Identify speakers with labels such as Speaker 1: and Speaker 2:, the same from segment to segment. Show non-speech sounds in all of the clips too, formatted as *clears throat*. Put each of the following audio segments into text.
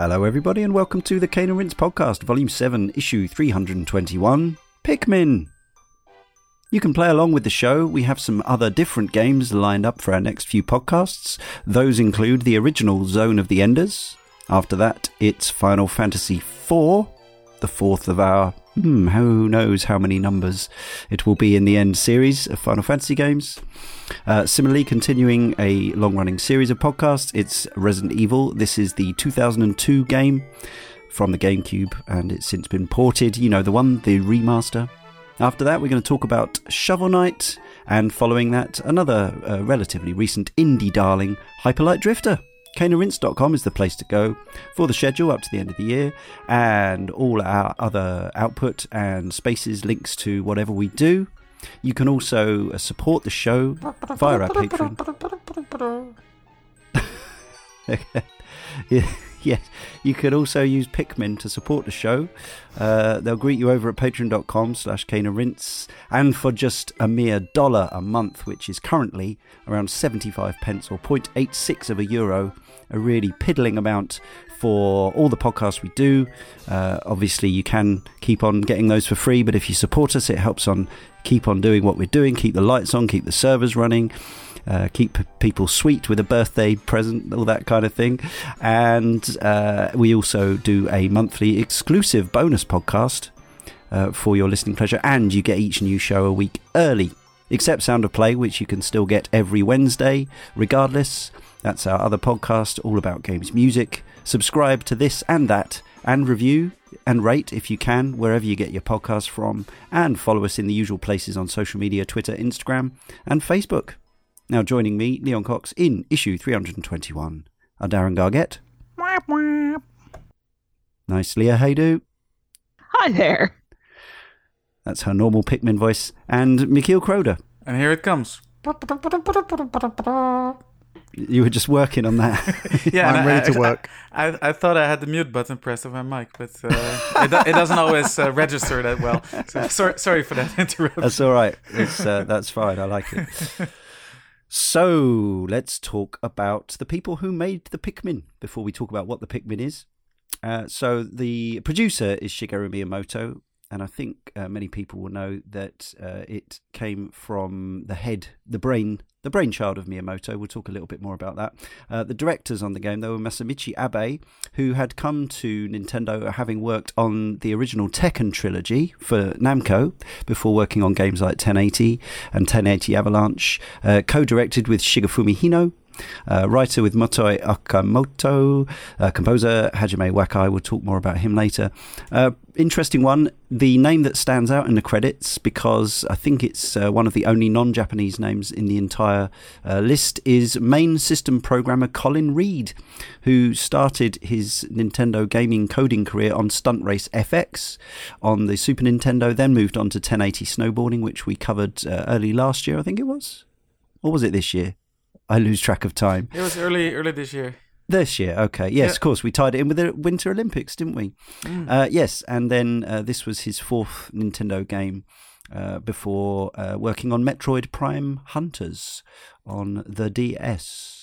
Speaker 1: Hello, everybody, and welcome to the Cane and Rinse podcast, Volume 7, Issue 321 Pikmin. You can play along with the show. We have some other different games lined up for our next few podcasts. Those include the original Zone of the Enders. After that, it's Final Fantasy IV, the fourth of our, hmm, who knows how many numbers it will be in the end series of Final Fantasy games. Uh, similarly, continuing a long running series of podcasts, it's Resident Evil. This is the 2002 game from the GameCube, and it's since been ported. You know, the one, the remaster. After that, we're going to talk about Shovel Knight, and following that, another uh, relatively recent indie darling, Hyperlight Drifter. CaneandRinse.com is the place to go for the schedule up to the end of the year and all our other output and spaces, links to whatever we do. You can also uh, support the show via our Patreon. *laughs* yeah, *laughs* yes, you could also use Pikmin to support the show. Uh, they'll greet you over at patreon.com slash rinse and for just a mere dollar a month, which is currently around 75 pence or 0.86 of a euro, a really piddling amount for all the podcasts we do. Uh, obviously, you can keep on getting those for free, but if you support us, it helps on keep on doing what we're doing, keep the lights on, keep the servers running. Uh, keep people sweet with a birthday present, all that kind of thing. And uh, we also do a monthly exclusive bonus podcast uh, for your listening pleasure, and you get each new show a week early, except Sound of Play, which you can still get every Wednesday, regardless. That's our other podcast, all about games music. Subscribe to this and that, and review and rate if you can, wherever you get your podcast from, and follow us in the usual places on social media Twitter, Instagram, and Facebook. Now, joining me, Leon Cox, in issue 321 are Darren Gargett. Nice, Leah Haydu.
Speaker 2: Hi there.
Speaker 1: That's her normal Pikmin voice. And Michiel Kroder.
Speaker 3: And here it comes.
Speaker 1: You were just working on that. *laughs*
Speaker 3: yeah,
Speaker 4: I'm ready
Speaker 3: I,
Speaker 4: to work.
Speaker 3: I, I, thought I had the mute button pressed on my mic, but uh, it, do- it doesn't always uh, register that well. So sorry, sorry for that *laughs* interruption.
Speaker 1: That's all right. It's, uh, that's fine. I like it. So let's talk about the people who made the Pikmin before we talk about what the Pikmin is. Uh, so the producer is Shigeru Miyamoto, and I think uh, many people will know that uh, it came from the head, the brain, the brainchild of Miyamoto. We'll talk a little bit more about that. Uh, the directors on the game, though, were Masamichi Abe, who had come to Nintendo having worked on the original Tekken trilogy for Namco before working on games like 1080 and 1080 Avalanche. Uh, co-directed with Shigefumi Hino, uh, writer with Motoi Okamoto, uh, composer Hajime Wakai. We'll talk more about him later. Uh, interesting one. The name that stands out in the credits, because I think it's uh, one of the only non Japanese names in the entire uh, list, is main system programmer Colin Reed, who started his Nintendo gaming coding career on Stunt Race FX on the Super Nintendo, then moved on to 1080 snowboarding, which we covered early last year, I think it was. Or was it this year? I lose track of time.
Speaker 3: It was early, early this year.
Speaker 1: This year, okay. Yes,
Speaker 3: Yeah.
Speaker 1: of course. We tied it in with the Winter Olympics, didn't we? Uh, yes, and then uh, this was his fourth Nintendo game uh, before uh, working on Metroid Prime Hunters on the DS.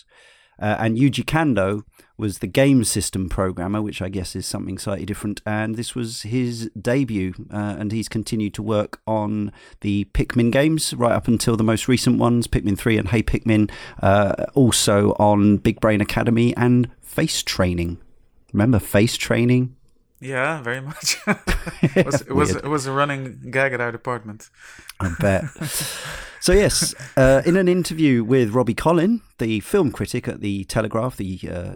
Speaker 1: Uh, and Yuji Kando was the game system programmer, which I guess is something slightly different. And this was his debut, uh, and he's continued to work on the Pikmin games right up until the most recent ones, Pikmin 3 and Hey Pikmin, uh, also on Big Brain Academy and Face Training. Remember Face Training?
Speaker 3: Yeah, very much. it *laughs* *laughs* was it was, it was a running gag at our department.
Speaker 1: I bet. so yes, uh, in an interview with Robbie Collin, the film critic at the Telegraph, the uh,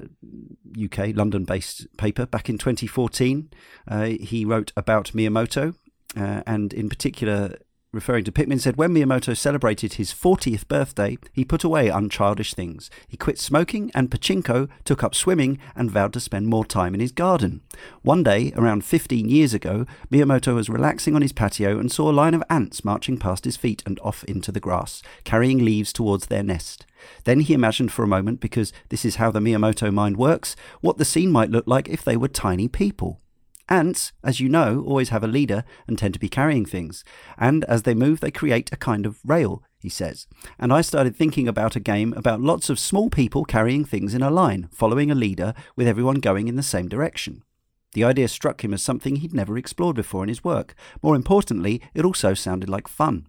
Speaker 1: UK London-based paper, back in 2014, uh, he wrote about Miyamoto, uh, and in particular. Referring to Pikmin, said when Miyamoto celebrated his 40th birthday, he put away unchildish things. He quit smoking and pachinko, took up swimming, and vowed to spend more time in his garden. One day, around 15 years ago, Miyamoto was relaxing on his patio and saw a line of ants marching past his feet and off into the grass, carrying leaves towards their nest. Then he imagined for a moment, because this is how the Miyamoto mind works, what the scene might look like if they were tiny people. Ants, as you know, always have a leader and tend to be carrying things, and as they move, they create a kind of rail. he says. And I started thinking about a game about lots of small people carrying things in a line, following a leader, with everyone going in the same direction. The idea struck him as something he'd never explored before in his work. More importantly, it also sounded like fun.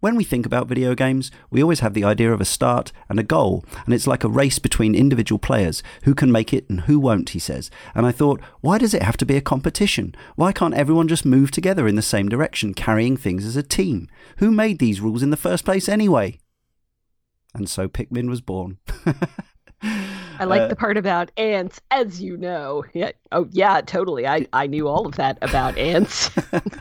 Speaker 1: When we think about video games, we always have the idea of a start and a goal, and it's like a race between individual players who can make it and who won't, he says. And I thought, why does it have to be a competition? Why can't everyone just move together in the same direction, carrying things as a team? Who made these rules in the first place anyway? And so Pikmin was born.
Speaker 2: I like
Speaker 1: Uh,
Speaker 2: the part about ants, as you know. Yeah. Oh, yeah, totally. I, I knew all of that about ants. *laughs*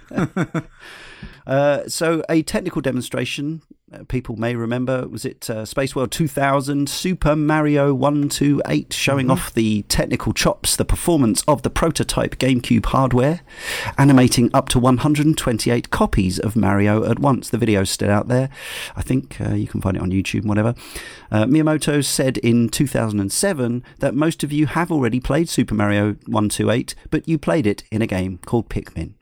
Speaker 2: *laughs*
Speaker 1: Uh, so, a technical demonstration, uh, people may remember, was it uh, Space World 2000 Super Mario 128, showing off the technical chops, the performance of the prototype GameCube hardware, animating up to 128 copies of Mario at once. The video's still out there. I think uh, you can find it on YouTube and whatever. Uh, Miyamoto said in 2007 that most of you have already played Super Mario 128, but you played it in a game called Pikmin.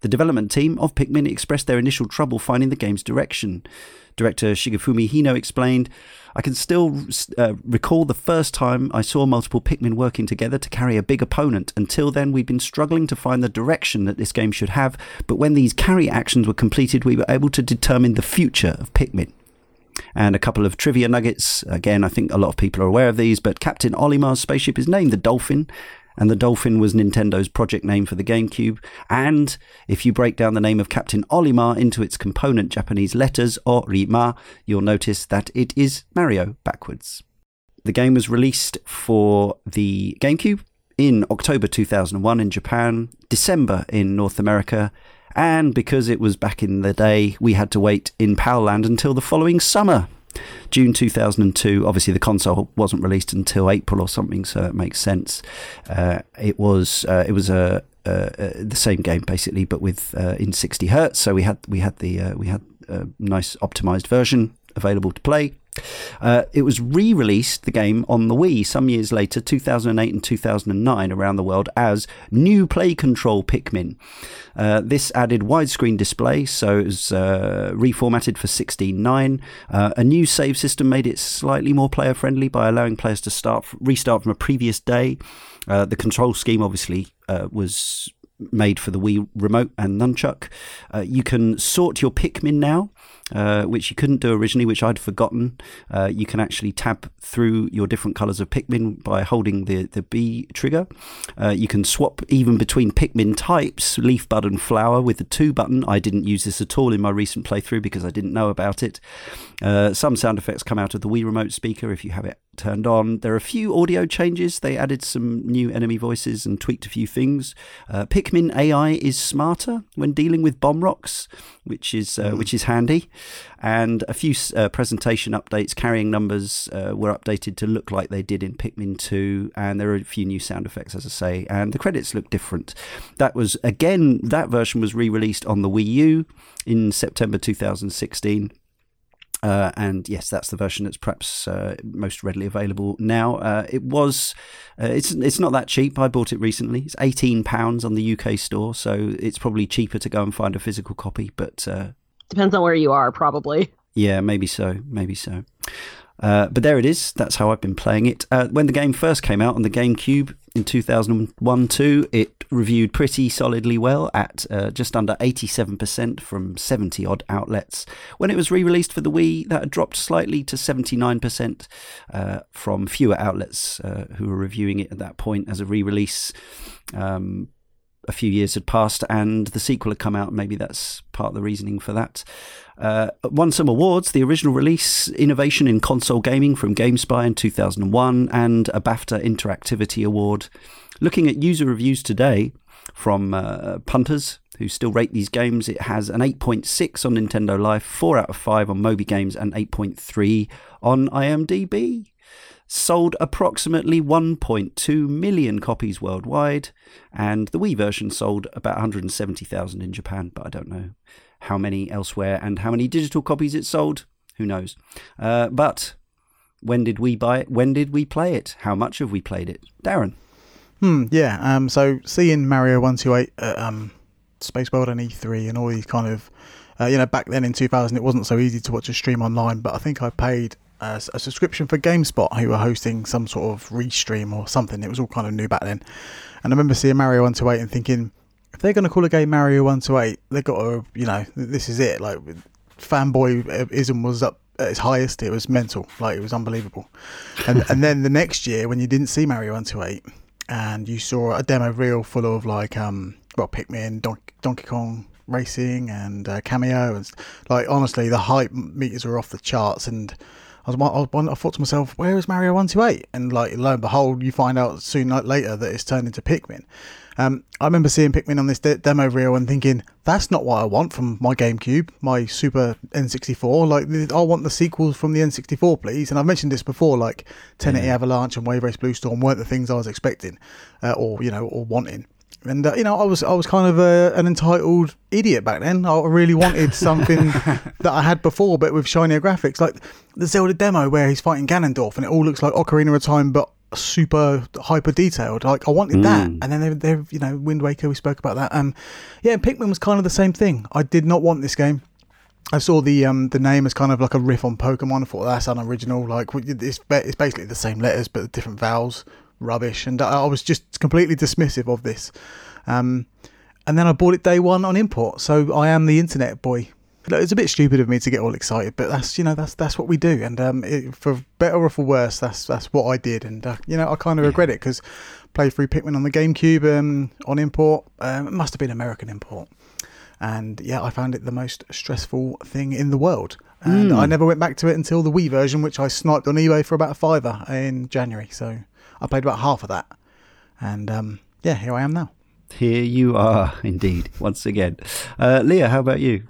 Speaker 1: The development team of Pikmin expressed their initial trouble finding the game's direction. Director Shigefumi Hino explained, I can still uh, recall the first time I saw multiple Pikmin working together to carry a big opponent. Until then, we'd been struggling to find the direction that this game should have, but when these carry actions were completed, we were able to determine the future of Pikmin. And a couple of trivia nuggets. Again, I think a lot of people are aware of these, but Captain Olimar's spaceship is named the Dolphin, and the Dolphin was Nintendo's project name for the GameCube. And if you break down the name of Captain Olimar into its component Japanese letters, Orima, you'll notice that it is Mario backwards. The game was released for the GameCube in October 2001 in Japan, December in North America, and because it was back in the day, we had to wait in PAL Land until the following summer. June 2002. Obviously, the console wasn't released until April or something, so it makes sense. Uh, it was uh, it was a the same game basically, but with uh, in 60 hertz. So we had we had the uh, we had a nice optimized version available to play. Uh, it was re released, the game, on the Wii some years later, 2008 and 2009, around the world as New Play Control Pikmin. Uh, this added widescreen display, so it was uh, reformatted for 16.9. Uh, a new save system made it slightly more player friendly by allowing players to start restart from a previous day. Uh, the control scheme obviously uh, was made for the Wii remote and nunchuck. Uh, you can sort your Pikmin now, uh, which you couldn't do originally, which I'd forgotten. Uh, you can actually tab through your different colours of Pikmin by holding the, the B trigger. Uh, you can swap even between Pikmin types, leaf bud and flower, with the 2 button. I didn't use this at all in my recent playthrough because I didn't know about it. Uh, some sound effects come out of the Wii remote speaker if you have it turned on. There are a few audio changes. They added some new enemy voices and tweaked a few things. Uh, Pikmin AI is smarter when dealing with bomb rocks, which is uh, which is handy. And a few uh, presentation updates, carrying numbers uh, were updated to look like they did in Pikmin 2. And there are a few new sound effects, as I say. And the credits look different. That was again that version was re-released on the Wii U in September 2016. Uh, and yes, that's the version that's perhaps uh, most readily available now. Uh, it was, uh, it's it's not that cheap. I bought it recently. It's eighteen pounds on the UK store, so it's probably cheaper to go and find a physical copy. But uh,
Speaker 2: Depends on where you are, probably.
Speaker 1: yeah, maybe so, maybe so. Uh, but there it is. That's how I've been playing it. Uh, when the game first came out on the GameCube in 2001 2, it reviewed pretty solidly well at uh, just under 87% from 70 odd outlets. When it was re released for the Wii, that had dropped slightly to 79% uh, from fewer outlets uh, who were reviewing it at that point as a re release. Um, a few years had passed and the sequel had come out. Maybe that's part of the reasoning for that. Uh, won some awards the original release, Innovation in Console Gaming from GameSpy in 2001, and a BAFTA Interactivity Award. Looking at user reviews today from uh, punters who still rate these games, it has an 8.6 on Nintendo Life, 4 out of 5 on Moby Games, and 8.3 on IMDb sold approximately 1.2 million copies worldwide, and the Wii version sold about 170,000 in Japan, but I don't know how many elsewhere and how many digital copies it sold. Who knows? Uh, but when did we buy it? When did we play it? How much have we played it? Darren.
Speaker 4: Hmm, yeah. Um, so seeing Mario One Two Eight at um, Space World and E3 and all these kind of Uh, you know, back then in 2000, it wasn't so easy to watch a stream online, but I think I paid a, a subscription for GameSpot, who were hosting some sort of restream or something. It was all kind of new back then. And I remember seeing Mario 128 and thinking, if they're going to call a game Mario 128, they've got to, you know, this is it. Like, fanboyism was up at its highest. It was mental. Like, it was unbelievable. And, *laughs* and then the next year, when you didn't see Mario 128 and you saw a demo reel full of, like, um, well, Pikmin, Don- Donkey Kong, racing and uh, Kameo and like honestly the hype meters were off the charts and I was, I, was, I thought to myself, where is Mario 128? And like, lo and behold, you find out soon like, later that it's turned into Pikmin. Um, I remember seeing Pikmin on this de- demo reel and thinking, that's not what I want from my GameCube, my Super N64. Like, I want the sequels from the N64, please. And I've mentioned this before, like 1080 yeah. Avalanche and Wave Race Blue Storm weren't the things I was expecting uh, or, you know, or wanting and uh, you know, I was I was kind of a, an entitled idiot back then. I really wanted something *laughs* that I had before, but with shinier graphics, like the Zelda demo where he's fighting Ganondorf, and it all looks like Ocarina of Time, but super hyper detailed. Like I wanted mm. that, and then they, they, you know, Wind Waker. We spoke about that. Um, yeah, Pikmin was kind of the same thing. I did not want this game. I saw the um the name as kind of like a riff on Pokemon. I thought that's unoriginal. Like it's it's basically the same letters but different vowels rubbish, and I was just completely dismissive of this. Um, and then I bought it day one on import, so I am the internet boy. It's a bit stupid of me to get all excited, but that's you know that's that's what we do, and um, it, for better or for worse, that's that's what I did, and uh, you know I kind of regret it because played through Pikmin on the GameCube um, on import. Um, it must have been American import, and yeah, I found it the most stressful thing in the world. And mm. I never went back to it until the Wii version, which I sniped on eBay for about a fiver in January. So I played about half of that. And um, yeah, here I am now.
Speaker 1: Here you are, indeed, once again. Uh, Leah, how about you?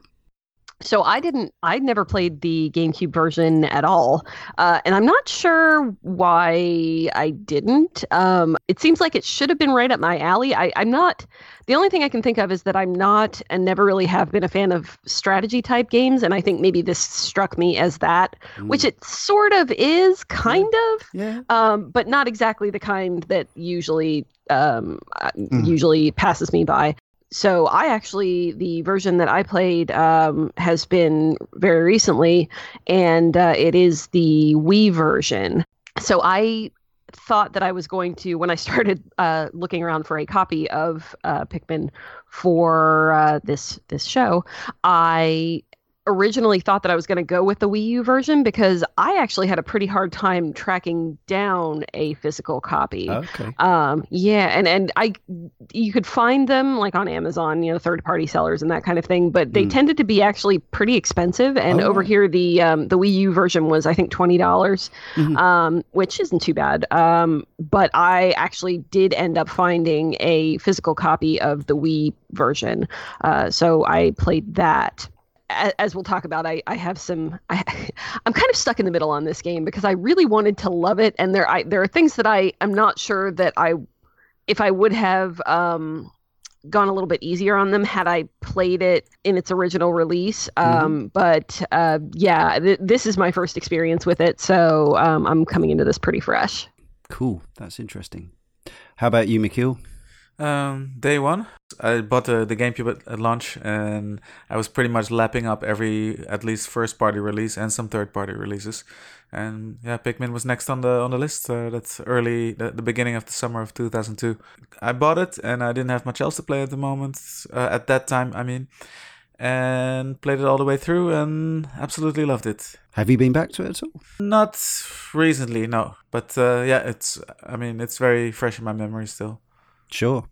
Speaker 2: So I didn't. I never played the GameCube version at all, uh, and I'm not sure why I didn't. Um, it seems like it should have been right up my alley. I, I'm not. The only thing I can think of is that I'm not and never really have been a fan of strategy type games, and I think maybe this struck me as that, mm. which it sort of is, kind
Speaker 1: yeah.
Speaker 2: of,
Speaker 1: yeah,
Speaker 2: um, but not exactly the kind that usually um, mm. usually passes me by so I actually the version that I played um, has been very recently, and uh, it is the Wii version. So I thought that I was going to when I started uh, looking around for a copy of uh, Pikmin for uh, this this show. I originally thought that I was going to go with the Wii U version because I actually had a pretty hard time tracking down a physical copy.
Speaker 1: Okay.
Speaker 2: Um, yeah, and and I you could find them like on Amazon, you know, third party sellers and that kind of thing, but they mm. tended to be actually pretty expensive. And oh, over here, the um, the Wii U version was I think twenty dollars, mm-hmm. um, which isn't too bad. Um, but I actually did end up finding a physical copy of the Wii version, uh, so I played that as we'll talk about, I, I have some. I, *laughs* I'm kind of stuck in the middle on this game because I really wanted to love it, and there I there are things that I am not sure that I, if I would have um, gone a little bit easier on them had I played it in its original release. Um, mm-hmm. But uh, yeah, th- this is my first experience with it, so um, I'm coming into this pretty fresh.
Speaker 1: Cool, that's interesting. How about you, Michiel?
Speaker 3: Um, day one, I bought the, the GameCube at, at, launch, and I was pretty much lapping up every at least first party release and some third party releases. And yeah, Pikmin was next on the on the list. Uh, that's early, the, the beginning of the summer of 2002. I bought it, and I didn't have much else to play at the moment. Uh, at that time, I mean, and played it all the way through, and absolutely loved it.
Speaker 1: Have you been back to it at all?
Speaker 3: Not recently, no. But uh, yeah, it's. I mean, it's very fresh in my memory still.
Speaker 1: Sure.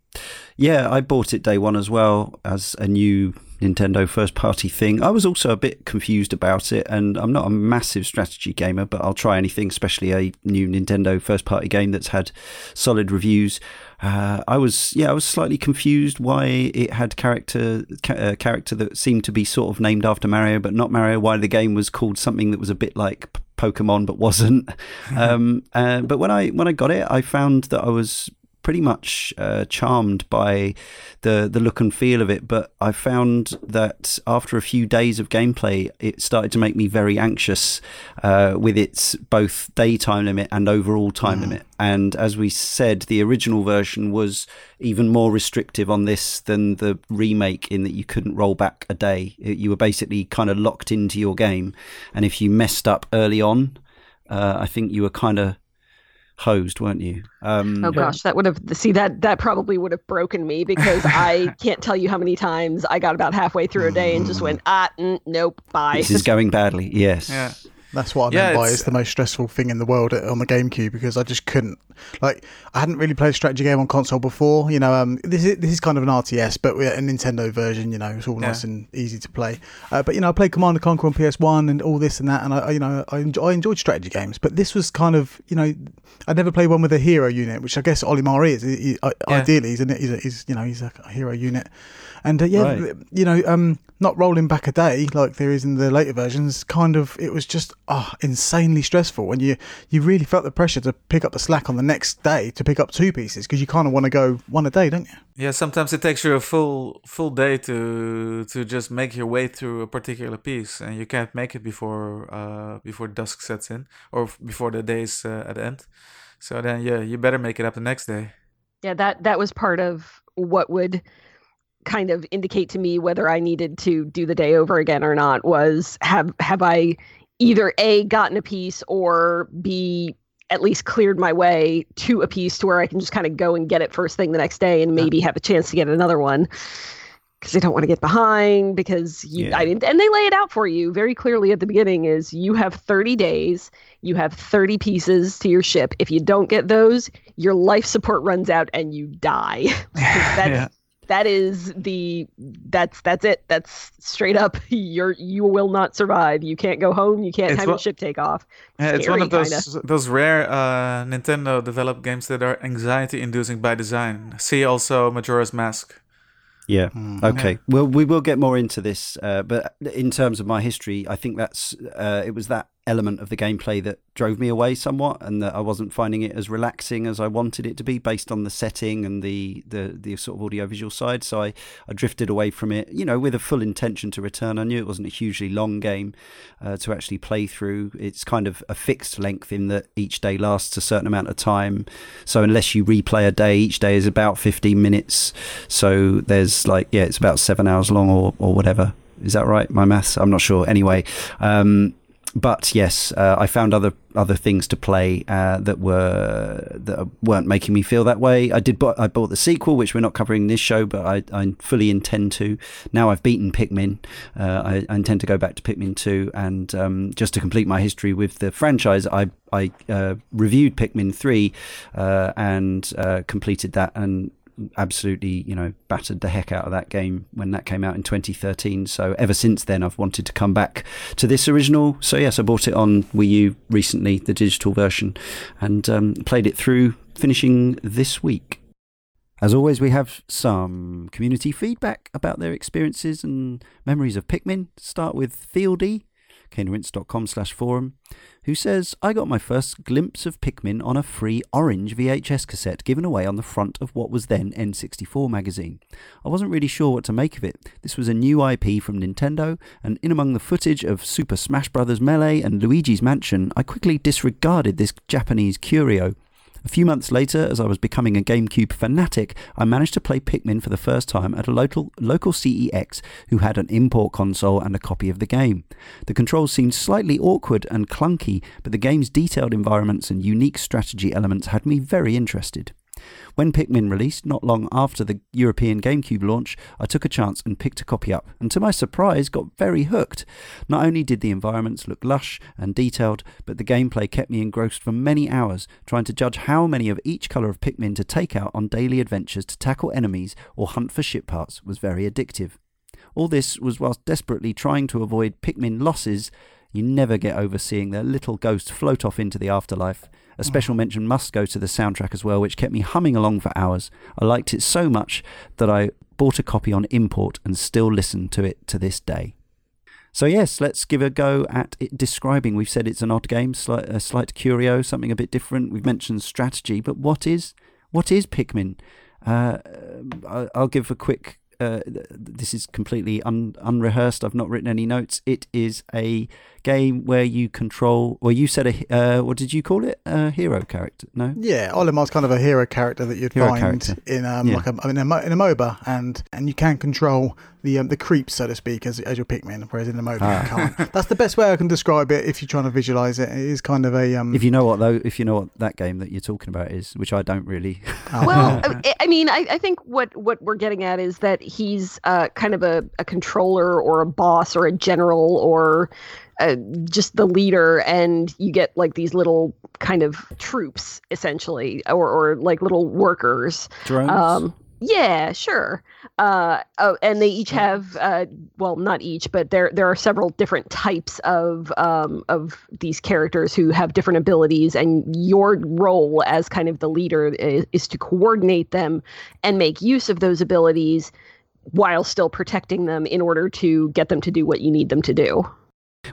Speaker 1: Yeah, I bought it day one as well as a new Nintendo first party thing. I was also a bit confused about it, and I'm not a massive strategy gamer, but I'll try anything, especially a new Nintendo first party game that's had solid reviews. Uh, I was, yeah, I was slightly confused why it had character ca- uh, character that seemed to be sort of named after Mario, but not Mario. Why the game was called something that was a bit like Pokemon, but wasn't. *laughs* um, uh, but when I when I got it, I found that I was pretty much uh, charmed by the the look and feel of it, but I found that after a few days of gameplay, it started to make me very anxious uh, with its both daytime limit and overall time mm. limit. And as we said, the original version was even more restrictive on this than the remake, in that you couldn't roll back a day. You were basically kind of locked into your game, and if you messed up early on, uh, I think you were kind of hosed, weren't you?
Speaker 2: Um, oh gosh, that would have see that that probably would have broken me because *laughs* I can't tell you how many times I got about halfway through a day and just went ah mm, nope bye.
Speaker 1: This is going badly. Yes.
Speaker 3: Yeah.
Speaker 4: That's what I yeah, meant by it's the most stressful thing in the world on the GameCube because I just couldn't like I hadn't really played a strategy game on console before. You know, um, this is this is kind of an RTS, but we're a Nintendo version. You know, it's all nice and easy to play. Uh, but you know, I played Command and Conquer on PS One and all this and that, and I you know I, enjoy, I enjoyed strategy games. But this was kind of you know I never played one with a hero unit, which I guess Olimar is. He, he, yeah. Ideally, he's, a, he's, a, he's you know he's a hero unit. And uh, yeah, right. you know, um, not rolling back a day like there is in the later versions. Kind of, it was just oh, insanely stressful, when you you really felt the pressure to pick up the slack on the next day to pick up two pieces because you kind of want to go one a day, don't you?
Speaker 3: Yeah, sometimes it takes you a full full day to to just make your way through a particular piece, and you can't make it before uh, before dusk sets in or before the day's uh, at the end. So then, yeah, you better make it up the next day.
Speaker 2: Yeah, that that was part of what would kind of indicate to me whether I needed to do the day over again or not was have have I either a gotten a piece or b at least cleared my way to a piece to where I can just kind of go and get it first thing the next day and maybe have a chance to get another one. Because they don't want to get behind because you yeah. I didn't and they lay it out for you very clearly at the beginning is you have 30 days you have 30 pieces to your ship. If you don't get those your life support runs out and you die. *laughs* *laughs* That's yeah that is the that's that's it. That's straight up. *laughs* You're you will not survive. You can't go home. You can't it's have one, your ship take off.
Speaker 3: Yeah, it's one of those kinda. those rare uh, Nintendo developed games that are anxiety inducing by design. See also Majora's Mask.
Speaker 1: Yeah. Mm. Okay. Yeah. Well, we will get more into this, uh, but in terms of my history, I think that's uh, it was that element of the gameplay that drove me away somewhat, and that I wasn't finding it as relaxing as I wanted it to be, based on the setting and the the, the sort of audiovisual side. So I, I drifted away from it, you know, with a full intention to return. I knew it wasn't a hugely long game uh, to actually play through. It's kind of a fixed length in that each day lasts a certain amount of time. So unless you replay a day, each day is about 15 minutes. So there's like, yeah, it's about seven hours long or, or whatever. Is that right? My maths? I'm not sure. Anyway, um, but yes, uh, I found other other things to play uh, that were that weren't making me feel that way. I did. I bought the sequel, which we're not covering in this show, but I, I fully intend to. Now I've beaten Pikmin, uh, I, I, intend to go back to Pikmin two, and um, just to complete my history with the franchise, I I uh, reviewed Pikmin three uh, and uh, completed that, and absolutely, you know, battered the heck out of that game when that came out in 2013. So ever since then, I've wanted to come back to this original. So yes, I bought it on Wii U recently, the digital version, and um, played it through, finishing this week. As always, we have some community feedback about their experiences and memories of Pikmin. Start with Fieldy, caneandrinse.com slash forum who says, I got my first glimpse of Pikmin on a free orange VHS cassette given away on the front of what was then N64 magazine. I wasn't really sure what to make of it. This was a new IP from Nintendo, and in among the footage of Super Smash Bros. Melee and Luigi's Mansion, I quickly disregarded this Japanese curio. A few months later, as I was becoming a GameCube fanatic, I managed to play Pikmin for the first time at a local, local CEX who had an import console and a copy of the game. The controls seemed slightly awkward and clunky, but the game's detailed environments and unique strategy elements had me very interested. When Pikmin released, not long after the European GameCube launch, I took a chance and picked a copy up, and to my surprise, got very hooked. Not only did the environments look lush and detailed, but the gameplay kept me engrossed for many hours, trying to judge how many of each colour of Pikmin to take out on daily adventures to tackle enemies or hunt for ship parts was very addictive. All this was whilst desperately trying to avoid Pikmin losses. You never get over seeing their little ghost float off into the afterlife. A special mm. mention must go to the soundtrack as well, which kept me humming along for hours. I liked it so much that I bought a copy on import and still listen to it to this day. So yes, let's give a go at it describing. We've said it's an odd game, slight, a slight curio, something a bit different. We've mentioned strategy, but what is what is Pikmin? Uh, I'll give a quick uh, this is completely un- unrehearsed. I've not written any notes. It is a game where you control, or you said a, uh, what did you call it? A hero character? No.
Speaker 4: Yeah, Olimar's kind of a hero character that you'd hero find character. in um, yeah. like a, in a, in a MOBA, and and you can control the um, the creeps, so to speak, as as your Pikmin, whereas in the MOBA ah. you can't. That's the best way I can describe it. If you're trying to visualize it, it is kind of a. Um,
Speaker 1: if you know what though, if you know what that game that you're talking about is, which I don't really.
Speaker 2: Oh. *laughs* well, *laughs* I mean, I, I think what what we're getting at is that he's uh, kind of a, a controller or a boss or a general or uh, just the leader, and you get like these little kind of troops essentially, or or like little workers.
Speaker 1: Drones. Um,
Speaker 2: yeah, sure. Uh, oh, and they each have, uh, well, not each, but there there are several different types of um, of these characters who have different abilities, and your role as kind of the leader is, is to coordinate them and make use of those abilities while still protecting them in order to get them to do what you need them to do.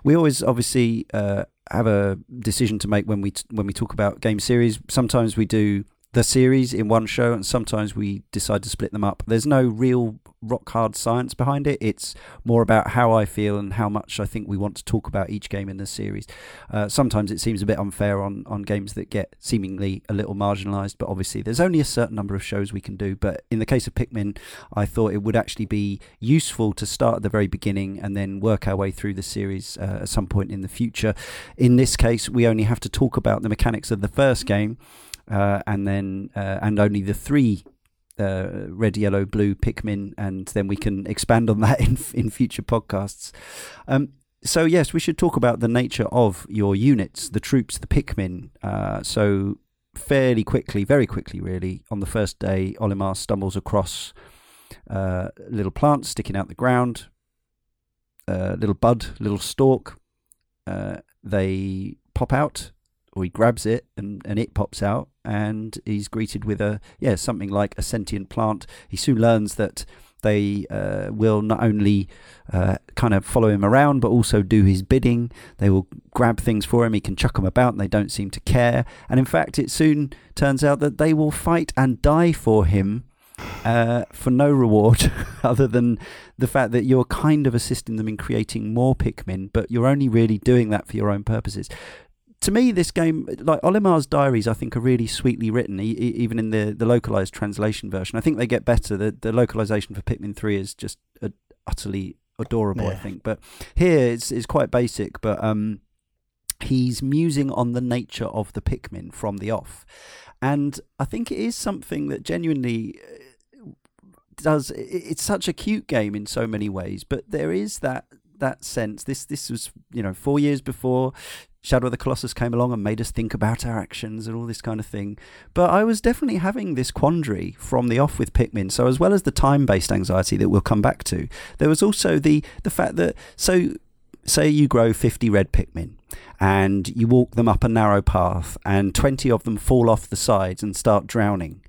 Speaker 1: We always obviously uh, have a decision to make when we t- when we talk about game series. Sometimes we do the series in one show, and sometimes we decide to split them up. There's no real rock hard science behind it. It's more about how I feel and how much I think we want to talk about each game in the series. Uh, sometimes it seems a bit unfair on, on games that get seemingly a little marginalised, but obviously there's only a certain number of shows we can do. But in the case of Pikmin, I thought it would actually be useful to start at the very beginning and then work our way through the series uh, at some point in the future. In this case, we only have to talk about the mechanics of the first game. Uh, and then uh, and only the three uh, red, yellow, blue Pikmin, and then we can expand on that *laughs* in in future podcasts. Um, so yes, we should talk about the nature of your units, the troops, the Pikmin. Uh, so fairly quickly, very quickly, really, on the first day, Olimar stumbles across uh, little plant sticking out the ground, uh, little bud, little stalk. Uh, they pop out, or he grabs it, and, and it pops out, and he's greeted with a yeah something like a sentient plant. He soon learns that they uh, will not only uh, kind of follow him around, but also do his bidding. They will grab things for him. He can chuck them about, and they don't seem to care. And in fact, it soon turns out that they will fight and die for him. Uh, for no reward *laughs* other than the fact that you're kind of assisting them in creating more Pikmin, but you're only really doing that for your own purposes to me, this game, like Olimar's diaries, I think are really sweetly written, e- even in the, the localized translation version. I think they get better. The the localization for Pikmin Three is just uh, utterly adorable. Yeah. I think, but here it's it's quite basic. But um, he's musing on the nature of the Pikmin from the off, and I think it is something that genuinely uh, does. It's such a cute game in so many ways, but there is that that sense. This this was you know four years before Shadow of the Colossus came along and made us think about our actions and all this kind of thing. But I was definitely having this quandary from the off with Pikmin. So as well as the time-based anxiety that we'll come back to, there was also the the fact that so say you grow 50 red Pikmin and you walk them up a narrow path and 20 of them fall off the sides and start drowning.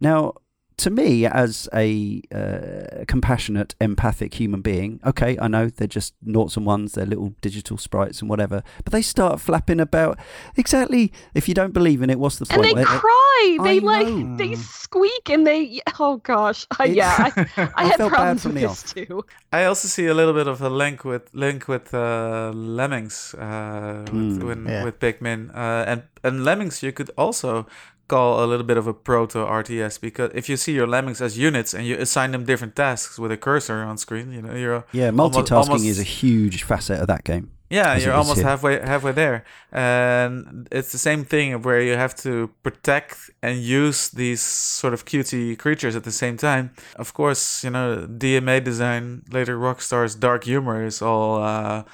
Speaker 1: Now, to me, as a uh, compassionate, empathic human being, okay, I know they're just noughts and ones, they're little digital sprites and whatever, but they start flapping about. Exactly. If you don't believe in it, what's the
Speaker 2: point?
Speaker 1: And
Speaker 2: they, they cry. They I like know. they squeak and they. Oh gosh, yeah. I, *laughs* I, I had problems with this off. too.
Speaker 3: I also see a little bit of a link with link with uh, Lemmings uh, with, mm, when, yeah. with Pikmin uh, and and Lemmings. You could also call a little bit of a proto RTS because if you see your lemmings as units and you assign them different tasks with a cursor on screen, you know you're
Speaker 1: yeah multitasking almost, almost, is a huge facet of that game.
Speaker 3: Yeah, you're almost halfway halfway there, and it's the same thing where you have to protect and use these sort of cutie creatures at the same time. Of course, you know DMA design later Rockstar's dark humor is all. Uh,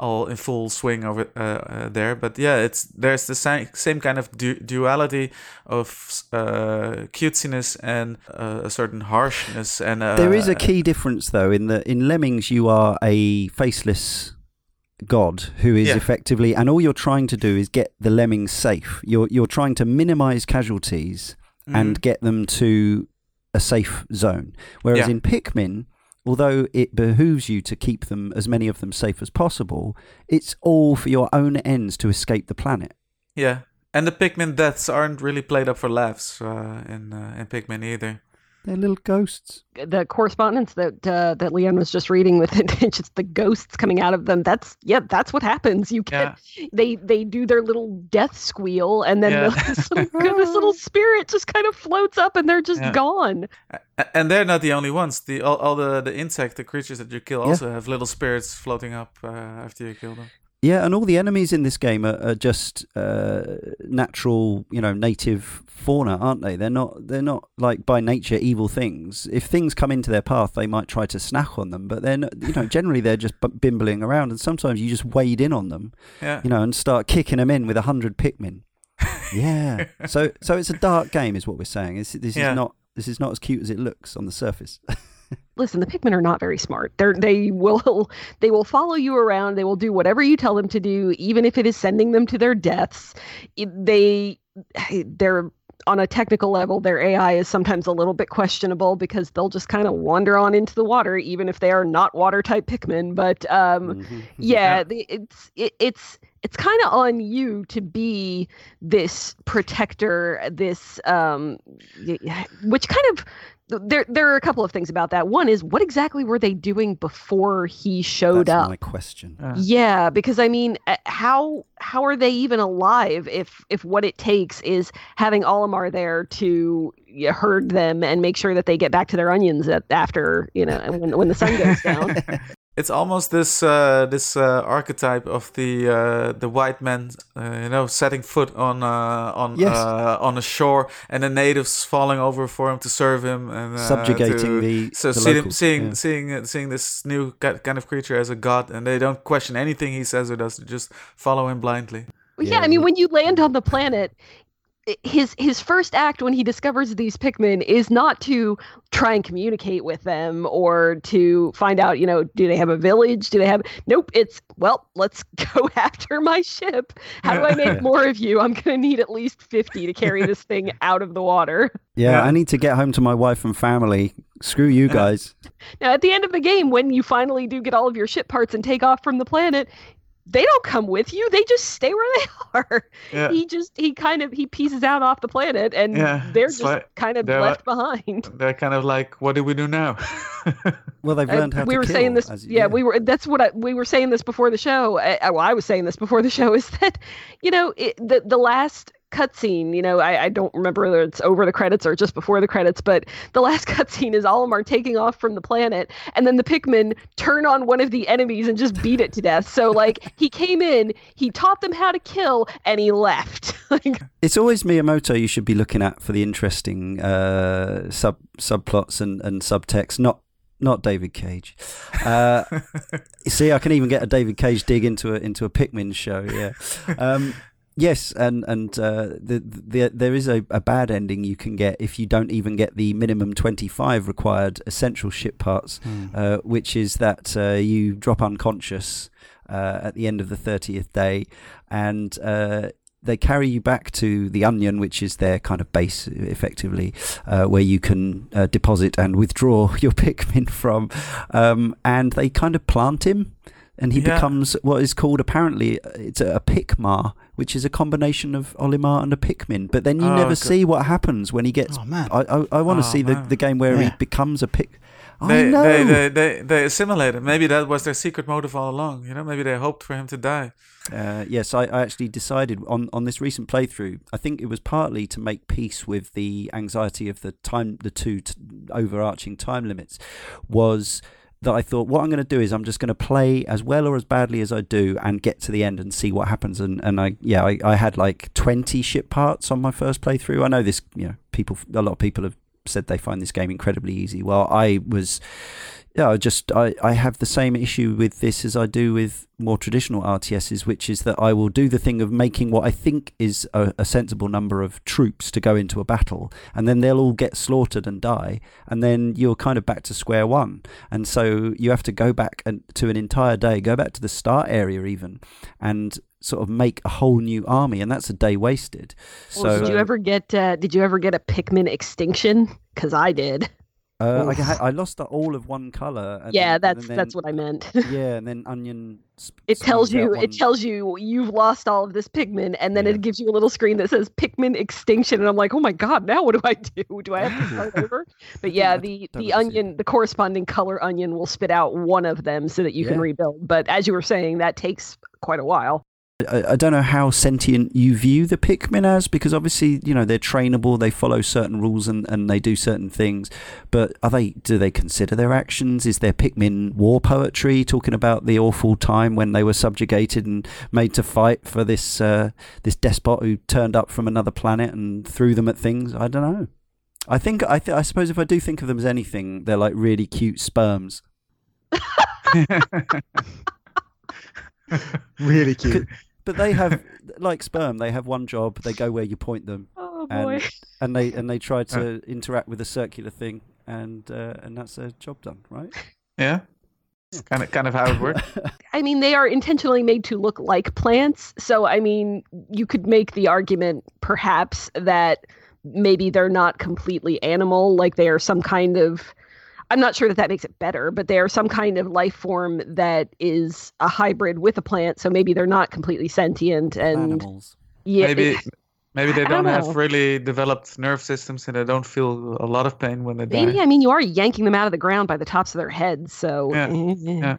Speaker 3: all in full swing over uh, uh, there. But yeah, it's there's the same same kind of du- duality of uh, cutesiness and uh, a certain harshness. And uh,
Speaker 1: there is a key difference though in the in Lemmings you are a faceless god who is yeah. effectively and all you're trying to do is get the lemmings safe. You're you're trying to minimize casualties mm-hmm. and get them to a safe zone. Whereas yeah. in Pikmin although it behooves you to keep them as many of them safe as possible, it's all for your own ends to escape the planet.
Speaker 3: Yeah. And the Pikmin deaths aren't really played up for laughs uh, in uh, in Pikmin either.
Speaker 1: They're little ghosts.
Speaker 2: The correspondence that uh, that Leon was just reading with it, *laughs* just the ghosts coming out of them. That's yeah, that's what happens. You get
Speaker 3: Yeah.
Speaker 2: they they do their little death squeal, and then
Speaker 3: Yeah.
Speaker 2: the, *laughs* this, little, *laughs* this little spirit just kind of floats up, and they're just
Speaker 3: Yeah.
Speaker 2: gone.
Speaker 3: And they're not the only ones. The all, all the, the insect, the creatures that you kill,
Speaker 1: Yeah.
Speaker 3: also have little spirits floating up uh, after you kill them.
Speaker 1: Yeah, and all the enemies in this game are, are just uh, natural, you know, native fauna, aren't they? They're not. They're not like by nature evil things. If things come into their path, they might try to snack on them, but then you know, generally they're just b- bimbling around, and sometimes you just wade in on them,
Speaker 3: Yeah.
Speaker 1: you know, and start kicking them in with a hundred Pikmin. *laughs* Yeah. so, so it's a dark game, is what we're saying. This, this
Speaker 3: Yeah.
Speaker 1: is not. This is not as cute as it looks on the surface. *laughs*
Speaker 2: Listen, the Pikmin are not very smart. They're they will *laughs* they will follow you around. They will do whatever you tell them to do, even if it is sending them to their deaths. They *sighs* they're on a technical level, their AI is sometimes a little bit questionable because they'll just kind of wander on into the water, even if they are not water type Pikmin. But um, *laughs*
Speaker 1: Mhm.
Speaker 2: yeah, the, it's it, it's it's kind of on you to be this protector, this um, *sighs* which kind of there there are a couple of things about that. One is what exactly were they doing before he showed up?
Speaker 1: That's
Speaker 2: up?
Speaker 1: my question.
Speaker 3: Yeah.
Speaker 2: Yeah, because I mean, uh, how how are they even alive if if what it takes is having Olimar there to yeah, herd them and make sure that they get back to their onions at, after you know when when the sun goes down. *laughs*
Speaker 3: It's almost this uh, this uh, archetype of the uh, the white man, uh, you know, setting foot on uh, on
Speaker 1: Yes.
Speaker 3: uh, on a shore, and the natives falling over for him to serve him and uh,
Speaker 1: Subjugating
Speaker 3: to-
Speaker 1: the,
Speaker 3: So
Speaker 1: the
Speaker 3: see them,
Speaker 1: locals,
Speaker 3: seeing
Speaker 1: yeah.
Speaker 3: seeing uh, seeing this new kind of creature as a god, and they don't question anything he says or does; they just follow him blindly.
Speaker 2: Well, yeah,
Speaker 1: Yeah,
Speaker 2: I mean, when you land on the planet, i- Eh, his his first act when he discovers these Pikmin is not to try and communicate with them or to find out, you know, do they have a village? Do they have? Nope. It's well, let's *laughs* go after my ship. How do I make more of you? I'm gonna need at least fifty to carry this thing *laughs* out of the water.
Speaker 1: Yeah,
Speaker 3: Yeah.
Speaker 1: I need to get home to my wife and family. Screw you
Speaker 3: uh-huh.
Speaker 1: guys.
Speaker 2: Now, at the end of the game, when you finally do get all of your ship parts and take off from the planet. They don't come with you. They just stay where they *laughs* are.
Speaker 3: Yeah,
Speaker 2: he just he kind of he pieces out off the planet and
Speaker 3: Yeah,
Speaker 2: they're
Speaker 3: it's
Speaker 2: just
Speaker 3: like-
Speaker 2: kind of
Speaker 3: they're
Speaker 2: left behind *laughs*
Speaker 3: they're kind of like, what do we do now? *laughs*
Speaker 1: Well, they've learned how
Speaker 2: we
Speaker 1: to
Speaker 2: were
Speaker 1: kill,
Speaker 2: saying this
Speaker 1: as-
Speaker 2: yeah, we were that's what I, we were saying this before the show I, I- well i was saying this before the show is that you know it, the the last cutscene you know I, I don't remember whether it's over the credits or just before the credits but the last *laughs* cutscene is Olimar taking off from the planet and then the pikmin turn on one of the enemies and just beat it to death so like *laughs* he came in he taught them how to kill and he left *laughs* like
Speaker 1: It's always Miyamoto you should be looking at for the interesting uh, sub subplots and, and subtext, not not David Cage. Uh, see, I can even get a David Cage dig into a into a Pikmin show. Yeah. Um, yes, and and uh, the, the there is a, a bad ending you can get if you don't even get the minimum twenty five required essential ship parts, uh, which is that uh, you drop unconscious uh, at the end of the thirtieth day, and uh, they carry you back to the Onion, which is their kind of base, effectively, uh, where you can uh, deposit and withdraw *laughs* your Pikmin from, um, and they kind of plant him. And he
Speaker 3: Yeah.
Speaker 1: becomes what is called apparently uh, it's a, a Pikmar, which is a combination of Olimar and a Pikmin. But then you
Speaker 3: Oh,
Speaker 1: never
Speaker 3: okay.
Speaker 1: see what happens when he gets.
Speaker 4: Oh man.
Speaker 1: I I, I want to
Speaker 3: Oh,
Speaker 1: see the,
Speaker 3: man.
Speaker 1: the game where he becomes a Pik. I
Speaker 3: they,
Speaker 1: know.
Speaker 3: they, they, they, they assimilate him. Maybe that was their secret motive all along. You know, maybe they hoped for him to die.
Speaker 1: Uh, yes, I, I actually decided on, on this recent playthrough. I think it was partly to make peace with the anxiety of the time, the two t- overarching time limits. Was that I thought what I'm going to do is I'm just going to play as well or as badly as I do and get to the end and see what happens. And and I yeah I, I had like 20 ship parts on my first playthrough. I know this you know people a lot of people have said they find this game incredibly easy. Well, I was yeah, I just I, I have the same issue with this as I do with more traditional RTSs, which is that I will do the thing of making what I think is a, a sensible number of troops to go into a battle, and then they'll all get slaughtered and die, and then you're kind of back to square one. And so you have to go back and to an entire day, go back to the start area even, and sort of make a whole new army, and that's a day wasted.
Speaker 2: Well,
Speaker 1: so
Speaker 2: did you ever get uh, did you ever get a pikmin extinction because i did
Speaker 1: Uh, I, I lost all of one color. and
Speaker 2: yeah,
Speaker 1: then-
Speaker 2: that's
Speaker 1: then-
Speaker 2: that's what I meant. *laughs*
Speaker 1: Yeah, and then onion. sp-
Speaker 2: it tells you
Speaker 1: one-
Speaker 2: it tells you you've lost all of this Pikmin and then
Speaker 1: Yeah.
Speaker 2: it gives you a little screen that says Pikmin extinction and i'm like oh my god now what do i do do i have to start *laughs* over but yeah the the
Speaker 1: wanna see it.
Speaker 2: onion the corresponding color onion will spit out one of them so that you can rebuild but as you were saying that takes quite a while
Speaker 1: I, I don't know how sentient you view the Pikmin as, because obviously, you know, they're trainable, they follow certain rules and, and they do certain things. But are they? Do they consider their actions? Is there Pikmin war poetry talking about the awful time when they were subjugated and made to fight for this uh, this despot who turned up from another planet and threw them at things? I don't know. I think I th- I suppose if I do think of them as anything, they're like really cute sperms. *laughs*
Speaker 4: Really cute.
Speaker 1: But they have like sperm. They have one job. They go where you point them. *laughs*
Speaker 2: oh
Speaker 1: And-
Speaker 2: boy
Speaker 1: and they and they try to interact with a circular thing, and uh, and that's their job done, right? *laughs*
Speaker 3: yeah. It's kind of kind of how it works. *laughs*
Speaker 2: I mean, they are intentionally made to look like plants. So, I mean, you could make the argument perhaps that maybe they're not completely animal, like they are some kind of. I'm not sure that that makes it better, but they are some kind of life form that is a hybrid with a plant. So maybe they're not completely sentient. And
Speaker 1: Animals.
Speaker 2: yeah,
Speaker 3: maybe
Speaker 2: it-
Speaker 3: maybe they
Speaker 2: don't
Speaker 3: don't, have really developed nerve systems and they don't feel a lot of pain when they die.
Speaker 2: maybe I mean you are yanking them out of the ground by the tops of their heads. So
Speaker 3: Yeah, yeah.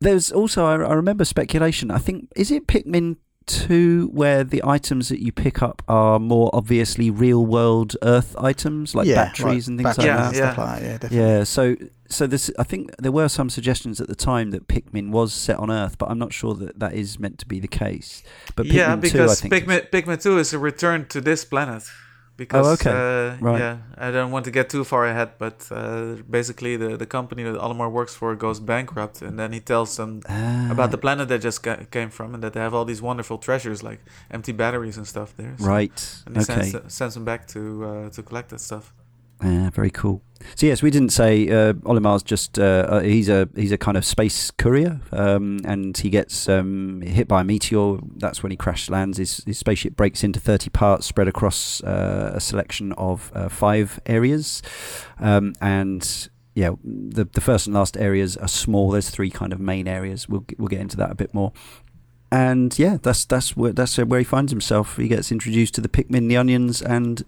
Speaker 1: There's also I, I remember speculation. I think is it Pikmin two where the items that you pick up are more obviously real world Earth items like
Speaker 4: yeah,
Speaker 1: batteries and things
Speaker 4: batteries
Speaker 1: like
Speaker 3: Yeah,
Speaker 4: and
Speaker 1: that.
Speaker 4: stuff
Speaker 3: yeah.
Speaker 4: like that. Yeah, definitely.
Speaker 1: Yeah, so so this I think there were some suggestions at the time that Pikmin was set on Earth, but I'm not sure that that is meant to be the case. But Pikmin
Speaker 3: yeah,
Speaker 1: 2, I
Speaker 3: because
Speaker 1: think is-
Speaker 3: Pikmin, Pikmin 2 is a return to this planet. Because,
Speaker 1: okay.
Speaker 3: uh,
Speaker 1: Right.
Speaker 3: Yeah, I don't want to get too far ahead, but uh, basically the, the company that Olimar works for goes bankrupt, and then he tells them
Speaker 1: Ah,
Speaker 3: about the planet they just ca- came from, and that they have all these wonderful treasures like empty batteries and stuff there. So-
Speaker 1: right.
Speaker 3: And he
Speaker 1: Okay.
Speaker 3: sends, sends them back to uh, to collect that stuff.
Speaker 1: Yeah, very cool. So yes, we didn't say uh, Olimar's just uh, uh, he's a he's a kind of space courier, um, and he gets um, hit by a meteor. That's when he crash lands. His, his spaceship breaks into thirty parts, spread across uh, a selection of uh, five areas, um, and yeah, the the first and last areas are small. There's three kind of main areas. We'll we'll get into that a bit more. And yeah, that's that's where that's where he finds himself. He gets introduced to the Pikmin, the onions, and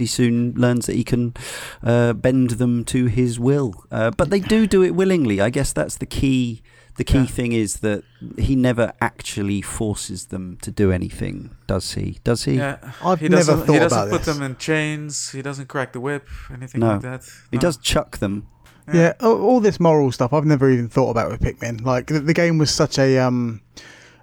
Speaker 1: he soon learns that he can uh, bend them to his will. Uh, but they do do it willingly. I guess that's the key. The key
Speaker 3: Yeah.
Speaker 1: thing is that he never actually forces them to do anything, does he? Does he?
Speaker 3: Yeah,
Speaker 4: I've
Speaker 3: he
Speaker 4: never
Speaker 3: doesn't
Speaker 4: thought
Speaker 3: he doesn't
Speaker 4: about
Speaker 3: put
Speaker 4: this.
Speaker 3: them in chains. He doesn't crack the whip, anything
Speaker 1: No.
Speaker 3: like that.
Speaker 1: He does chuck them.
Speaker 4: Yeah, all, all this moral stuff I've never even thought about with Pikmin. Like the, the game was such a um,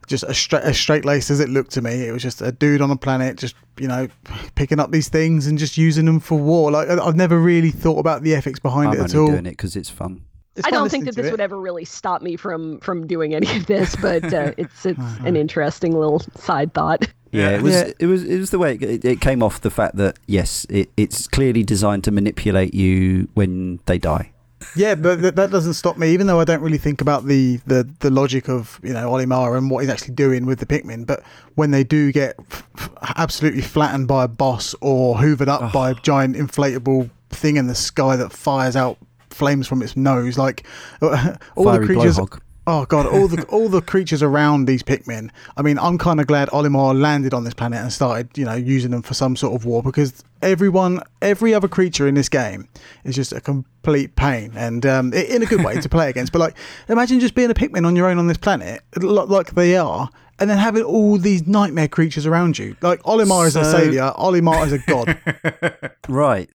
Speaker 4: just a straight as straight laced as it looked to me. It was just a dude on a planet, just you know, picking up these things and just using them for war. Like I- I've never really thought about the ethics behind
Speaker 1: I'm
Speaker 4: it at
Speaker 1: only
Speaker 4: all.
Speaker 1: doing it because it's fun.
Speaker 4: It's
Speaker 2: I don't think that this
Speaker 4: it.
Speaker 2: would ever really stop me from from doing any of this, but uh, *laughs* it's it's an interesting little side thought.
Speaker 1: Yeah,
Speaker 3: Yeah.
Speaker 1: it was.
Speaker 4: Yeah.
Speaker 1: It was. It was the way it, it, it came off the fact that yes, it, it's clearly designed to manipulate you when they die.
Speaker 4: Yeah, but th- that doesn't stop me, even though I don't really think about the, the, the logic of you know Olimar and what he's actually doing with the Pikmin. But when they do get f- f- absolutely flattened by a boss or hoovered up
Speaker 1: Oh.
Speaker 4: by a giant inflatable thing in the sky that fires out flames from its nose, like *laughs* all
Speaker 1: Fiery
Speaker 4: the creatures.
Speaker 1: blowhog.
Speaker 4: Oh god, all the *laughs* all the creatures around these Pikmin. I mean, I'm kind of glad Olimar landed on this planet and started, you know, using them for some sort of war because everyone, every other creature in this game is just a complete pain and um, in a good way to play against. But like, imagine just being a Pikmin on your own on this planet, like they are. And then having all these nightmare creatures around you, like Olimar is a savior, Olimar is a god. *laughs*
Speaker 1: Right.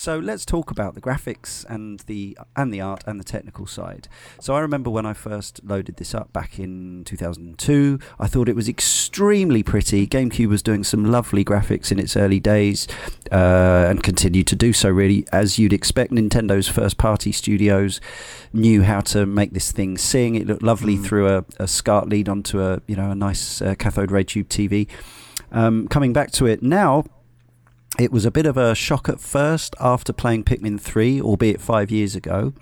Speaker 1: So let's talk about the graphics and the and the art and the technical side. So I remember when I first loaded this up back in 2002, I thought it was extremely pretty. GameCube was doing some lovely graphics in its early days, uh, and continued to do so. Really, as you'd expect, Nintendo's first-party studios knew how to make this thing sing. It looked lovely
Speaker 4: Mm.
Speaker 1: through a, a SCART lead onto a you know a nice uh, cathode ray tube TV. Um, coming back to it now, it was a bit of a shock at first after playing Pikmin 3, albeit five years ago.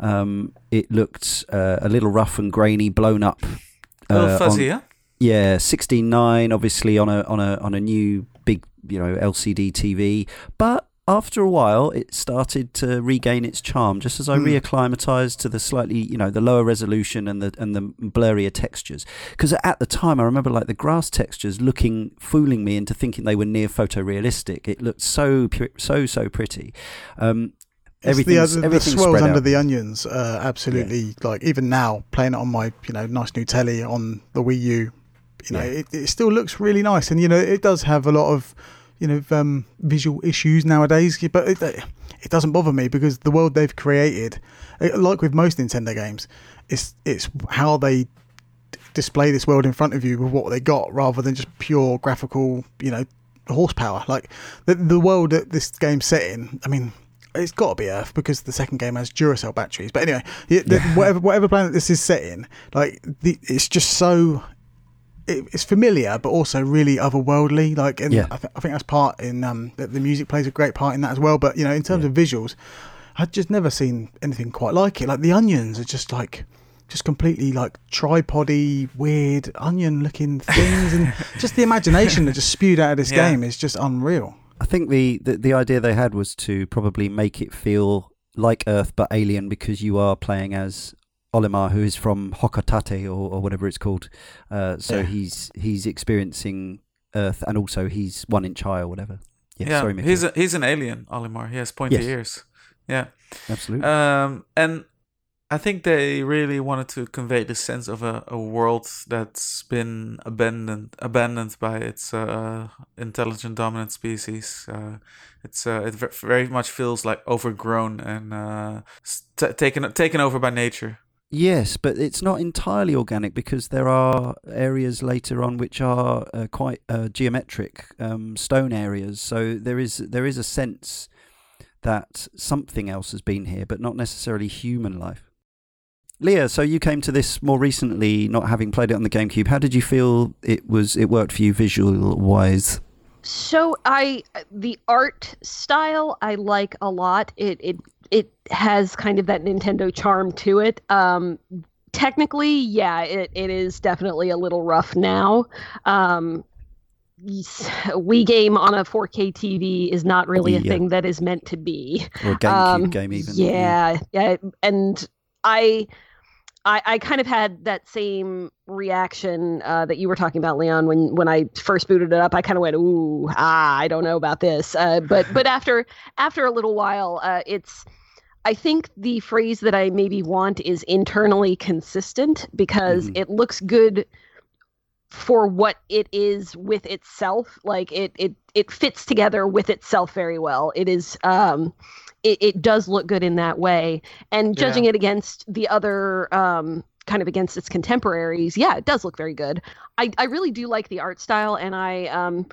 Speaker 1: Um, it looked uh, a little rough and grainy, blown up.
Speaker 3: a little
Speaker 1: uh,
Speaker 3: fuzzy,
Speaker 1: on- yeah, sixteen nine, obviously on a on a on a new big you know LCD TV, but after a while, it started to regain its charm. Just as I
Speaker 4: Hmm.
Speaker 1: reacclimatized to the slightly, you know, the lower resolution and the and the blurrier textures. Because at the time, I remember like the grass textures looking, fooling me into thinking they were near photorealistic. It looked so so so pretty. Um,
Speaker 4: It's the, other, the swirls under
Speaker 1: out.
Speaker 4: the onions. Uh, absolutely, like even now, playing it on my you know nice new telly on the Wii U, you know,
Speaker 1: Yeah.
Speaker 4: it, it still looks really nice, and you know, it does have a lot of you know um, visual issues nowadays, but it, it doesn't bother me because the world they've created, eh, like with most Nintendo games, it's it's how they display this world in front of you with what they got rather than just pure graphical, you know, horsepower. Like the the world that this game's set in. I mean, it's got to be Earth because the second game has Duracell batteries. But anyway, yeah, whatever whatever planet this is set in, like the, it's just so. It, it's familiar, but also really otherworldly. Like, and
Speaker 1: Yeah.
Speaker 4: I, th- I think that's part in um, that the music plays a great part in that as well. But you know, in terms
Speaker 1: Yeah.
Speaker 4: of visuals, I'd just never seen anything quite like it. Like the onions are just like just completely like tripody, weird onion-looking *laughs* things, and just the imagination that just spewed out of this *laughs*
Speaker 3: Yeah.
Speaker 4: game is just unreal.
Speaker 1: I think the, the the idea they had was to probably make it feel like Earth but alien because you are playing as Olimar, who is from Hocotate or, or whatever it's called. Uh, so
Speaker 4: Yeah.
Speaker 1: he's he's experiencing Earth, and also he's one inch high or whatever. Yeah,
Speaker 3: Yeah,
Speaker 1: sorry, Mickey.
Speaker 3: he's a, he's an alien, Olimar. He has pointy
Speaker 1: Yes.
Speaker 3: ears. Yeah.
Speaker 1: Absolutely.
Speaker 3: Um, and I think they really wanted to convey the sense of a, a world that's been abandoned abandoned by its uh, intelligent dominant species. Uh, it's uh, it very much feels like overgrown and uh, t- taken taken over by nature.
Speaker 1: Yes, but it's not entirely organic because there are areas later on which are uh, quite uh, geometric um, stone areas. So there is there is a sense that something else has been here, but not necessarily human life. Leah, so you came to this more recently, not having played it on the GameCube. How did you feel it was? It worked for you visual wise.
Speaker 2: So I the art style I like a lot. It it it has kind of that Nintendo charm to it. Um technically, yeah, it, it is definitely a little rough now. Um Wii game on a 4K TV is not really a
Speaker 1: Yeah.
Speaker 2: thing that is meant to be.
Speaker 1: Or GameCube
Speaker 2: Um,
Speaker 1: game, even.
Speaker 2: Yeah, yeah, and I, I, I kind of had that same reaction uh, that you were talking about, Leon, when when I first booted it up. I kind of went, "Ooh, ah, I don't know about this." Uh, but but after after a little while, uh, it's. I think the phrase that I maybe want is internally consistent because
Speaker 1: Mhm.
Speaker 2: it looks good for what it is with itself like it it it fits together with itself very well it is um it, it does look good in that way and judging
Speaker 3: Yeah.
Speaker 2: it against the other um kind of against its contemporaries yeah it does look very good i i really do like the art style and i um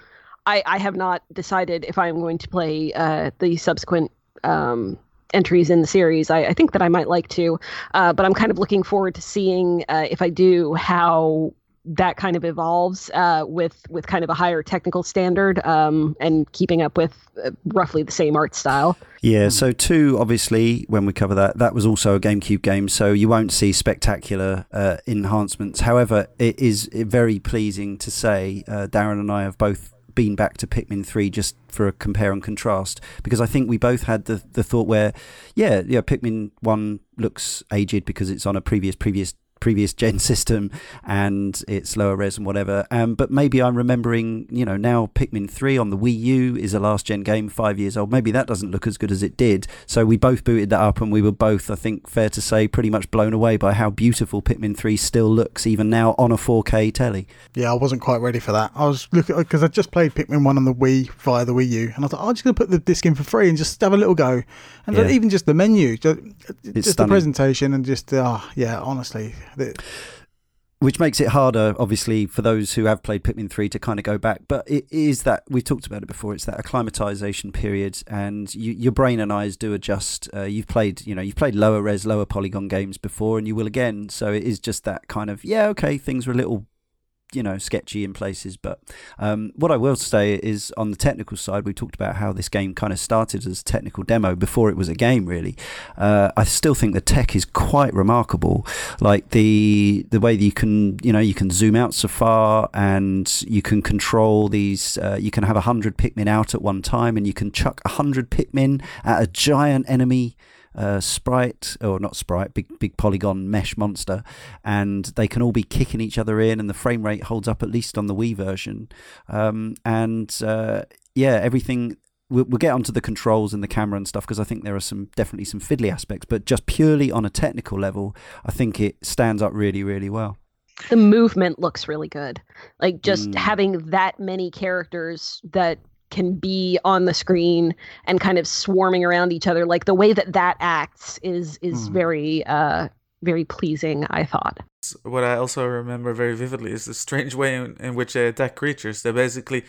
Speaker 2: i i have not decided if i'm going to play uh the subsequent um entries in the series i, I think that i might like to uh, but i'm kind of looking forward to seeing uh, if i do how that kind of evolves uh, with with kind of a higher technical standard um, and keeping up with uh, roughly the same art style.
Speaker 1: Yeah, so two, obviously, when we cover that, that was also a GameCube game, so you won't see spectacular uh, enhancements. However, it is very pleasing to say uh, Darren and I have both been back to Pikmin 3 just for a compare and contrast, because I think we both had the, the thought where, yeah, yeah, Pikmin 1 looks aged because it's on a previous, previous previous gen *laughs* system and it's lower res and whatever. Um, but maybe I'm remembering, you know, now Pikmin 3 on the Wii U is a last gen game, five years old. Maybe that doesn't look as good as it did. So we both booted that up and we were both, I think, fair to say, pretty much blown away by how beautiful Pikmin 3 still looks, even now on a 4K telly.
Speaker 4: Yeah, I wasn't quite ready for that. I was looking because I just played Pikmin one on the Wii via the Wii U, and I thought I'm just going to put the disc in for free and just have a little go. And
Speaker 1: Yeah.
Speaker 4: even just the menu, just, just the presentation, and just oh yeah, honestly, the,
Speaker 1: which makes it harder, obviously, for those who have played Pikmin 3 to kind of go back. But it is that, we talked about it before, it's that acclimatization period, and you, your brain and eyes do adjust. Uh, you've played, you know, you've played lower res, lower polygon games before, and you will again. So it is just that kind of, yeah, okay, things were a little you know sketchy in places. But um, what I will say is on the technical side, we talked about how this game kind of started as a technical demo before it was a game. Really, uh, I still think the tech is quite remarkable. Like the the way that you can you know you can zoom out so far and you can control these. Uh, you can have a hundred Pikmin out at one time, and you can chuck a hundred Pikmin at a giant enemy uh, sprite or not sprite, big big polygon mesh monster, and they can all be kicking each other in, and the frame rate holds up at least on the Wii version. Um, and uh, yeah, everything. We'll, get onto the controls and the camera and stuff because I think there are some definitely some fiddly aspects, but just purely on a technical level, I think it stands up really, really well.
Speaker 2: The movement looks really good. Like just mm. having that many characters that can be on the screen and kind of swarming around each other. Like the way that that acts is is mm. very uh very pleasing i thought.
Speaker 3: What i also remember very vividly is the strange way in, in which they attack creatures they basically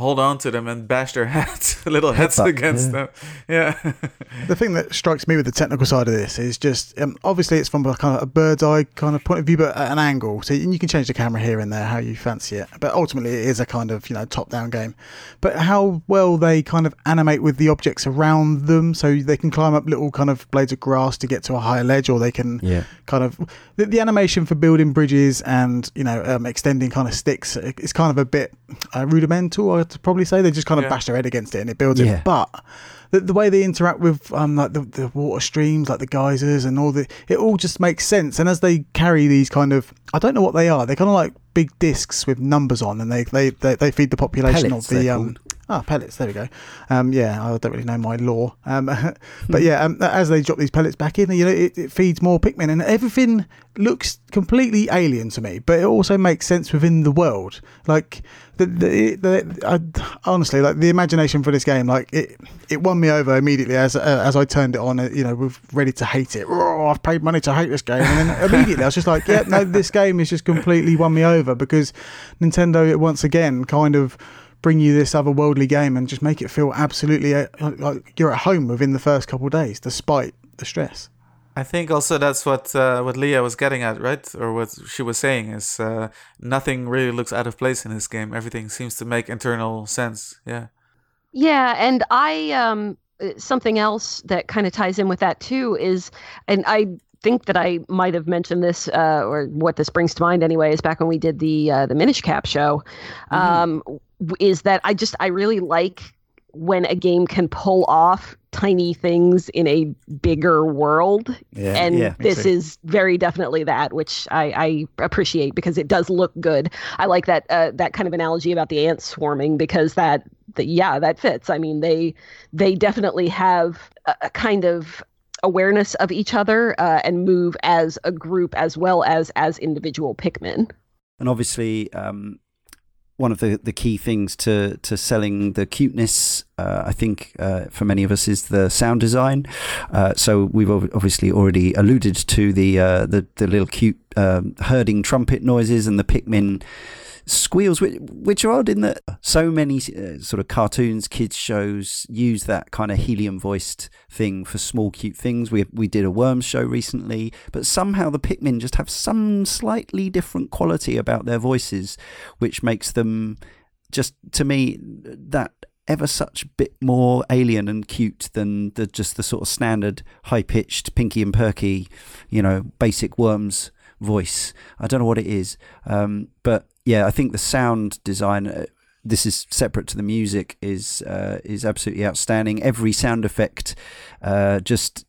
Speaker 3: hold on to them and bash their *laughs* heads, little heads against yeah. them. Yeah. *laughs*
Speaker 4: the thing that strikes me with the technical side of this is just um, obviously it's from a kind of a bird's eye kind of point of view, but at an angle. So you can change the camera here and there how you fancy it. But ultimately, it is a kind of you know top down game. But how well they kind of animate with the objects around them, so they can climb up little kind of blades of grass to get to a higher ledge, or they can yeah. kind of the, the animation for building bridges and you know um, extending kind of sticks is kind of a bit uh, rudimental. I'd probably say they just kind of yeah. bash their head against it and it builds yeah. it. But the, the way they interact with um, like the, the water streams, like the geysers and all the, it all just makes sense. And as they carry these kind of, I don't know what they are. They're kind of like big discs with numbers on, and they they they, they feed the population
Speaker 1: Pellets,
Speaker 4: of the um. Ah, pellets. There we go. Um, yeah, I don't really know my lore, um, *laughs* but yeah, um, as they drop these pellets back in, you know, it, it feeds more Pikmin, and everything looks completely alien to me. But it also makes sense within the world. Like the, the, the I, honestly, like the imagination for this game, like it, it won me over immediately as uh, as I turned it on. Uh, you know, we're ready to hate it. Oh, I've paid money to hate this game, and then *laughs* immediately I was just like, yeah, no, this game has just completely won me over because Nintendo once again kind of bring you this otherworldly game and just make it feel absolutely uh, like you're at home within the first couple of days, despite the stress.
Speaker 3: I think also that's what uh, what Leah was getting at, right? Or what she was saying is uh, nothing really looks out of place in this game. Everything seems to make internal sense. Yeah.
Speaker 2: Yeah, and I um uh, something else that kind of ties in with that too is, and I think that I might have mentioned this, uh, or what this brings to mind anyway, is back when we did the uh, the Minish Cap show. Mm-hmm. Is that I just I really like when a game can pull off tiny things in a bigger world. Yeah, and yeah, this is very definitely that, which I, I, appreciate because it does look good. I like that uh, that kind of analogy about the ants swarming because that the, yeah that fits. I mean they they definitely have a, a kind of awareness of each other uh, and move as a group as well as as individual Pikmin.
Speaker 1: And obviously, um, one of the, the key things to, to selling the cuteness, uh, I think, uh, for many of us, is the sound design. Uh, so we've obviously already alluded to the uh, the, the little cute um, herding trumpet noises and the Pikmin squeals, which, which are odd in that so many uh, sort of cartoons, kids shows use that kind of helium voiced thing for small cute things. We we did a Worms show recently, but somehow the Pikmin just have some slightly different quality about their voices, which makes them just to me that ever such bit more alien and cute than the just the sort of standard high pitched Pinky and Perky, you know, basic Worms voice. I don't know what it is, um, but yeah, I think the sound design. Uh, this is separate to the music. is uh, is absolutely outstanding. Every sound effect uh, just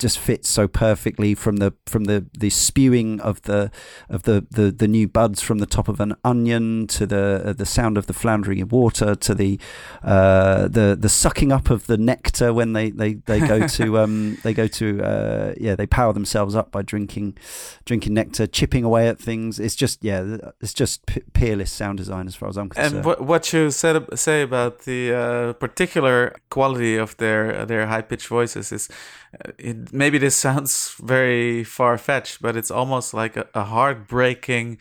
Speaker 1: just fits so perfectly from the from the, the spewing of the of the, the, the new buds from the top of an onion to the uh, the sound of the floundering of water to the uh, the the sucking up of the nectar when they, they, they go *laughs* to um they go to uh, yeah they power themselves up by drinking drinking nectar chipping away at things. It's just yeah it's just peerless sound design as far as I'm concerned.
Speaker 3: and what what you said say about the uh, particular quality of their their high pitched voices is uh, it, maybe this sounds very far fetched, but it's almost like a, a heartbreaking,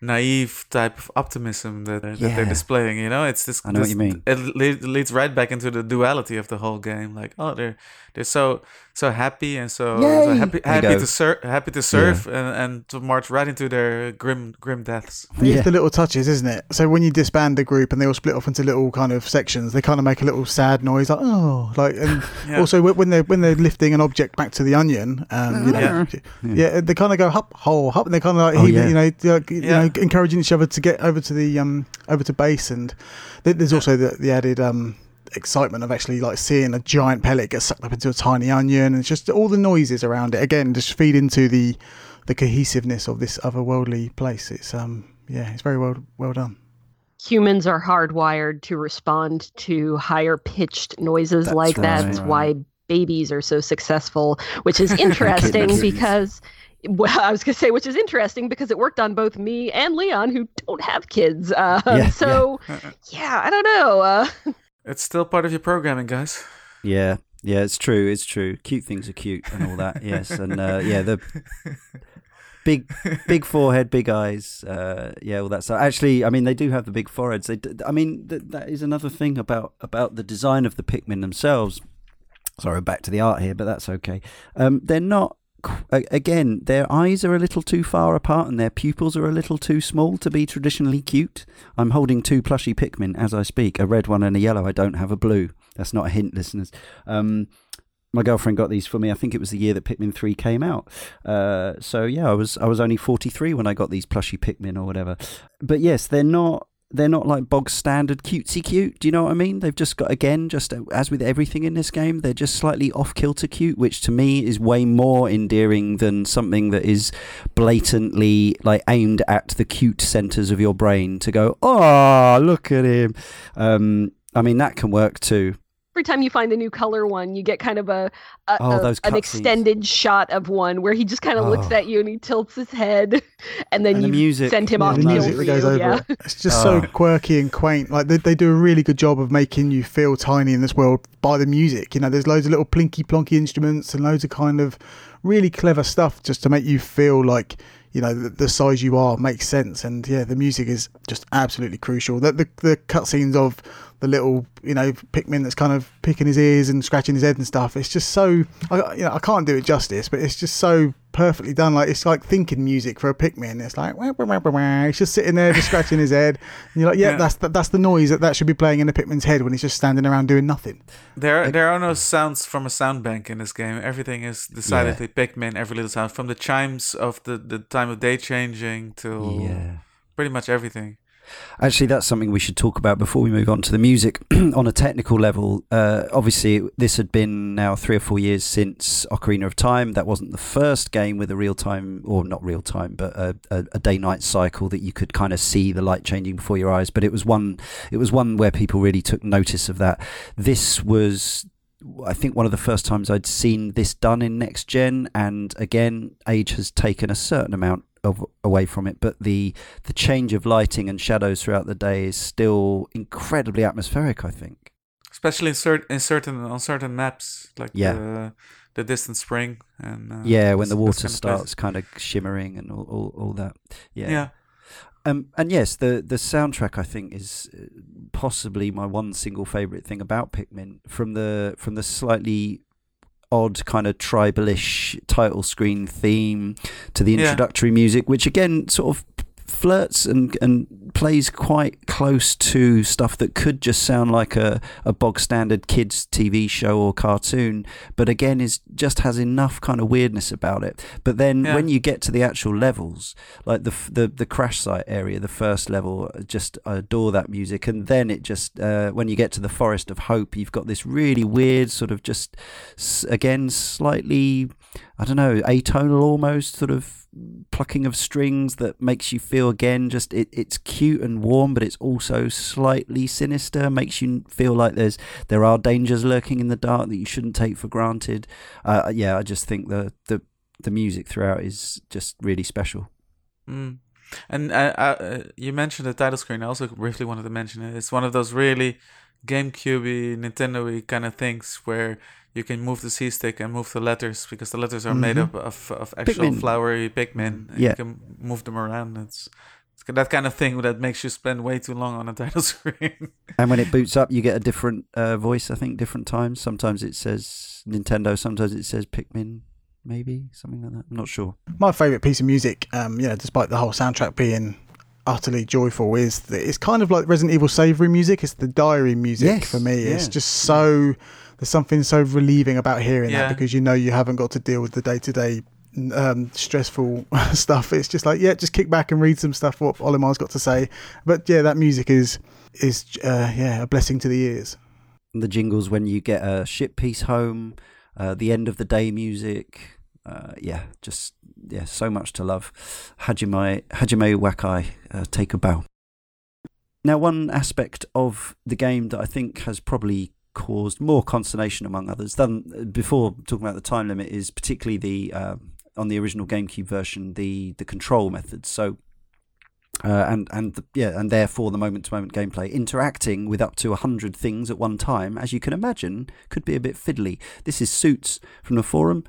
Speaker 3: naive type of optimism that, that they're displaying. You know, it's this.
Speaker 1: I know
Speaker 3: this,
Speaker 1: what you mean.
Speaker 3: It leads right back into the duality of the whole game. Like, oh, they're they're so so happy and so, so happy happy to sur- happy to surf and, and to march right into their grim grim deaths.
Speaker 4: It's
Speaker 1: Yeah.
Speaker 4: the little touches, isn't it? So when you disband the group and they all split off into little kind of sections, they kind of make a little sad noise, like oh, like and *laughs*
Speaker 3: Yeah.
Speaker 4: also when they're when they're lifting an object back to the onion, um, you know, yeah, they kind of go hop, hole, hop, and they kind of like
Speaker 1: Oh,
Speaker 4: heaving,
Speaker 1: yeah.
Speaker 4: you know, like, you
Speaker 3: Yeah.
Speaker 4: know, encouraging each other to get over to the um over to base, and there's also the, the added um excitement of actually like seeing a giant pellet get sucked up into a tiny onion, and it's just all the noises around it again just feed into the the cohesiveness of this otherworldly place. It's um yeah, it's very well well done.
Speaker 2: Humans are hardwired to respond to higher pitched noises
Speaker 1: That's
Speaker 2: like that.
Speaker 1: right.
Speaker 2: That's why babies are so successful, which is *laughs* interesting because. Well, I was going to say, which is interesting because it worked on both me and Leon, who don't have kids. Uh,
Speaker 1: Yeah,
Speaker 2: so, yeah. I don't know. Uh,
Speaker 3: It's still part of your programming, guys.
Speaker 1: Yeah, yeah, it's true. It's true. Cute things are cute and all that. yes, and uh, yeah, the *laughs* big, big forehead, big eyes. Uh, yeah, all that stuff. Actually, I mean, they do have the big foreheads. They, d- I mean, th- that is another thing about about the design of the Pikmin themselves. Sorry, back to the art here, but that's okay. Um, they're not. Again, their eyes are a little too far apart and their pupils are a little too small to be traditionally cute. I'm holding two plushy Pikmin as I speak, a red one and a yellow. I don't have a blue. That's not a hint, listeners. Um, my girlfriend got these for me. I think it was the year that Pikmin three came out. Uh, so yeah, I was I was only forty three when I got these plushy Pikmin or whatever. But yes, they're not they're not like bog standard cutesy cute. Do you know what I mean? They've just got again, just as with everything in this game, they're just slightly off kilter cute, which to me is way more endearing than something that is blatantly like aimed at the cute centers of your brain to go, oh look at him. Um, I mean that can work too.
Speaker 2: Every time you find a new color one, you get kind of a, a,
Speaker 1: Oh,
Speaker 2: a-
Speaker 1: those
Speaker 2: an
Speaker 1: cutscenes.
Speaker 2: extended shot of one where he just kind of oh. looks
Speaker 1: Oh.
Speaker 2: at you and he tilts his head, *laughs* and then
Speaker 1: And the
Speaker 2: you
Speaker 1: music,
Speaker 2: send him
Speaker 1: yeah,
Speaker 2: off
Speaker 4: the music that goes over
Speaker 2: yeah.
Speaker 4: it. *laughs* It's just so
Speaker 1: Oh.
Speaker 4: quirky and quaint. Like they, they do a really good job of making you feel tiny in this world by the music. You know, there's loads of little plinky plonky instruments and loads of kind of really clever stuff just to make you feel like you know the, the size you are makes sense. And yeah, the music is just absolutely crucial. The the, the cutscenes of the little you know Pikmin that's kind of picking his ears and scratching his head and stuff. It's just so I, you know I can't do it justice, but it's just so perfectly done. Like it's like thinking music for a Pikmin. It's like wah, wah, wah, wah, wah. he's just sitting there just scratching his head, and you're like, yeah,
Speaker 3: Yeah.
Speaker 4: that's the, that's the noise that that should be playing in a Pikmin's head when he's just standing around doing nothing.
Speaker 3: There, there are no sounds from a sound bank in this game. Everything is decidedly Pikmin. Every little sound, from the chimes of the, the time of day changing to
Speaker 1: Yeah.
Speaker 3: pretty much everything.
Speaker 1: Actually, that's something we should talk about before we move on to the music. *clears throat* on a technical level, uh, obviously, this had been now three or four years since Ocarina of Time. That wasn't the first game with a real time, or not real time, but a, a, a day night cycle that you could kind of see the light changing before your eyes. But it was one, it was one where people really took notice of that. This was. I think one of the first times I'd seen this done in next gen, and again, age has taken a certain amount of away from it. But the the change of lighting and shadows throughout the day is still incredibly atmospheric. I think.
Speaker 3: Especially in, cert- in certain on certain maps, like
Speaker 1: Yeah.
Speaker 3: the, the distant spring and uh,
Speaker 1: yeah, when the water starts kind of shimmering and all, all, all that. Yeah.
Speaker 3: Yeah.
Speaker 1: Um, and yes, the the soundtrack I think is uh, possibly my one single favorite thing about Pikmin. From the from the slightly odd kind of tribalish title screen theme to the
Speaker 3: Yeah.
Speaker 1: introductory music, which again sort of flirts and and plays quite close to stuff that could just sound like a, a bog standard kids TV show or cartoon, but again is just has enough kind of weirdness about it. But then
Speaker 3: Yeah.
Speaker 1: when you get to the actual levels, like the the the crash site area, the first level, just I adore that music. And then it just uh, when you get to the Forest of Hope, you've got this really weird sort of just again slightly I don't know atonal almost sort of plucking of strings that makes you feel again just it, it's cute and warm but it's also slightly sinister makes you feel like there's there are dangers lurking in the dark that you shouldn't take for granted uh, yeah i just think the the the music throughout is just really special
Speaker 3: Mm. And uh, uh, you mentioned the title screen. I also briefly wanted to mention it. It's one of those really GameCube-y, Nintendo-y kind of things where you can move the C stick and move the letters because the letters are made
Speaker 4: Mhm.
Speaker 3: up of, of actual
Speaker 1: Pikmin.
Speaker 3: flowery Pikmin.
Speaker 1: Yeah.
Speaker 3: You can move them around. It's it's that kind of thing that makes you spend way too long on a *laughs* title screen.
Speaker 1: and when it boots up, you get a different uh, voice. I think different times. Sometimes it says Nintendo. Sometimes it says Pikmin. Maybe something like that. I'm not sure.
Speaker 4: My favourite piece of music, um, you know, despite the whole soundtrack being utterly joyful, is that it's kind of like Resident Evil savoury music. It's the diary music
Speaker 1: Yes,
Speaker 4: for me. It's just so there's something so relieving about hearing
Speaker 3: Yeah.
Speaker 4: that because you know you haven't got to deal with the day to day um stressful *laughs* stuff it's just like yeah just kick back and read some stuff what olimar's got to say but yeah that music is is uh, yeah a blessing to the ears
Speaker 1: the jingles when you get a ship piece home, uh, the end of the day music. Uh, yeah, just yeah, so much to love. Hajime Hajime Wakai, uh, take a bow. Now, one aspect of the game that I think has probably caused more consternation among others than before talking about the time limit is particularly the uh, on the original GameCube version the the control methods. So uh, and and the, yeah, and therefore the moment-to-moment gameplay interacting with up to hundred things at one time, as you can imagine, could be a bit fiddly. This is Suits from the forum,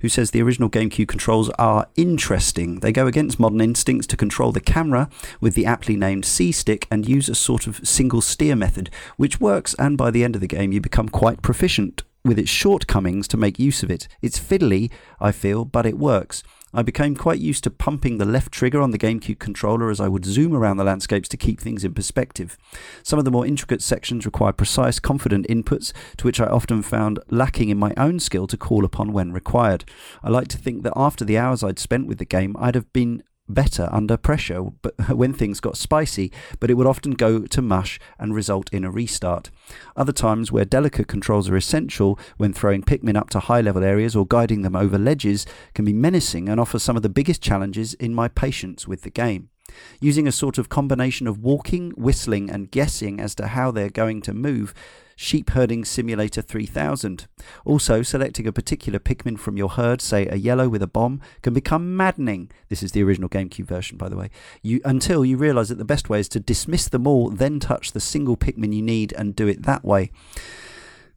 Speaker 1: who says the original GameCube controls are interesting. They go against modern instincts to control the camera with the aptly named C stick and use a sort of single steer method, which works. And by the end of the game, you become quite proficient with its shortcomings to make use of it. It's fiddly, I feel, but it works. I became quite used to pumping the left trigger on the GameCube controller as I would zoom around the landscapes to keep things in perspective. Some of the more intricate sections require precise, confident inputs, to which I often found lacking in my own skill to call upon when required. I like to think that after the hours I'd spent with the game, I'd have been better under pressure but *laughs* when things got spicy but it would often go to mush and result in a restart. Other times where delicate controls are essential when throwing pikmin up to high level areas or guiding them over ledges can be menacing and offer some of the biggest challenges in my patience with the game using a sort of combination of walking whistling and guessing as to how they're going to move Sheep Herding Simulator 3000. Also, selecting a particular Pikmin from your herd, say a yellow with a bomb, can become maddening. This is the original GameCube version, by the way. You until you realise that the best way is to dismiss them all, then touch the single Pikmin you need and do it that way.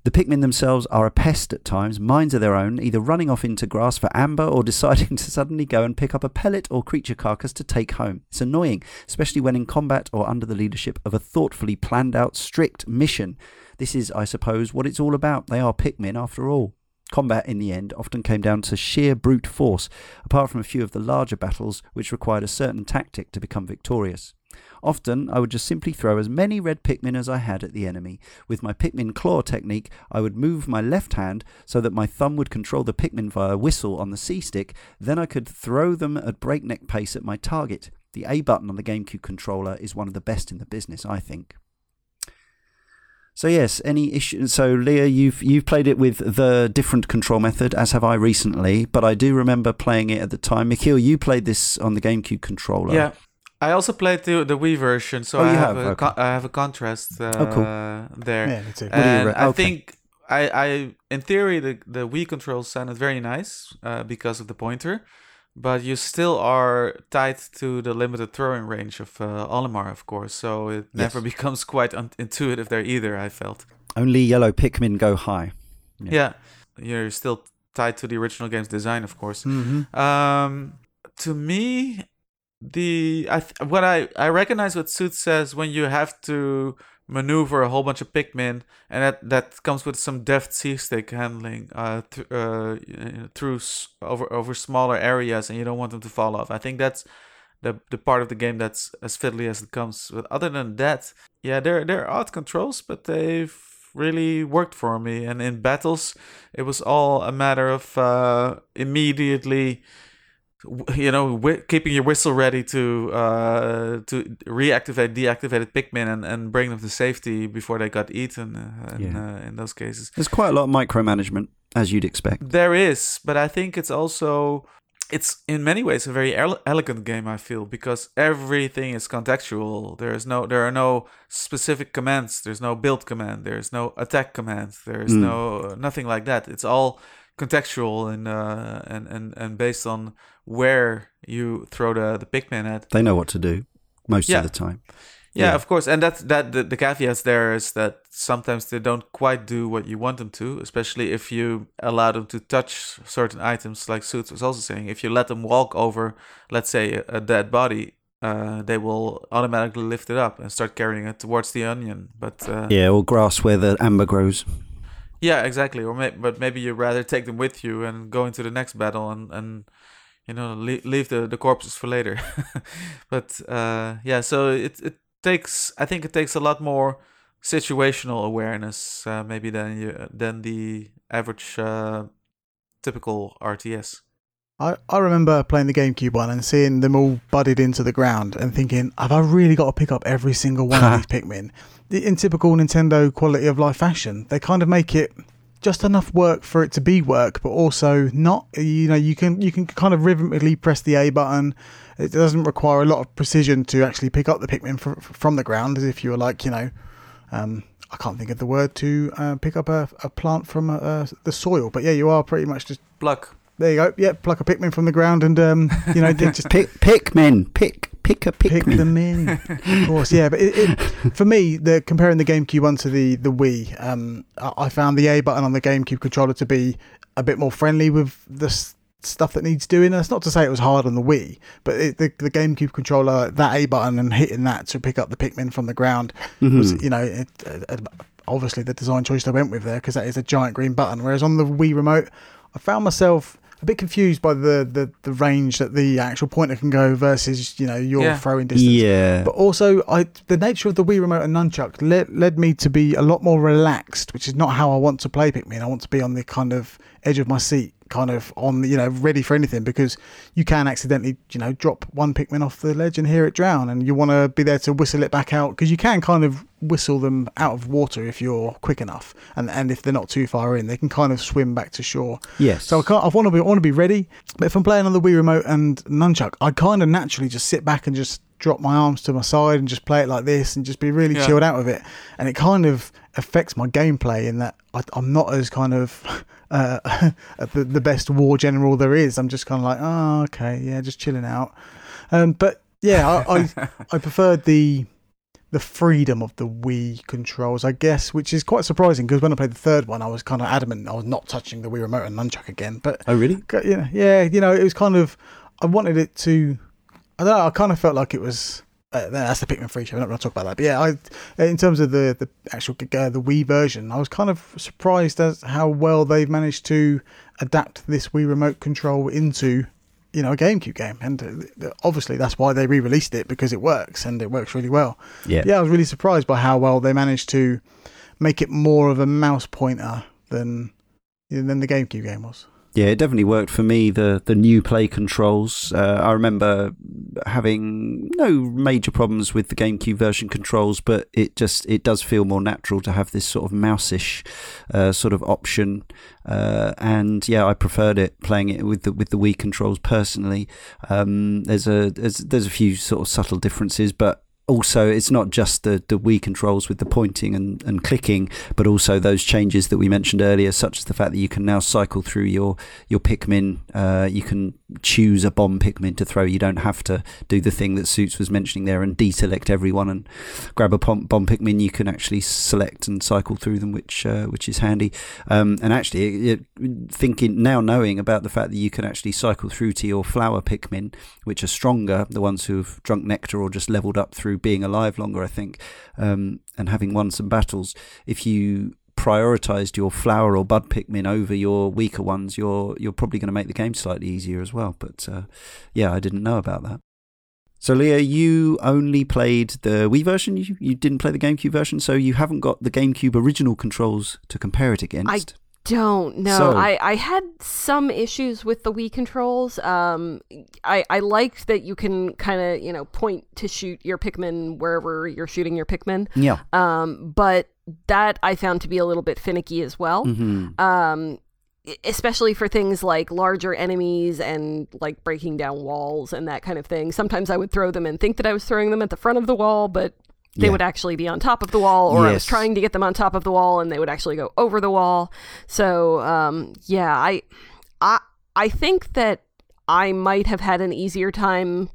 Speaker 1: The Pikmin themselves are a pest at times, minds of their own, either running off into grass for amber or *laughs* deciding to suddenly go and pick up a pellet or creature carcass to take home. It's annoying, especially when in combat or under the leadership of a thoughtfully planned out, strict mission. This is, I suppose, what it's all about. They are Pikmin after all. Combat in the end often came down to sheer brute force, apart from a few of the larger battles which required a certain tactic to become victorious. Often, I would just simply throw as many red Pikmin as I had at the enemy. With my Pikmin claw technique, I would move my left hand so that my thumb would control the Pikmin via whistle on the C stick, then I could throw them at breakneck pace at my target. The A button on the GameCube controller is one of the best in the business, I think. So yes, any issue? So Leah, you've you've played it with the different control method, as have I recently. But I do remember playing it at the time. Michiel, you played this on the GameCube controller.
Speaker 3: Yeah. I also played the the Wii version, so
Speaker 1: Oh,
Speaker 3: I have,
Speaker 1: have?
Speaker 3: a
Speaker 1: Okay.
Speaker 3: con- I have a contrast uh,
Speaker 1: Oh, cool.
Speaker 3: there.
Speaker 4: yeah me too
Speaker 1: What do you
Speaker 3: And I
Speaker 1: okay.
Speaker 3: think I, I in theory the the Wii controls sounded very nice uh, because of the pointer, but you still are tied to the limited throwing range of uh, Olimar, of course. So it never *laughs* becomes quite un- intuitive there either. I felt.
Speaker 1: Only yellow Pikmin go high. Yeah.
Speaker 3: Yeah. you're still tied to the original game's design, of course.
Speaker 4: hmm
Speaker 3: Um, to me, the I th- what I I recognize what Suit says when you have to maneuver a whole bunch of Pikmin, and that that comes with some deft C stick handling uh, th- uh through s- over over smaller areas, and you don't want them to fall off. I think that's the the part of the game that's as fiddly as it comes. But other than that, yeah, they're they're odd controls, but they've really worked for me. And in battles, it was all a matter of uh, immediately, you know, keeping your whistle ready to uh, to reactivate deactivated Pikmin and, and bring them to safety before they got eaten. Uh, in,
Speaker 1: Yeah.
Speaker 3: uh, in those cases,
Speaker 1: There's quite a lot of micromanagement, as you'd expect.
Speaker 3: there is, but I think it's also it's in many ways a very ele- elegant game. I feel because everything is contextual. There is no there are no specific commands. There's no build command. There's no attack command. There's
Speaker 1: Mm.
Speaker 3: no nothing like that. It's all contextual and uh, and and and based on where you throw the the Pikmin at.
Speaker 1: They know what to do most
Speaker 3: Yeah.
Speaker 1: of the time.
Speaker 3: Yeah,
Speaker 1: Yeah.
Speaker 3: of course, and that's that. The, the caveats there is that sometimes they don't quite do what you want them to, especially if you allow them to touch certain items. Like Suits was also saying, if you let them walk over, let's say, a, a dead body, uh, they will automatically lift it up and start carrying it towards the onion. But uh,
Speaker 1: yeah, or grass where the amber grows.
Speaker 3: Yeah, exactly. Or may- but maybe you'd rather take them with you and go into the next battle and and you know leave, leave the the corpses for later. *laughs* but uh, yeah, so it it takes I think it takes a lot more situational awareness uh, maybe than you than the average uh, typical RTS.
Speaker 4: I, I remember playing the GameCube one and seeing them all budded into the ground and thinking, have I really got to pick up every single one of these *laughs* Pikmin? In typical Nintendo quality of life fashion, they kind of make it just enough work for it to be work, but also not. You know, you can you can kind of rhythmically press the A button. It doesn't require a lot of precision to actually pick up the Pikmin fr- from the ground, as if you were like, you know, um, I can't think of the word to uh, pick up a, a plant from uh, the soil. But yeah, you are pretty much just
Speaker 3: pluck.
Speaker 4: There you go. Yeah, pluck a Pikmin from the ground and um, you know *laughs* just
Speaker 1: pick Pikmin, pick pick a Pikmin.
Speaker 4: Pick them in, of course. Yeah, but it, it, for me, the comparing the GameCube one to the the Wii, um, I found the A button on the GameCube controller to be a bit more friendly with the stuff that needs doing. That's not to say it was hard on the Wii, but it, the the GameCube controller, that A button and hitting that to pick up the Pikmin from the ground mm-hmm. was, you know, it, uh, obviously the design choice they went with there because that is a giant green button. Whereas on the Wii remote, I found myself a bit confused by the, the, the range that the actual pointer can go versus you know your yeah. throwing distance.
Speaker 1: Yeah.
Speaker 4: But also, I the nature of the Wii remote and nunchuck led led me to be a lot more relaxed, which is not how I want to play Pikmin. I want to be on the kind of edge of my seat kind of on you know ready for anything because you can accidentally you know drop one Pikmin off the ledge and hear it drown and you want to be there to whistle it back out because you can kind of whistle them out of water if you're quick enough and and if they're not too far in they can kind of swim back to shore.
Speaker 1: Yes.
Speaker 4: So I, can't, I want to be I want to be ready but if I'm playing on the Wii remote and nunchuck I kind of naturally just sit back and just drop my arms to my side and just play it like this and just be really yeah. chilled out with it. And it kind of affects my gameplay in that I, I'm not as kind of *laughs* uh, *laughs* the, the best war general there is. I'm just kind of like, oh, okay, yeah, just chilling out. Um, but yeah, I, I, *laughs* I preferred the the freedom of the Wii controls, I guess, which is quite surprising because when I played the third one, I was kind of adamant I was not touching the Wii remote and nunchuck again. But
Speaker 1: oh, really?
Speaker 4: Know, yeah, you know, it was kind of I wanted it to. I don't know. I kind of felt like it was uh, that's the Pikmin 3 show. We're not going to talk about that, but yeah, I in terms of the the actual uh, the Wii version, I was kind of surprised as how well they've managed to adapt this Wii remote control into you know a GameCube game, and uh, obviously that's why they re-released it because it works and it works really well.
Speaker 1: Yeah,
Speaker 4: yeah, I was really surprised by how well they managed to make it more of a mouse pointer than than the GameCube game was.
Speaker 1: Yeah, it definitely worked for me. The the new play controls. Uh, I remember having no major problems with the GameCube version controls, but it just it does feel more natural to have this sort of mouseish uh, sort of option. Uh, and yeah, I preferred it playing it with the with the Wii controls personally. Um, there's a there's, there's a few sort of subtle differences, but also it's not just the, the Wii controls with the pointing and, and clicking, but also those changes that we mentioned earlier, such as the fact that you can now cycle through your your Pikmin. Uh, you can choose a bomb Pikmin to throw. You don't have to do the thing that Suits was mentioning there and deselect everyone and grab a bomb, bomb Pikmin. You can actually select and cycle through them, which uh, which is handy. Um, and actually, it, thinking now knowing about the fact that you can actually cycle through to your flower Pikmin, which are stronger, the ones who've drunk nectar or just leveled up through being alive longer, I think, um, and having won some battles. If you prioritized your flower or bud Pikmin over your weaker ones, you're you're probably going to make the game slightly easier as well. But uh, yeah, I didn't know about that. So Leah, you only played the Wii version. You, you didn't play the GameCube version, so you haven't got the GameCube original controls to compare it against.
Speaker 2: I don't know. So, I, I had some issues with the Wii controls. Um, I, I liked that you can kind of, you know, point to shoot your Pikmin wherever you're shooting your Pikmin.
Speaker 1: Yeah.
Speaker 2: Um, but that I found to be a little bit finicky as well.
Speaker 1: Mm-hmm.
Speaker 2: Um, especially for things like larger enemies and like breaking down walls and that kind of thing. Sometimes I would throw them and think that I was throwing them at the front of the wall, but they yeah. would actually be on top of the wall, or yes. I was trying to get them on top of the wall, and they would actually go over the wall. So, um, yeah, I, I, I think that I might have had an easier time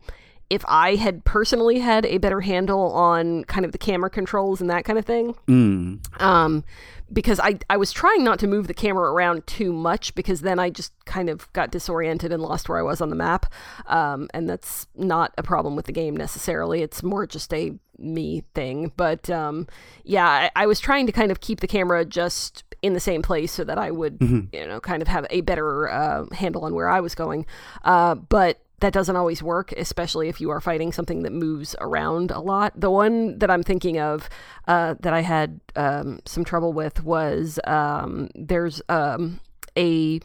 Speaker 2: if I had personally had a better handle on kind of the camera controls and that kind of thing.
Speaker 1: Mm.
Speaker 2: Um, because I I was trying not to move the camera around too much because then I just kind of got disoriented and lost where I was on the map, um, and that's not a problem with the game necessarily. It's more just a me thing. But um, yeah, I, I, was trying to kind of keep the camera just in the same place so that I would, mm-hmm. you know, kind of have a better uh, handle on where I was going. Uh, but that doesn't always work, especially if you are fighting something that moves around a lot. The one that I'm thinking of uh, that I had um, some trouble with was um, there's um, a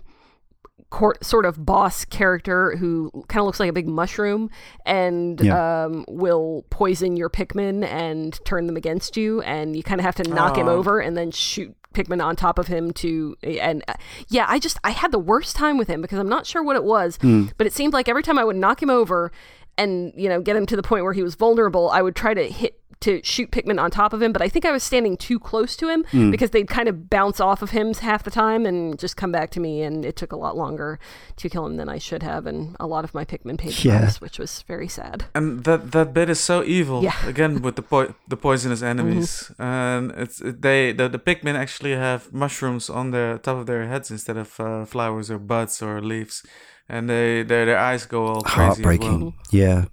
Speaker 2: court, sort of boss character who kind of looks like a big mushroom and yeah. um, will poison your Pikmin and turn them against you, and you kind of have to knock him over and then shoot Pikmin on top of him to and uh, yeah, I just I had the worst time with him because I'm not sure what it was, mm. but it seemed like every time I would knock him over and you know get him to the point where he was vulnerable, I would try to hit to shoot Pikmin on top of him, but I think I was standing too close to him mm. because they'd kind of bounce off of him half the time and just come back to me, and it took a lot longer to kill him than I should have, and a lot of my Pikmin paid yeah. price, which was very sad.
Speaker 3: And that that bit is so evil. Yeah. Again with the po- the poisonous enemies, mm-hmm. and it's they the, the Pikmin actually have mushrooms on the top of their heads instead of uh, flowers or buds or leaves, and they their their eyes go all crazy.
Speaker 1: Heartbreaking.
Speaker 3: Well.
Speaker 1: Yeah.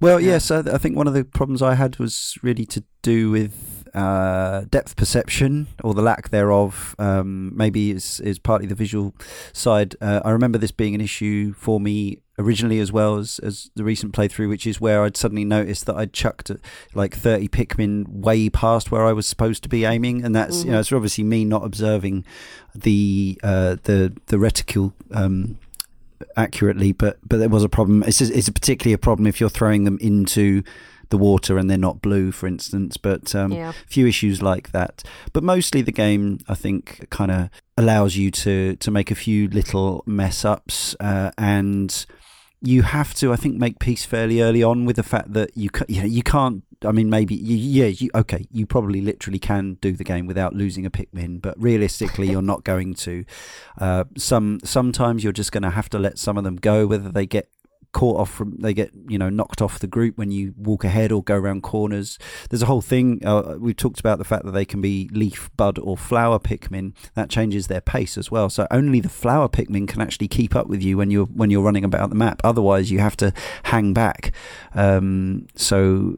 Speaker 1: Well, yeah. yes, I, I, think one of the problems I had was really to do with uh, depth perception or the lack thereof. Um, maybe is is partly the visual side. Uh, I remember this being an issue for me originally as well as, as the recent playthrough, which is where I'd suddenly noticed that I'd chucked like 30 Pikmin way past where I was supposed to be aiming. And that's, mm-hmm. you know, it's obviously me not observing the, uh, the, the reticule, um, accurately, but but there was a problem. It's it's particularly a problem if you're throwing them into the water and they're not blue, for instance. But um, yeah. few issues like that. But mostly the game, I think, kind of allows you to to make a few little mess ups uh, and you have to, I think, make peace fairly early on with the fact that you know, you can't I mean, maybe you, yeah, you, okay, you probably literally can do the game without losing a Pikmin, but realistically, you're not going to. Uh, some sometimes you're just going to have to let some of them go, whether they get caught off from they get you know knocked off the group when you walk ahead or go around corners. There's a whole thing uh, we've talked about the fact that they can be leaf bud or flower pikmin. That changes their pace as well. So only the flower pikmin can actually keep up with you when you're when you're running about the map. Otherwise you have to hang back. Um, so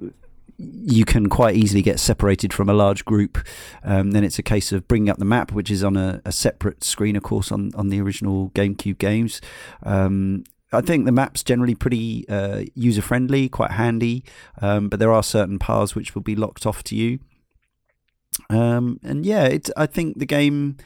Speaker 1: you can quite easily get separated from a large group. Um, then it's a case of bringing up the map, which is on a, a separate screen, of course, on, on the original GameCube games. Um, I think the map's generally pretty uh, user friendly, quite handy, um, but there are certain paths which will be locked off to you. Um, and yeah, it's. I think the game,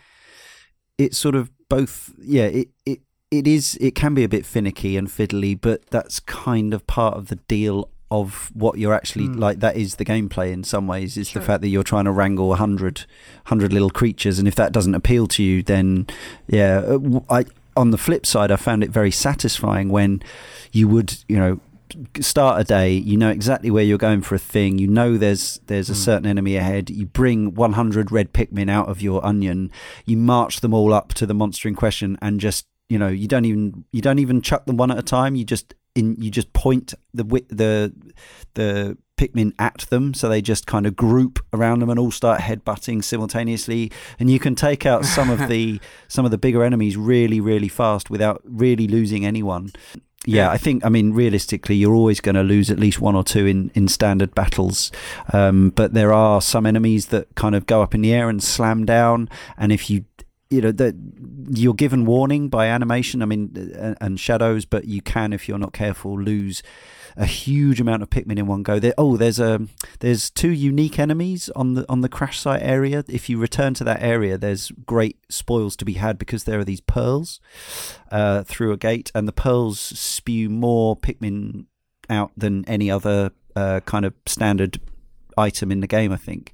Speaker 1: it's sort of both. Yeah, it, it it is. It can be a bit finicky and fiddly, but that's kind of part of the deal of what you're actually mm. like that is the gameplay in some ways is sure. the fact that you're trying to wrangle 100 100 little creatures and if that doesn't appeal to you then yeah uh, i on the flip side i found it very satisfying when you would you know start a day you know exactly where you're going for a thing you know there's there's a mm. certain enemy ahead you bring 100 red pikmin out of your onion you march them all up to the monster in question and just you know you don't even you don't even chuck them one at a time you just in you just point the the the Pikmin at them, so they just kind of group around them and all start headbutting simultaneously. And you can take out some of the *laughs* some of the bigger enemies really, really fast without really losing anyone. Yeah, I think. I mean, realistically, you're always going to lose at least one or two in in standard battles. Um, but there are some enemies that kind of go up in the air and slam down, and if you you know that you're given warning by animation i mean and, and, shadows but you can if you're not careful lose a huge amount of pikmin in one go. There oh there's a there's two unique enemies on the on the crash site area. If you return to that area there's great spoils to be had because there are these pearls uh, through a gate and the pearls spew more pikmin out than any other uh, kind of standard item in the game i think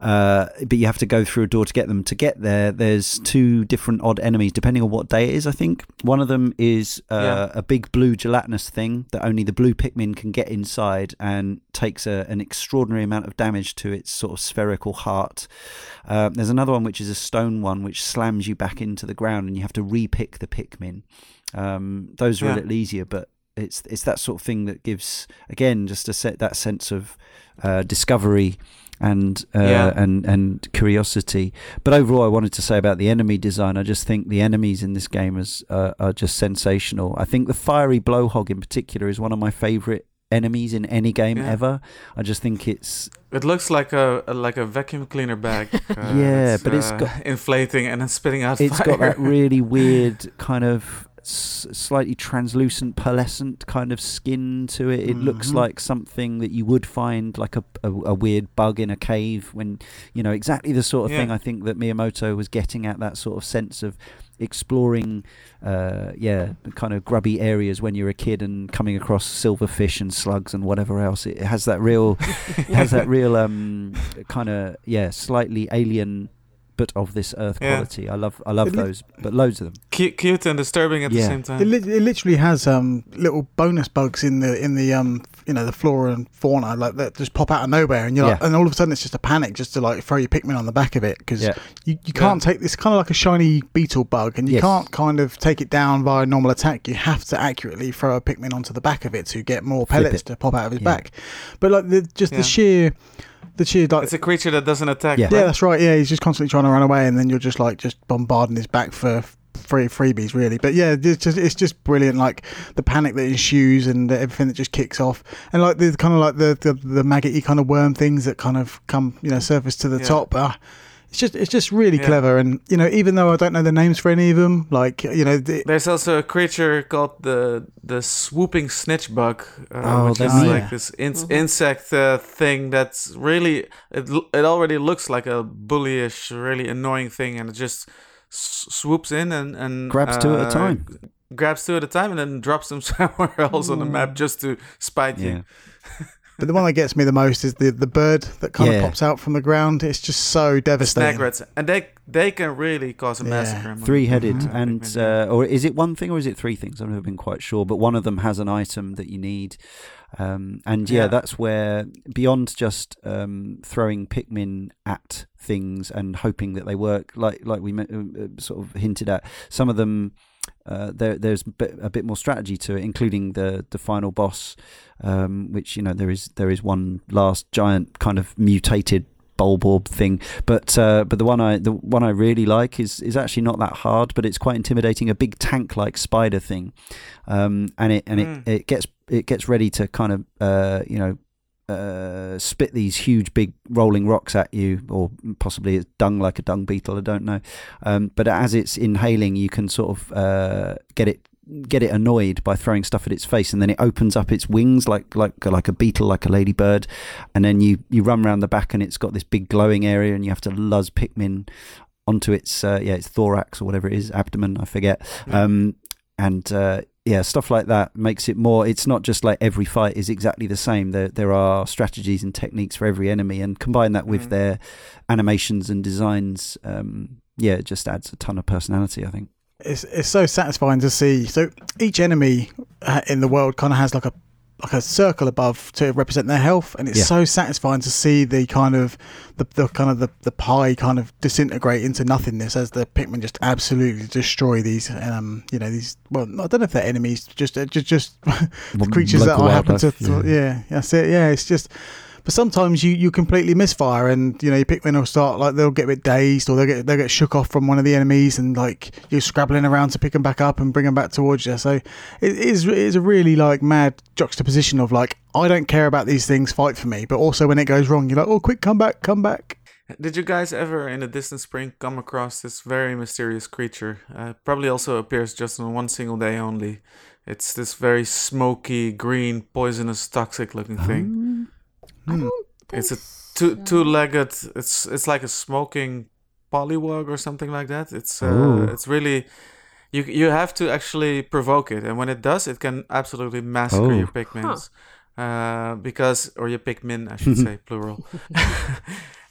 Speaker 1: uh, but you have to go through a door to get them. To get there, there's two different odd enemies depending on what day it is. I think one of them is uh, yeah. a big blue gelatinous thing that only the blue Pikmin can get inside and takes a, an extraordinary amount of damage to its sort of spherical heart. Uh, there's another one which is a stone one which slams you back into the ground and you have to repick the Pikmin. Um, those are yeah. a little easier, but it's it's that sort of thing that gives again just a set that sense of uh, discovery and uh,
Speaker 3: Yeah.
Speaker 1: and and curiosity. But overall, I wanted to say about the enemy design. I just think the enemies in this game is uh, are just sensational. I think the fiery blowhog in particular is one of my favourite enemies in any game
Speaker 3: Yeah.
Speaker 1: ever. I just think it's
Speaker 3: It looks like a, like a vacuum cleaner bag. *laughs* Uh,
Speaker 1: Yeah,
Speaker 3: that's,
Speaker 1: but it's
Speaker 3: uh,
Speaker 1: got-
Speaker 3: inflating and then spitting out
Speaker 1: it's
Speaker 3: fire.
Speaker 1: got that really *laughs* weird kind of slightly translucent pearlescent kind of skin to it. It looks
Speaker 4: Mhm.
Speaker 1: like something that you would find like a, a, a weird bug in a cave when you know exactly the sort of thing i think that miyamoto was getting at that sort of sense of exploring uh yeah kind of grubby areas when you're a kid and coming across silverfish and slugs and whatever else. It has that real *laughs* has that real um kind of yeah slightly alien but of this earth
Speaker 3: Yeah.
Speaker 1: quality i love i love
Speaker 4: It li-
Speaker 1: those but loads of them
Speaker 3: cute, cute and disturbing at
Speaker 1: Yeah.
Speaker 3: the same time.
Speaker 4: It, li- it literally has um, little bonus bugs in the in the um, you know the flora and fauna like that just pop out of nowhere, and you're like, and all of a sudden it's just a panic just to like throw your Pikmin on the back of it because
Speaker 1: Yeah.
Speaker 4: you, you can't take this kind of like a shiny beetle bug, and you
Speaker 1: Yes.
Speaker 4: can't kind of take it down via normal attack. You have to accurately throw a Pikmin onto the back of it to get more
Speaker 1: Flip
Speaker 4: pellets
Speaker 1: it.
Speaker 4: to pop out of his
Speaker 1: Yeah.
Speaker 4: back. But like the just
Speaker 3: Yeah.
Speaker 4: the sheer the sheer like
Speaker 3: It's a creature that doesn't attack.
Speaker 1: Yeah.
Speaker 4: yeah, that's right. Yeah, he's just constantly trying to run away, and then you're just like just bombarding his back for free freebies, really. But yeah, it's just it's just brilliant. Like the panic that ensues and everything that just kicks off, and like the kind of like the the, the maggoty kind of worm things that kind of come you know surface to the
Speaker 3: Yeah.
Speaker 4: top. Ah, it's just it's just really
Speaker 3: Yeah.
Speaker 4: clever, and you know even though I don't know the names for any of them, like you know the,
Speaker 3: There's also a creature called the the swooping snitch bug, uh,
Speaker 1: Oh,
Speaker 3: which is
Speaker 4: neat.
Speaker 3: like this in-
Speaker 2: Mhm.
Speaker 3: insect uh, thing that's really it. It already looks like a bullyish, really annoying thing, and it just s- swoops in and and
Speaker 1: Grabs two at a
Speaker 3: uh,
Speaker 1: time.
Speaker 3: Grabs two at a time, and then drops them *laughs* somewhere else on the map just to spite
Speaker 1: yeah
Speaker 3: you. *laughs*
Speaker 4: but the one that gets me the most is the the bird that kind
Speaker 1: Yeah.
Speaker 4: of pops out from the ground. It's just so devastating.
Speaker 3: Snagrets, and they they can really cause a
Speaker 4: Yeah.
Speaker 3: massacre.
Speaker 1: three-headed
Speaker 3: Mhm.
Speaker 1: and uh, or is it one thing or is it three things i've never been quite sure but one of them has an item that you need um, and yeah,
Speaker 3: Yeah.
Speaker 1: that's where beyond just um, throwing pikmin at things and hoping that they work like like we uh, uh, sort of hinted at some of them uh, there, there's a bit, a bit more strategy to it, including the the final boss, um, which you know there is there is one last giant kind of mutated bulborb thing, but uh, but the one I the one I really like is is actually not that hard, but it's quite intimidating. A big tank like spider thing, um, and it and
Speaker 3: Mm.
Speaker 1: it, it gets it gets ready to kind of uh, you know uh, spit these huge big rolling rocks at you, or possibly it's dung like a dung beetle. I don't know, um, but as it's inhaling, you can sort of uh, get it get it annoyed by throwing stuff at its face, and then it opens up its wings like like like a beetle, like a ladybird, and then you you run around the back, and it's got this big glowing area, and you have to luzz Pikmin onto its uh, yeah its thorax or whatever it is, abdomen, I forget, um, and uh, yeah, stuff like that makes it more. It's not just like every fight is exactly the same. There there are strategies and techniques for every enemy, and combine that with
Speaker 3: Mm.
Speaker 1: their animations and designs. Um, yeah, it just adds a ton of personality. I think.
Speaker 4: it's it's so satisfying to see. So each enemy uh, in the world kind of has like a like a circle above to represent their health, and it's
Speaker 1: Yeah.
Speaker 4: so satisfying to see the kind of the, the kind of the, the pie kind of disintegrate into nothingness as the Pikmin just absolutely destroy these um you know these well I don't know if they're enemies just uh, just just *laughs* the creatures that I happen to th- yeah. that's it yeah it's just but sometimes you, you completely misfire and you know your Pikmin will start like they'll get a bit dazed or they'll get they'll get shook off from one of the enemies and like you're scrabbling around to pick them back up and bring them back towards you so it is it is a really like mad juxtaposition of like I don't care about these things fight for me but also when it goes wrong you're like oh quick come back come back
Speaker 3: Did you guys ever, in a distant spring, come across this very mysterious creature? Uh, probably also appears just on one single day only. It's this very smoky, green, poisonous, toxic-looking thing.
Speaker 2: I
Speaker 4: Hmm.
Speaker 2: don't
Speaker 3: It's a two
Speaker 2: so.
Speaker 3: two-legged. It's it's like a smoking polywog or something like that. It's uh, it's really. You, you have to actually provoke it, and when it does, it can absolutely massacre
Speaker 1: Oh.
Speaker 3: your Pikmins. Uh, because, or your Pikmin, I should say, *laughs* plural. *laughs*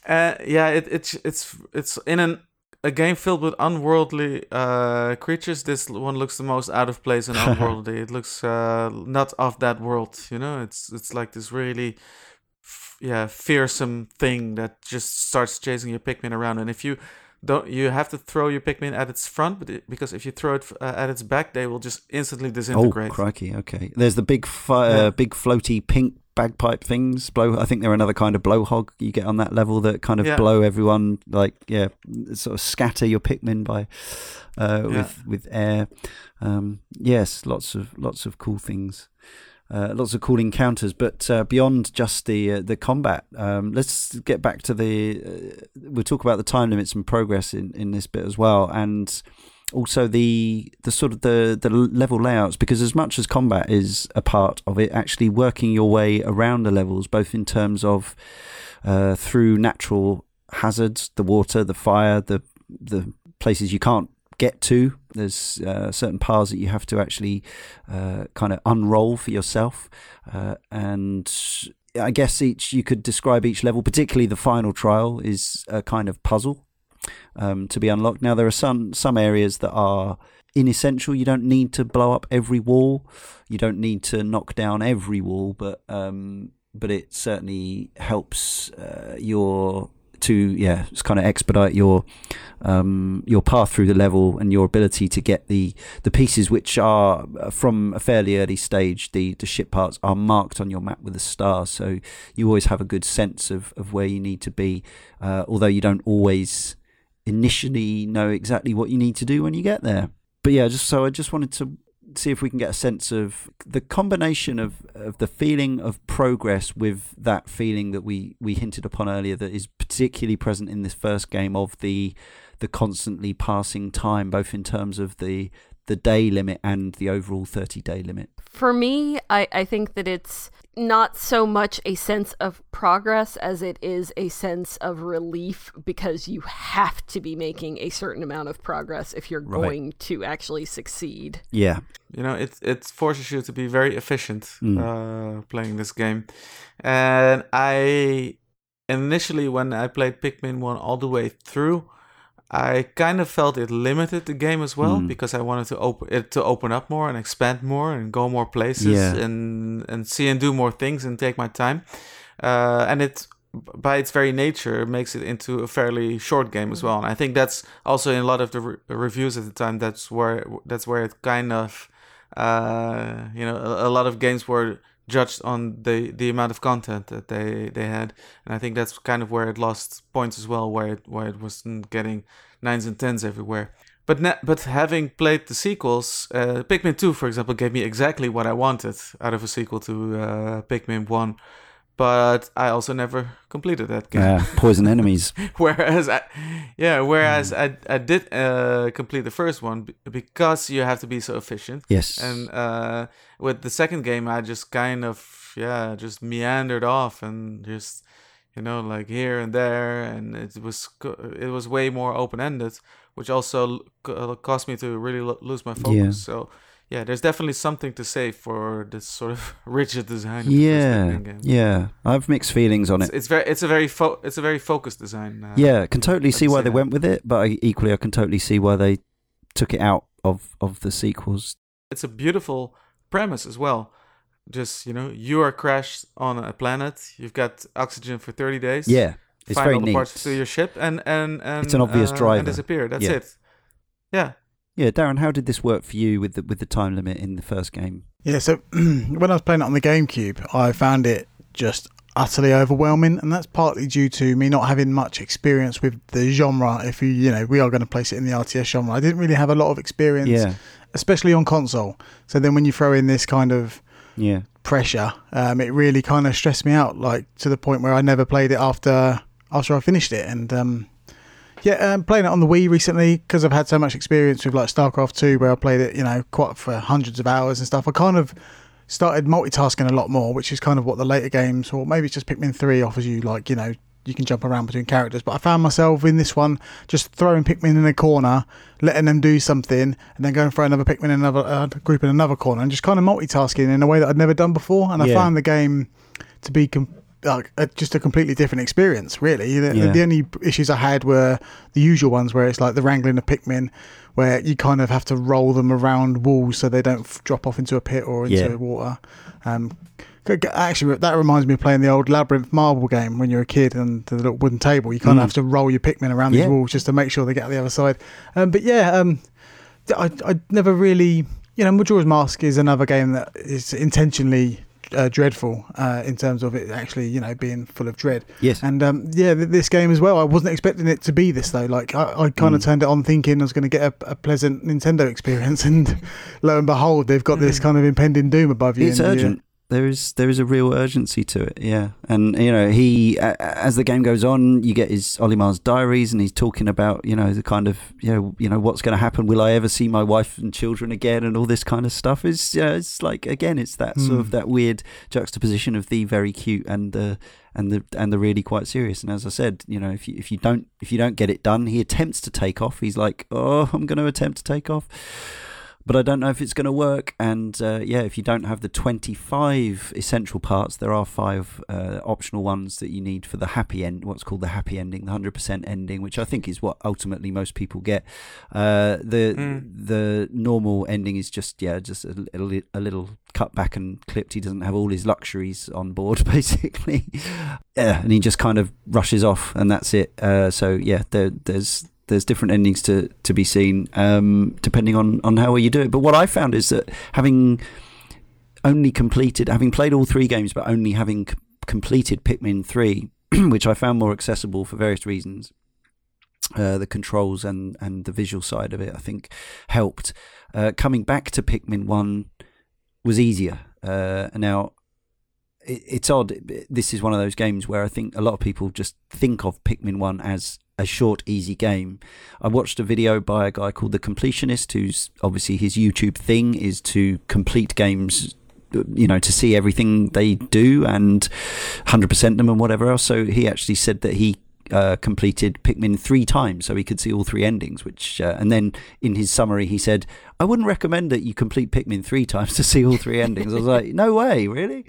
Speaker 3: uh, yeah, it, it's it's it's in an a game filled with unworldly uh, creatures. This one looks the most out of place and *laughs* unworldly. it looks uh, not of that world. You know, it's it's like this really, f- yeah, fearsome thing that just starts chasing your Pikmin around. And if you don't you have to throw your Pikmin at its front, but it, because if you throw it uh, at its back, they will just instantly disintegrate.
Speaker 1: Oh, crikey! Okay, there's the big, fi-
Speaker 3: Yeah.
Speaker 1: uh, big floaty pink bagpipe things. Blow. I think they're another kind of blowhog you get on that level that kind of
Speaker 3: Yeah.
Speaker 1: blow everyone like yeah, sort of scatter your Pikmin by uh,
Speaker 3: Yeah.
Speaker 1: with with air. Um, yes, lots of lots of cool things. Uh, lots of cool encounters, but uh, beyond just the uh, the combat, um, let's get back to the. Uh, we'll talk about the time limits and progress in, in this bit as well, and also the the sort of the the level layouts because as much as combat is a part of it actually working your way around the levels both in terms of uh, through natural hazards the water the fire the the places you can't get to there's uh, certain paths that you have to actually uh, kind of unroll for yourself uh, and I guess each you could describe each level particularly the final trial is a kind of puzzle um, to be unlocked. Now there are some some areas that are inessential. You don't need to blow up every wall. You don't need to knock down every wall, but um, but it certainly helps uh, your to yeah, it's kind of expedite your um, your path through the level and your ability to get the the pieces which are uh, from a fairly early stage. The the ship parts are marked on your map with a star, so you always have a good sense of of where you need to be. Uh, although you don't always initially know exactly what you need to do when you get there. But yeah, just so I just wanted to see if we can get a sense of the combination of, of the feeling of progress with that feeling that we, we hinted upon earlier that is particularly present in this first game of the the constantly passing time, both in terms of the the day limit and the overall thirty day limit.
Speaker 2: For me, I, I think that it's not so much a sense of progress as it is a sense of relief because you have to be making a certain amount of progress if you're
Speaker 1: Right.
Speaker 2: going to actually succeed.
Speaker 1: Yeah.
Speaker 3: You know, it it forces you to be very efficient
Speaker 1: Mm.
Speaker 3: uh, playing this game, and I initially when I played Pikmin one all the way through, I kind of felt it limited the game as well
Speaker 1: Mm.
Speaker 3: because I wanted to open it to open up more and expand more and go more places
Speaker 1: Yeah.
Speaker 3: and and see and do more things and take my time, uh, and it by its very nature makes it into a fairly short game as well. And I think that's also in a lot of the re- reviews at the time. That's where that's where it kind of uh, you know a, a lot of games were judged on the the amount of content that they they had, and I think that's kind of where it lost points as well, where it where it wasn't getting nines and tens everywhere. But na- but having played the sequels, uh, Pikmin two, for example, gave me exactly what I wanted out of a sequel to uh, Pikmin one. But I also never completed that game.
Speaker 1: Uh, poison *laughs* enemies.
Speaker 3: whereas I, yeah, whereas I I did uh, complete the first one because you have to be so efficient.
Speaker 1: Yes.
Speaker 3: And uh, with the second game, I just kind of yeah, just meandered off and just you know like here and there, and it was it was way more open ended, which also caused me to really lo- lose my focus.
Speaker 1: Yeah.
Speaker 3: So yeah, there's definitely something to say for this sort of *laughs* rigid design. Of
Speaker 1: yeah. Yeah. I have mixed feelings on
Speaker 3: It's,
Speaker 1: it.
Speaker 3: it's very it's a very fo- it's a very focused design. Uh,
Speaker 1: Yeah, can totally see why they
Speaker 3: that.
Speaker 1: went with it, but I, equally I can totally see why they took it out of, of the sequels.
Speaker 3: it's a beautiful premise as well. Just you know, you are crashed on a planet. You've got oxygen for thirty days.
Speaker 1: Yeah, it's
Speaker 3: find
Speaker 1: very
Speaker 3: all the
Speaker 1: neat.
Speaker 3: parts to your ship and and and
Speaker 1: It's an obvious
Speaker 3: uh,
Speaker 1: driver.
Speaker 3: and disappear. That's
Speaker 1: Yeah.
Speaker 3: it. Yeah,
Speaker 1: Yeah, Darren, how did this work for you with the with the time limit in the first game?
Speaker 4: Yeah, so *clears throat* when I was playing it on the GameCube, I found it just utterly overwhelming, and that's partly due to me not having much experience with the genre. If you, you know, we are going to place it in the RTS genre. I didn't really have a lot of experience,
Speaker 1: Yeah,
Speaker 4: especially on console. So then when you throw in this kind of
Speaker 1: yeah,
Speaker 4: pressure, um, it really kind of stressed me out, like to the point where I never played it after after I finished it. And um, yeah, um, playing it on the Wii recently because I've had so much experience with like StarCraft Two, where I played it, you know, quite for hundreds of hours and stuff. I kind of started multitasking a lot more, which is kind of what the later games, or maybe it's just Pikmin Three offers you, like you know. You can jump around between characters, but I found myself in this one just throwing Pikmin in a corner, letting them do something, and then going for another Pikmin in another uh, group in another corner, and just kind of multitasking in a way that I'd never done before. And I
Speaker 1: Yeah.
Speaker 4: found the game to be com- like uh, just a completely different experience. Really, the,
Speaker 1: Yeah.
Speaker 4: the only issues I had were the usual ones, where it's like the wrangling of Pikmin, where you kind of have to roll them around walls so they don't f- drop off into a pit or into
Speaker 1: Yeah.
Speaker 4: water. Um, Actually, that reminds me of playing the old Labyrinth marble game when you're a kid and the little wooden table. You kind
Speaker 1: Mm.
Speaker 4: of have to roll your Pikmin around
Speaker 1: Yeah.
Speaker 4: these walls just to make sure they get to the other side. Um, but yeah, um, I, I never really, you know, Majora's Mask is another game that is intentionally uh, dreadful uh, in terms of it actually, you know, being full of dread.
Speaker 1: Yes.
Speaker 4: And um, yeah, th- this game as well. I wasn't expecting it to be this though. Like I, I kind of
Speaker 1: Mm.
Speaker 4: turned it on thinking I was going to get a, a pleasant Nintendo *laughs* experience, and lo and behold, they've got this kind of impending doom above you.
Speaker 1: It's
Speaker 4: yeah.
Speaker 1: urgent. There is there is a real urgency to it, yeah. And you know, he a- as the game goes on, you get his Olimar's diaries, and he's talking about you know the kind of you know you know what's going to happen. Will I ever see my wife and children again, and all this kind of stuff. Is yeah, it's like again, it's that sort of
Speaker 4: Hmm.
Speaker 1: that weird juxtaposition of the very cute and the and the and the really quite serious. And as I said, you know, if you if you don't if you don't get it done, he attempts to take off. He's like, oh, I'm going to attempt to take off but I don't know if it's going to work. And uh, yeah, if you don't have the 25 essential parts, there are five uh, optional ones that you need for the happy end, what's called the happy ending, the 100% ending, which I think is what ultimately most people get. Uh, the
Speaker 3: Mm.
Speaker 1: the normal ending is just yeah, just a, little a little cut back and clipped. He doesn't have all his luxuries on board, *laughs* basically. yeah, and he just kind of rushes off, and that's it. Uh, so yeah, there, there's there's different endings to to be seen um, depending on on how well you do it. But what I found is that having only completed, having played all three games, but only having c- completed Pikmin three, *clears throat* which I found more accessible for various reasons. Uh, the controls and, and the visual side of it, I think, helped. Uh, coming back to Pikmin 1 was easier. Uh, now, it, it's odd. This is one of those games where I think a lot of people just think of Pikmin 1 as a short, easy game. I watched a video by a guy called The Completionist, who's obviously his YouTube thing is to complete games, you know, to see everything they do and 100% them and whatever else. So he actually said that he uh, completed Pikmin three times, so he could see all three endings. Which, uh, and then in his summary, he said, "I wouldn't recommend that you complete Pikmin three times to see all three endings." I was like, "No way, really?"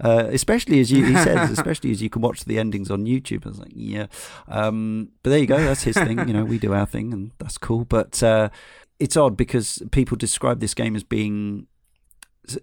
Speaker 1: Uh, especially as you, he says, *laughs* especially as you can watch the endings on YouTube. I was like, "Yeah," um, but there you go. That's his thing. You know, we do our thing, and that's cool. But uh, it's odd because people describe this game as being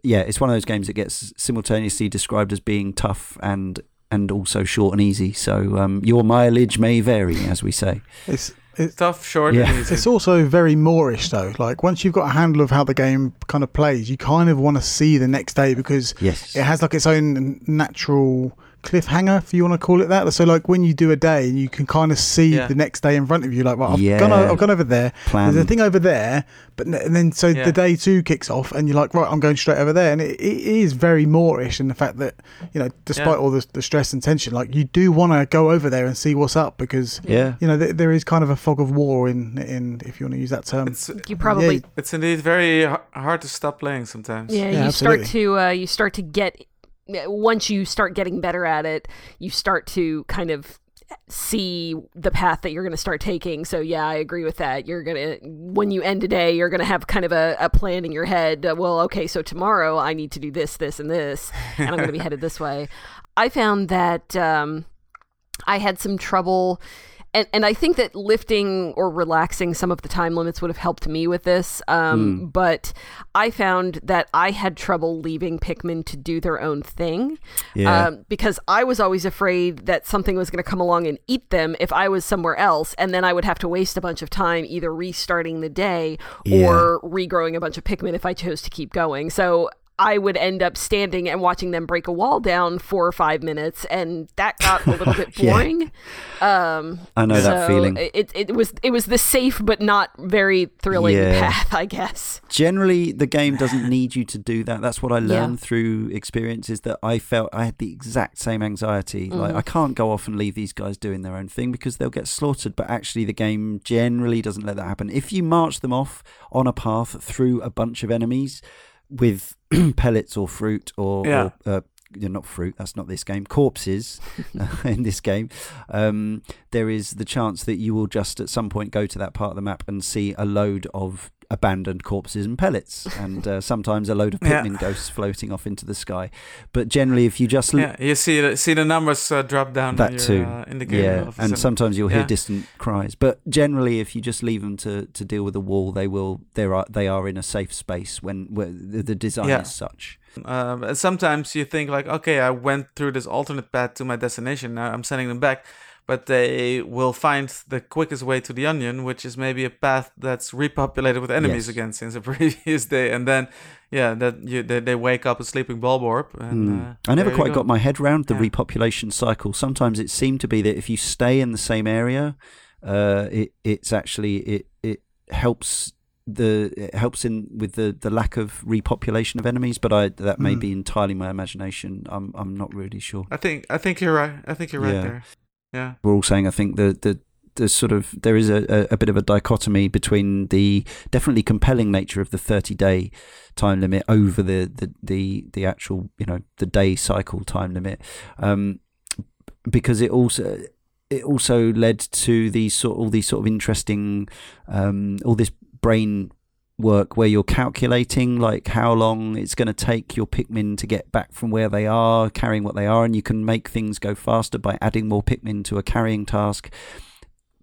Speaker 1: yeah, it's one of those games that gets simultaneously described as being tough and and also short and easy. So um, your mileage may vary, as we say.
Speaker 4: It's it's
Speaker 3: Tough, short,
Speaker 1: Yeah.
Speaker 3: and easy.
Speaker 4: it's also very moreish though. Like once you've got a handle of how the game kind of plays, you kind of want to see the next day because
Speaker 1: Yes.
Speaker 4: it has like its own natural cliffhanger, if you want to call it that. So like when you do a day, you can kind of see
Speaker 3: Yeah.
Speaker 4: the next day in front of you. Like, well, I've
Speaker 1: Yeah.
Speaker 4: gone, o- I've gone over there.
Speaker 1: Plan.
Speaker 4: There's a thing over there, but and then so
Speaker 3: Yeah.
Speaker 4: the day two kicks off, and you're like, right, I'm going straight over there, and it, it is very moreish in the fact that you know, despite
Speaker 3: Yeah.
Speaker 4: all the, the stress and tension, like you do want to go over there and see what's up because
Speaker 1: yeah.
Speaker 4: you know th- there is kind of a fog of war in in if you want to use that term.
Speaker 3: It's
Speaker 2: You probably
Speaker 4: Yeah,
Speaker 3: it's indeed very h- hard to stop playing sometimes.
Speaker 2: Yeah,
Speaker 4: Yeah,
Speaker 2: you start to uh, you start to get once you start getting better at it, you start to kind of see the path that you're going to start taking. So yeah, I agree with that. You're gonna when you end a day, you're gonna have kind of a, a plan in your head. Uh, well, okay, so tomorrow I need to do this, this, and this, and I'm going to be *laughs* headed this way. I found that um, I had some trouble. And, and I think that lifting or relaxing some of the time limits would have helped me with this. Um, But I found that I had trouble leaving Pikmin to do their own thing
Speaker 1: Yeah.
Speaker 2: um, because I was always afraid that something was going to come along and eat them if I was somewhere else, and then I would have to waste a bunch of time either restarting the day or regrowing a bunch of Pikmin if I chose to keep going. So I would end up standing and watching them break a wall down four or five minutes, and that got a little *laughs* bit
Speaker 1: Yeah.
Speaker 2: boring. Um,
Speaker 1: I know that feeling.
Speaker 2: It, it was it was the safe but not very thrilling
Speaker 1: Yeah.
Speaker 2: path, I guess.
Speaker 1: Generally, the game doesn't need you to do that. That's what I
Speaker 2: Yeah.
Speaker 1: learned through experiences that I felt I had the exact same anxiety. Like,
Speaker 2: Mhm.
Speaker 1: I can't go off and leave these guys doing their own thing because they'll get slaughtered. But actually, the game generally doesn't let that happen. If you march them off on a path through a bunch of enemies with *clears throat* pellets or fruit or,
Speaker 3: Yeah.
Speaker 1: or uh, not fruit. That's not this game. Corpses *laughs* uh, in this game. Um, there is the chance that you will just at some point go to that part of the map and see a load of abandoned corpses and pellets, and uh, sometimes a load of
Speaker 3: Yeah.
Speaker 1: Ghosts floating off into the sky. But generally, if you just
Speaker 3: Yeah, you see the, see the numbers uh, drop down
Speaker 1: that too,
Speaker 3: uh, indicator.
Speaker 1: yeah,
Speaker 3: all of a
Speaker 1: and sometimes you'll hear
Speaker 3: Yeah.
Speaker 1: distant cries. But generally, if you just leave them to, to deal with the wall, they will. They are they are in a safe space when where the, the design
Speaker 3: Yeah.
Speaker 1: is such.
Speaker 3: Um, sometimes you think like, okay, I went through this alternate path to my destination. Now I'm sending them back, but they will find the quickest way to the onion, which is maybe a path that's repopulated with enemies
Speaker 1: Yes.
Speaker 3: again since the *laughs* previous day. And then, yeah, that you they, they wake up a sleeping Bulborb. And,
Speaker 1: Hmm.
Speaker 3: uh,
Speaker 1: I never quite
Speaker 3: go.
Speaker 1: got my head round the
Speaker 3: Yeah.
Speaker 1: repopulation cycle. Sometimes it seemed to be that if you stay in the same area, uh, it it's actually it it helps the it helps in with the, the lack of repopulation of enemies. But I that may
Speaker 4: Hmm.
Speaker 1: be entirely my imagination. I'm I'm not really sure.
Speaker 3: I think I think you're right. I think you're right
Speaker 1: Yeah.
Speaker 3: there. Yeah.
Speaker 1: We're all saying I think the the the sort of there is a, a, bit of a dichotomy between the definitely compelling nature of the 30 day time limit over the, the, the, the actual you know the day cycle time limit um, because it also it also led to these sort all these sort of interesting um, all this brain work where you're calculating like how long it's going to take your Pikmin to get back from where they are, carrying what they are, and you can make things go faster by adding more Pikmin to a carrying task.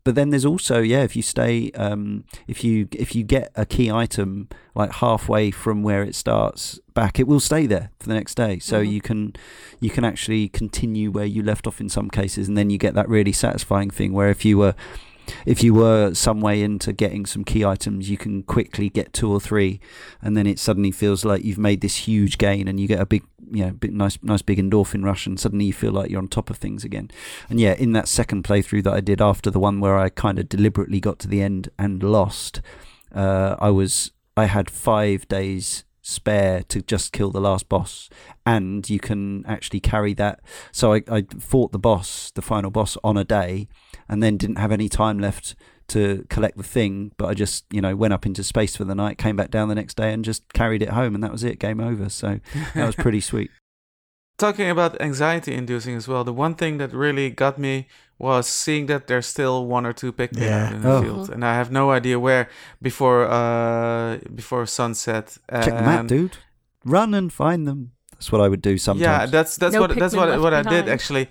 Speaker 1: But then there's also yeah, if you stay, um, if you if you get a key item like halfway from where it starts back, it will stay there for the next day. So
Speaker 2: Mhm.
Speaker 1: you can you can actually continue where you left off in some cases, and then you get that really satisfying thing where if you were if you were some way into getting some key items, you can quickly get two or three, and then it suddenly feels like you've made this huge gain, and you get a big, you know, big, nice, nice big endorphin rush, and suddenly you feel like you're on top of things again. And yeah, in that second playthrough that I did after the one where I kind of deliberately got to the end and lost, uh, I was I had five days spare to just kill the last boss and you can actually carry that. So I, I fought the boss the final boss on a day and then didn't have any time left to collect the thing but i just you know went up into space for the night came back down the next day and just carried it home and that was it. Game over. So that was pretty *laughs* sweet
Speaker 3: Talking about anxiety inducing as well, the one thing that really got me was seeing that there's still one or two Pikmin
Speaker 4: Yeah.
Speaker 3: in the
Speaker 1: Oh.
Speaker 3: field, and I have no idea where before uh before sunset.
Speaker 1: check the map dude run and find them that's what i would do sometimes
Speaker 3: Yeah, that's that's
Speaker 2: No
Speaker 3: what that's
Speaker 2: Pikmin
Speaker 3: what
Speaker 2: left
Speaker 3: what I did actually.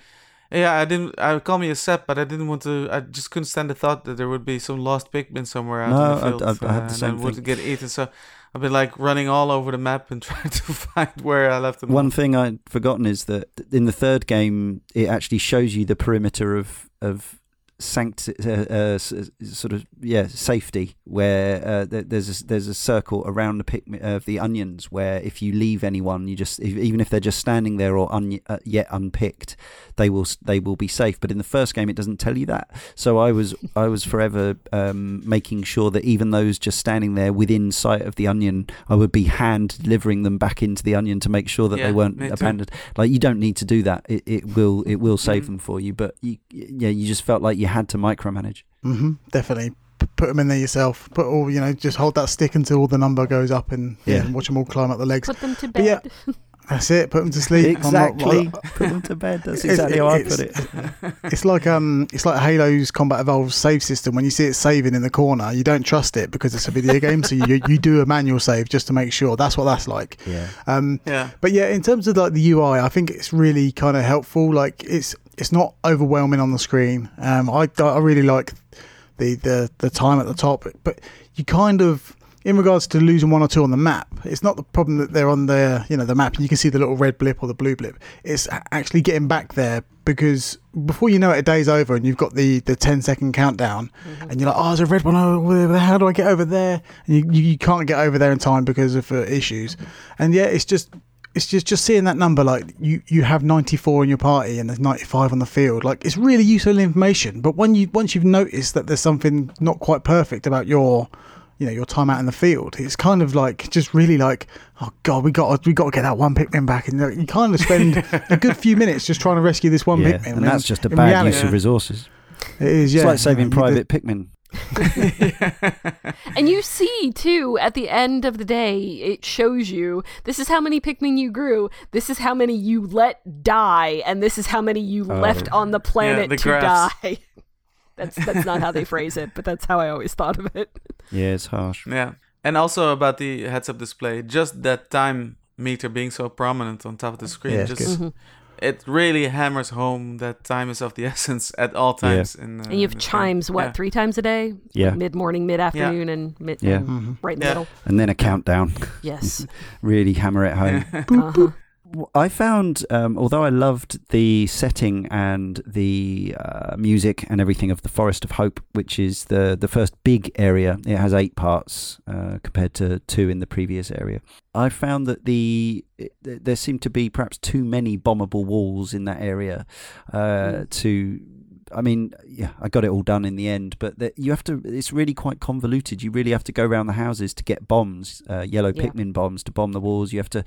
Speaker 3: Yeah, I didn't. I call me a sep, but I didn't want to. I just couldn't stand the thought that there would be some lost Pikmin somewhere out
Speaker 1: No,
Speaker 3: in
Speaker 1: I-
Speaker 3: the field,
Speaker 1: I- I had the same
Speaker 3: and would get eaten. So I've been like running all over the map and *laughs* trying to find where I left them.
Speaker 1: One thing I'd forgotten is that in the third game, it actually shows you the perimeter of of sanct uh, uh, sort of yeah safety where uh, there's a, there's a circle around the pick of the onions where if you leave anyone you just if, even if they're just standing there or un, uh, yet unpicked they will they will be safe. But in the first game it doesn't tell you that. So I was I was forever um, making sure that even those just standing there within sight of the onion I would be hand delivering them back into the onion to make sure that
Speaker 3: Yeah,
Speaker 1: they weren't abandoned. Like you don't need to do that. It, it will it will save
Speaker 3: Mhm.
Speaker 1: them for you. But you, yeah you just felt like you had to micromanage
Speaker 4: hmm definitely. P- put them in there yourself. Put all you know. Just hold that stick until all the number goes up, and yeah,
Speaker 1: Yeah.
Speaker 4: and watch them all climb up the legs.
Speaker 2: Put them to
Speaker 4: But yeah,
Speaker 2: bed. *laughs*
Speaker 4: That's it. Put them to sleep. I'm not-
Speaker 1: exactly *laughs* put them to bed that's exactly how I put it *laughs*
Speaker 4: It's like um, it's like Halo's Combat Evolved save system. When you see it saving in the corner, you don't trust it because it's a video game. So you you do a manual save just to make sure. That's what that's like.
Speaker 1: yeah
Speaker 4: Um,
Speaker 3: Yeah,
Speaker 4: but yeah, in terms of like the UI, I think it's really kind of helpful. Like it's it's not overwhelming on the screen. Um, I I really like the the the time at the top, but you kind of in regards to losing one or two on the map, it's not the problem that they're on the you know the map and you can see the little red blip or the blue blip. It's actually getting back there because before you know it, a day's over and you've got the the 10 second countdown and you're like, oh, there's a red one over there. How do I get over there? And you, you, you can't get over there in time because of uh, issues. And yeah, it's just it's just just seeing that number like you you have 94 in your party and there's 95 on the field like it's really useful information. But when you once you've noticed that there's something not quite perfect about your you know your time out in the field it's kind of like just really like oh god we got we got to get that one Pikmin back. And you kind of spend a good few minutes just trying to rescue this one
Speaker 1: yeah
Speaker 4: Pikmin
Speaker 1: and
Speaker 4: when
Speaker 1: that's just a bad
Speaker 4: reality-
Speaker 1: use of resources.
Speaker 4: It is yeah.
Speaker 1: it's like saving
Speaker 4: You-
Speaker 1: private Pikmin *laughs*
Speaker 2: And you see too at the end of the day, it shows you this is how many Pikmin you grew, this is how many you let die, and this is how many you
Speaker 1: Oh.
Speaker 2: left on the planet
Speaker 3: the
Speaker 2: to
Speaker 3: graphs.
Speaker 2: die. *laughs* that's that's not how they phrase it, but that's how I always thought of it. *laughs*
Speaker 1: yeah it's harsh
Speaker 3: yeah. and also about the heads-up display, just that time meter being so prominent on top of the screen,
Speaker 4: Yeah, it's
Speaker 3: just
Speaker 2: good. Mm-hmm.
Speaker 3: It really hammers home that time is of the *laughs* essence at all times. In, uh,
Speaker 2: And you have
Speaker 3: in this
Speaker 2: chimes, what,
Speaker 3: Yeah.
Speaker 2: three times a day?
Speaker 1: Yeah.
Speaker 2: Mid morning, mid afternoon, and mid
Speaker 1: Yeah.
Speaker 2: and
Speaker 4: Mhm.
Speaker 2: right in the middle.
Speaker 1: And then a countdown.
Speaker 2: Yes. *laughs*
Speaker 1: really hammer it home. *laughs*
Speaker 2: Uh-huh.
Speaker 1: I found, um, although I loved the setting and the uh, music and everything of the Forest of Hope, which is the the first big area, it has eight parts uh, compared to two in the previous area. I found that the it, there seemed to be perhaps too many bombable walls in that area uh, to. I mean, yeah, I got it all done in the end, but that you have to. It's really quite convoluted. You really have to go around the houses to get bombs, uh, yellow
Speaker 2: Yeah.
Speaker 1: Pikmin bombs to bomb the walls. You have to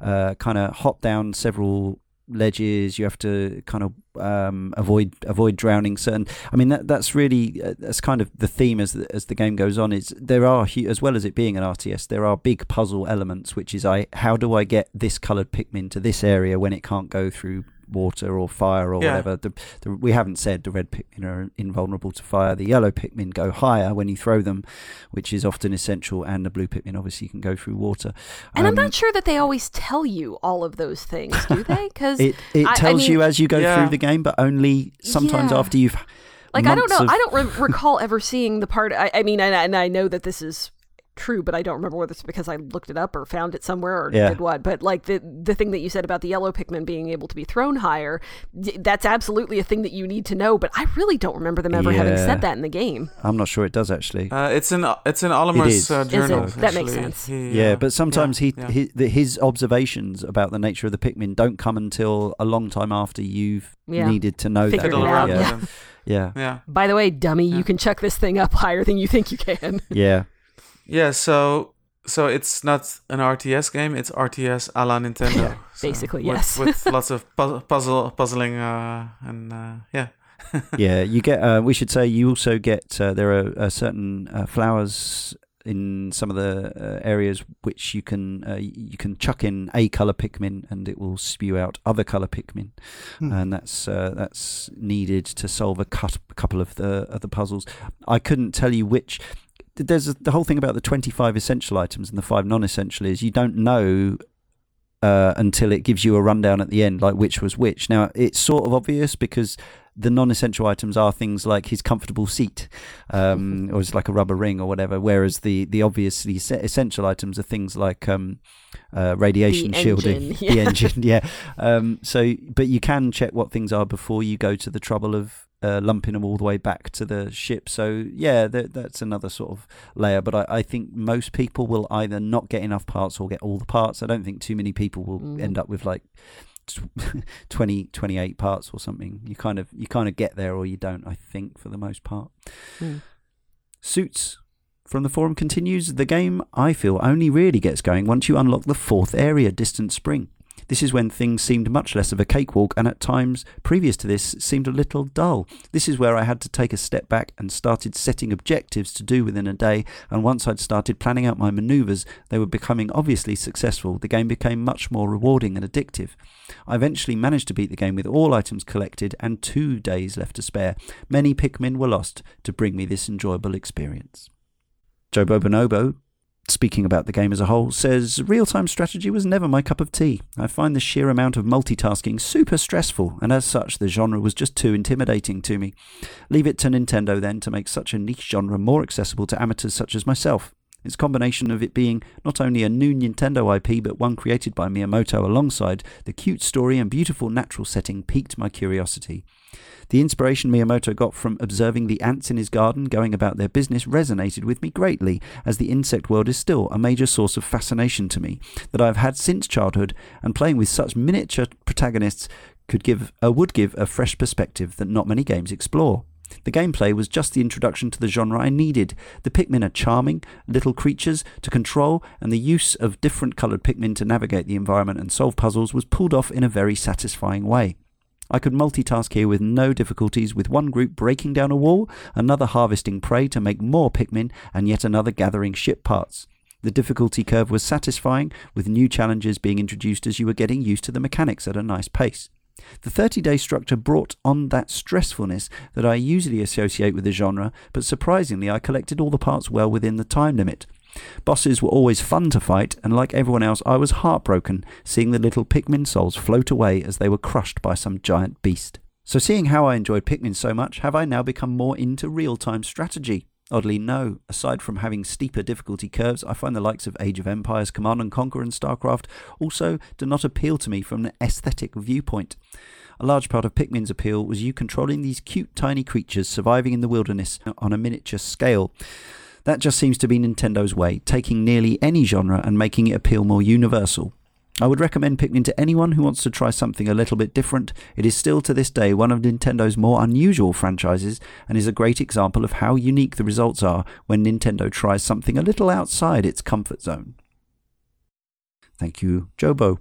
Speaker 1: uh, kind of hop down several ledges. You have to kind of um, avoid avoid drowning. Certain. I mean, that that's really uh, that's kind of the theme as the, as the game goes on. Is there are as well as it being an RTS, there are big puzzle elements, which is I how do I get this coloured Pikmin to this area when it can't go through water or fire or
Speaker 3: Yeah.
Speaker 1: whatever. The, the, we haven't said the red Pikmin are invulnerable to fire. The yellow Pikmin go higher when you throw them, which is often essential, and the blue Pikmin obviously can go through water.
Speaker 2: And I'm
Speaker 1: Um,
Speaker 2: not sure that they always tell you all of those things, do *laughs* they? Because
Speaker 1: It it
Speaker 2: I- I
Speaker 1: tells
Speaker 2: mean-
Speaker 1: you as you go
Speaker 3: Yeah.
Speaker 1: through the game, but only sometimes
Speaker 2: Yeah.
Speaker 1: after you've.
Speaker 2: like I don't know,
Speaker 1: of-
Speaker 2: I don't re- recall ever seeing the part. I, I mean, and I, and I know that this is true, but I don't remember whether it's because I looked it up or found it somewhere or
Speaker 1: Yeah.
Speaker 2: did what. But like the the thing that you said about the yellow Pikmin being able to be thrown higher, that's absolutely a thing that you need to know. But I really don't remember them ever having said that in the game.
Speaker 1: I'm not sure it does actually.
Speaker 3: Uh, it's in it's in Olimar's
Speaker 1: is.
Speaker 3: uh,
Speaker 1: Is
Speaker 2: it?
Speaker 3: journal.
Speaker 2: That makes
Speaker 3: actually.
Speaker 2: sense.
Speaker 3: He,
Speaker 1: yeah,
Speaker 3: uh,
Speaker 1: but sometimes
Speaker 3: yeah,
Speaker 1: he,
Speaker 3: yeah.
Speaker 1: he the, his observations about the nature of the Pikmin don't come until a long time after you've
Speaker 2: Yeah.
Speaker 1: needed to know
Speaker 2: Figured
Speaker 1: that.
Speaker 3: fiddle
Speaker 2: it
Speaker 3: around
Speaker 2: out,
Speaker 1: Yeah, yeah,
Speaker 3: Yeah.
Speaker 2: By the way, dummy,
Speaker 3: Yeah.
Speaker 2: you can chuck this thing up higher than you think you can.
Speaker 1: yeah.
Speaker 3: Yeah, so so it's not an RTS game; it's RTS a la Nintendo. *laughs*
Speaker 2: Yeah,
Speaker 3: So
Speaker 2: basically,
Speaker 3: with,
Speaker 2: yes.
Speaker 3: with lots of *laughs* pu- puzzle puzzling uh, and uh, yeah. *laughs*
Speaker 1: yeah, you get. Uh, we should say you also get. Uh, there are uh, certain uh, flowers in some of the uh, areas which you can uh, you can chuck in a color Pikmin and it will spew out other color Pikmin,
Speaker 4: Hmm.
Speaker 1: and that's uh, that's needed to solve a, cut, a couple of the of the puzzles. I couldn't tell you which. There's a, the whole thing about the 25 essential items and the five non-essential is you don't know uh, until it gives you a rundown at the end, like which was which. Now it's sort of obvious because the non-essential items are things like his comfortable seat, um, *laughs* or it's like a rubber ring or whatever. Whereas the the obviously essential items are things like um, uh, radiation
Speaker 2: The
Speaker 1: shielding,
Speaker 2: engine,
Speaker 1: the engine. *laughs* Yeah. Um, so, but you can check what things are before you go to the trouble of. Uh, lumping them all the way back to the ship, so yeah, that, that's another sort of layer. But I, I think most people will either not get enough parts or get all the parts. I don't think too many people will
Speaker 2: Mhm.
Speaker 1: end up with like tw- *laughs* 20, 28 parts or something. You kind of you kind of get there or you don't. I think for the most part.
Speaker 2: Hmm.
Speaker 1: Suits from the forum continues. The game I feel only really gets going once you unlock the fourth area, Distant Spring. This is when things seemed much less of a cakewalk, and at times previous to this seemed a little dull. This is where I had to take a step back and started setting objectives to do within a day. And once I'd started planning out my maneuvers, they were becoming obviously successful. The game became much more rewarding and addictive. I eventually managed to beat the game with all items collected and two days left to spare. Many Pikmin were lost to bring me this enjoyable experience. Joe Bobonobo, speaking about the game as a whole, says real time strategy was never my cup of tea. I find the sheer amount of multitasking super stressful, and as such, the genre was just too intimidating to me. Leave it to Nintendo then to make such a niche genre more accessible to amateurs such as myself. Its combination of it being not only a new Nintendo IP, but one created by Miyamoto alongside the cute story and beautiful natural setting piqued my curiosity. The inspiration Miyamoto got from observing the ants in his garden going about their business resonated with me greatly, as the insect world is still a major source of fascination to me that I have had since childhood, and playing with such miniature protagonists could give uh, would give a fresh perspective that not many games explore. The gameplay was just the introduction to the genre I needed. The Pikmin are charming, little creatures to control, and the use of different coloured Pikmin to navigate the environment and solve puzzles was pulled off in a very satisfying way. I could multitask here with no difficulties, with one group breaking down a wall, another harvesting prey to make more Pikmin, and yet another gathering ship parts. The difficulty curve was satisfying, with new challenges being introduced as you were getting used to the mechanics at a nice pace. The 30 day structure brought on that stressfulness that I usually associate with the genre, but surprisingly, I collected all the parts well within the time limit. Bosses were always fun to fight, and like everyone else, I was heartbroken seeing the little Pikmin souls float away as they were crushed by some giant beast. So, seeing how I enjoyed Pikmin so much, have I now become more into real time strategy? Oddly, no. Aside from having steeper difficulty curves, I find the likes of Age of Empires, Command and Conquer, and StarCraft also do not appeal to me from an aesthetic viewpoint. A large part of Pikmin's appeal was you controlling these cute tiny creatures surviving in the wilderness on a miniature scale. That just seems to be Nintendo's way, taking nearly any genre and making it appeal more universal. I would recommend Pikmin to anyone who wants to try something a little bit different. It is still to this day one of Nintendo's more unusual franchises and is a great example of how unique the results are when Nintendo tries something a little outside its comfort zone. Thank you, Jobo.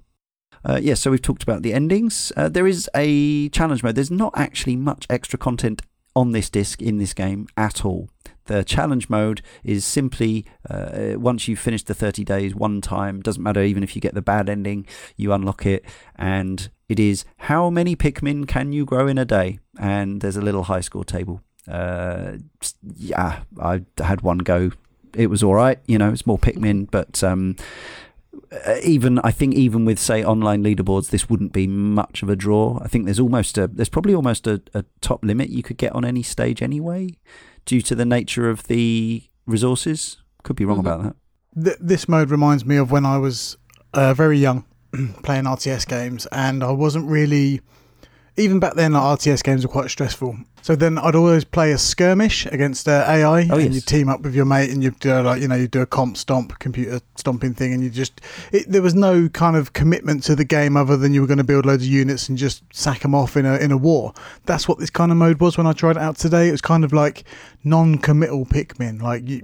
Speaker 1: Uh, yes, yeah, so we've talked about the endings. Uh, there is a challenge mode. There's not actually much extra content on this disc in this game at all. The challenge mode is simply uh, once you've finished the 30 days one time, doesn't matter even if you get the bad ending, you unlock it, and it is how many Pikmin can you grow in a day? And there's a little high score table. Uh, yeah, I had one go. It was all right, you know, it's more Pikmin, but um, uh, even I think even with say online leaderboards, this wouldn't be much of a draw. I think there's almost a there's probably almost a, a top limit you could get on any stage anyway, due to the nature of the resources. Could be wrong mm-hmm. about that.
Speaker 4: Th- this mode reminds me of when I was uh, very young *clears throat* playing RTS games, and I wasn't really even back then, like, RTS games were quite stressful. So then I'd always play a skirmish against uh, AI, oh, and yes. you team up with your mate, and you do like you know you do a comp stomp, computer stomping thing, and you just it, there was no kind of commitment to the game other than you were going to build loads of units and just sack them off in a in a war. That's what this kind of mode was when I tried it out today. It was kind of like non-committal Pikmin, like you,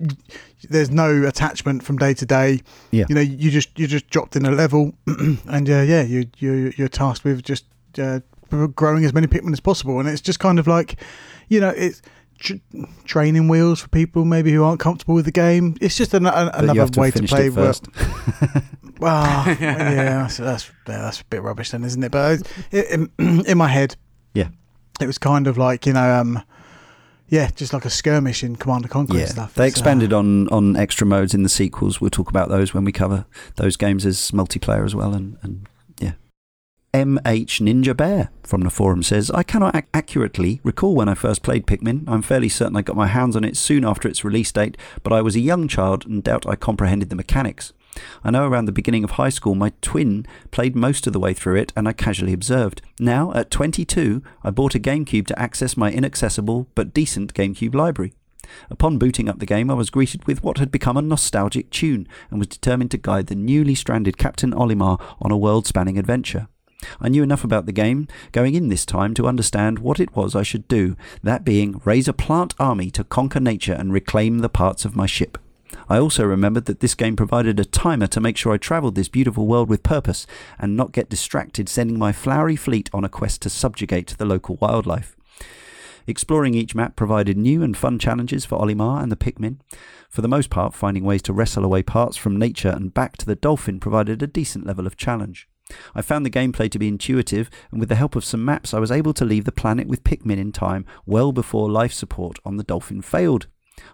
Speaker 4: there's no attachment from day to day.
Speaker 1: Yeah.
Speaker 4: You know, you just you just dropped in a level, *clears throat* and uh, yeah, you you you're tasked with just. Uh, growing as many Pikmin as possible. And it's just kind of like, you know, it's tr- training wheels for people maybe who aren't comfortable with the game. It's just an, an, another to way to play.
Speaker 1: first. *laughs*
Speaker 4: well, *laughs* yeah, that's, that's, that's a bit rubbish then, isn't it? But in, *clears throat* in my head,
Speaker 1: yeah,
Speaker 4: it was kind of like you know. um yeah, just like a skirmish in Command and Conquer
Speaker 1: yeah,
Speaker 4: stuff.
Speaker 1: They expanded uh, on, on extra modes in the sequels. We'll talk about those when we cover those games as multiplayer as well, and, and MH Ninja Bear from the forum says, I cannot ac- accurately recall when I first played Pikmin. I'm fairly certain I got my hands on it soon after its release date, but I was a young child and doubt I comprehended the mechanics. I know around the beginning of high school my twin played most of the way through it and I casually observed. Now, at 22, I bought a GameCube to access my inaccessible but decent GameCube library. Upon booting up the game, I was greeted with what had become a nostalgic tune and was determined to guide the newly stranded Captain Olimar on a world spanning adventure. I knew enough about the game going in this time to understand what it was I should do, that being raise a plant army to conquer nature and reclaim the parts of my ship. I also remembered that this game provided a timer to make sure I travelled this beautiful world with purpose and not get distracted sending my flowery fleet on a quest to subjugate the local wildlife. Exploring each map provided new and fun challenges for Olimar and the Pikmin. For the most part, finding ways to wrestle away parts from nature and back to the Dolphin provided a decent level of challenge. I found the gameplay to be intuitive, and with the help of some maps, I was able to leave the planet with Pikmin in time, well before life support on the Dolphin failed.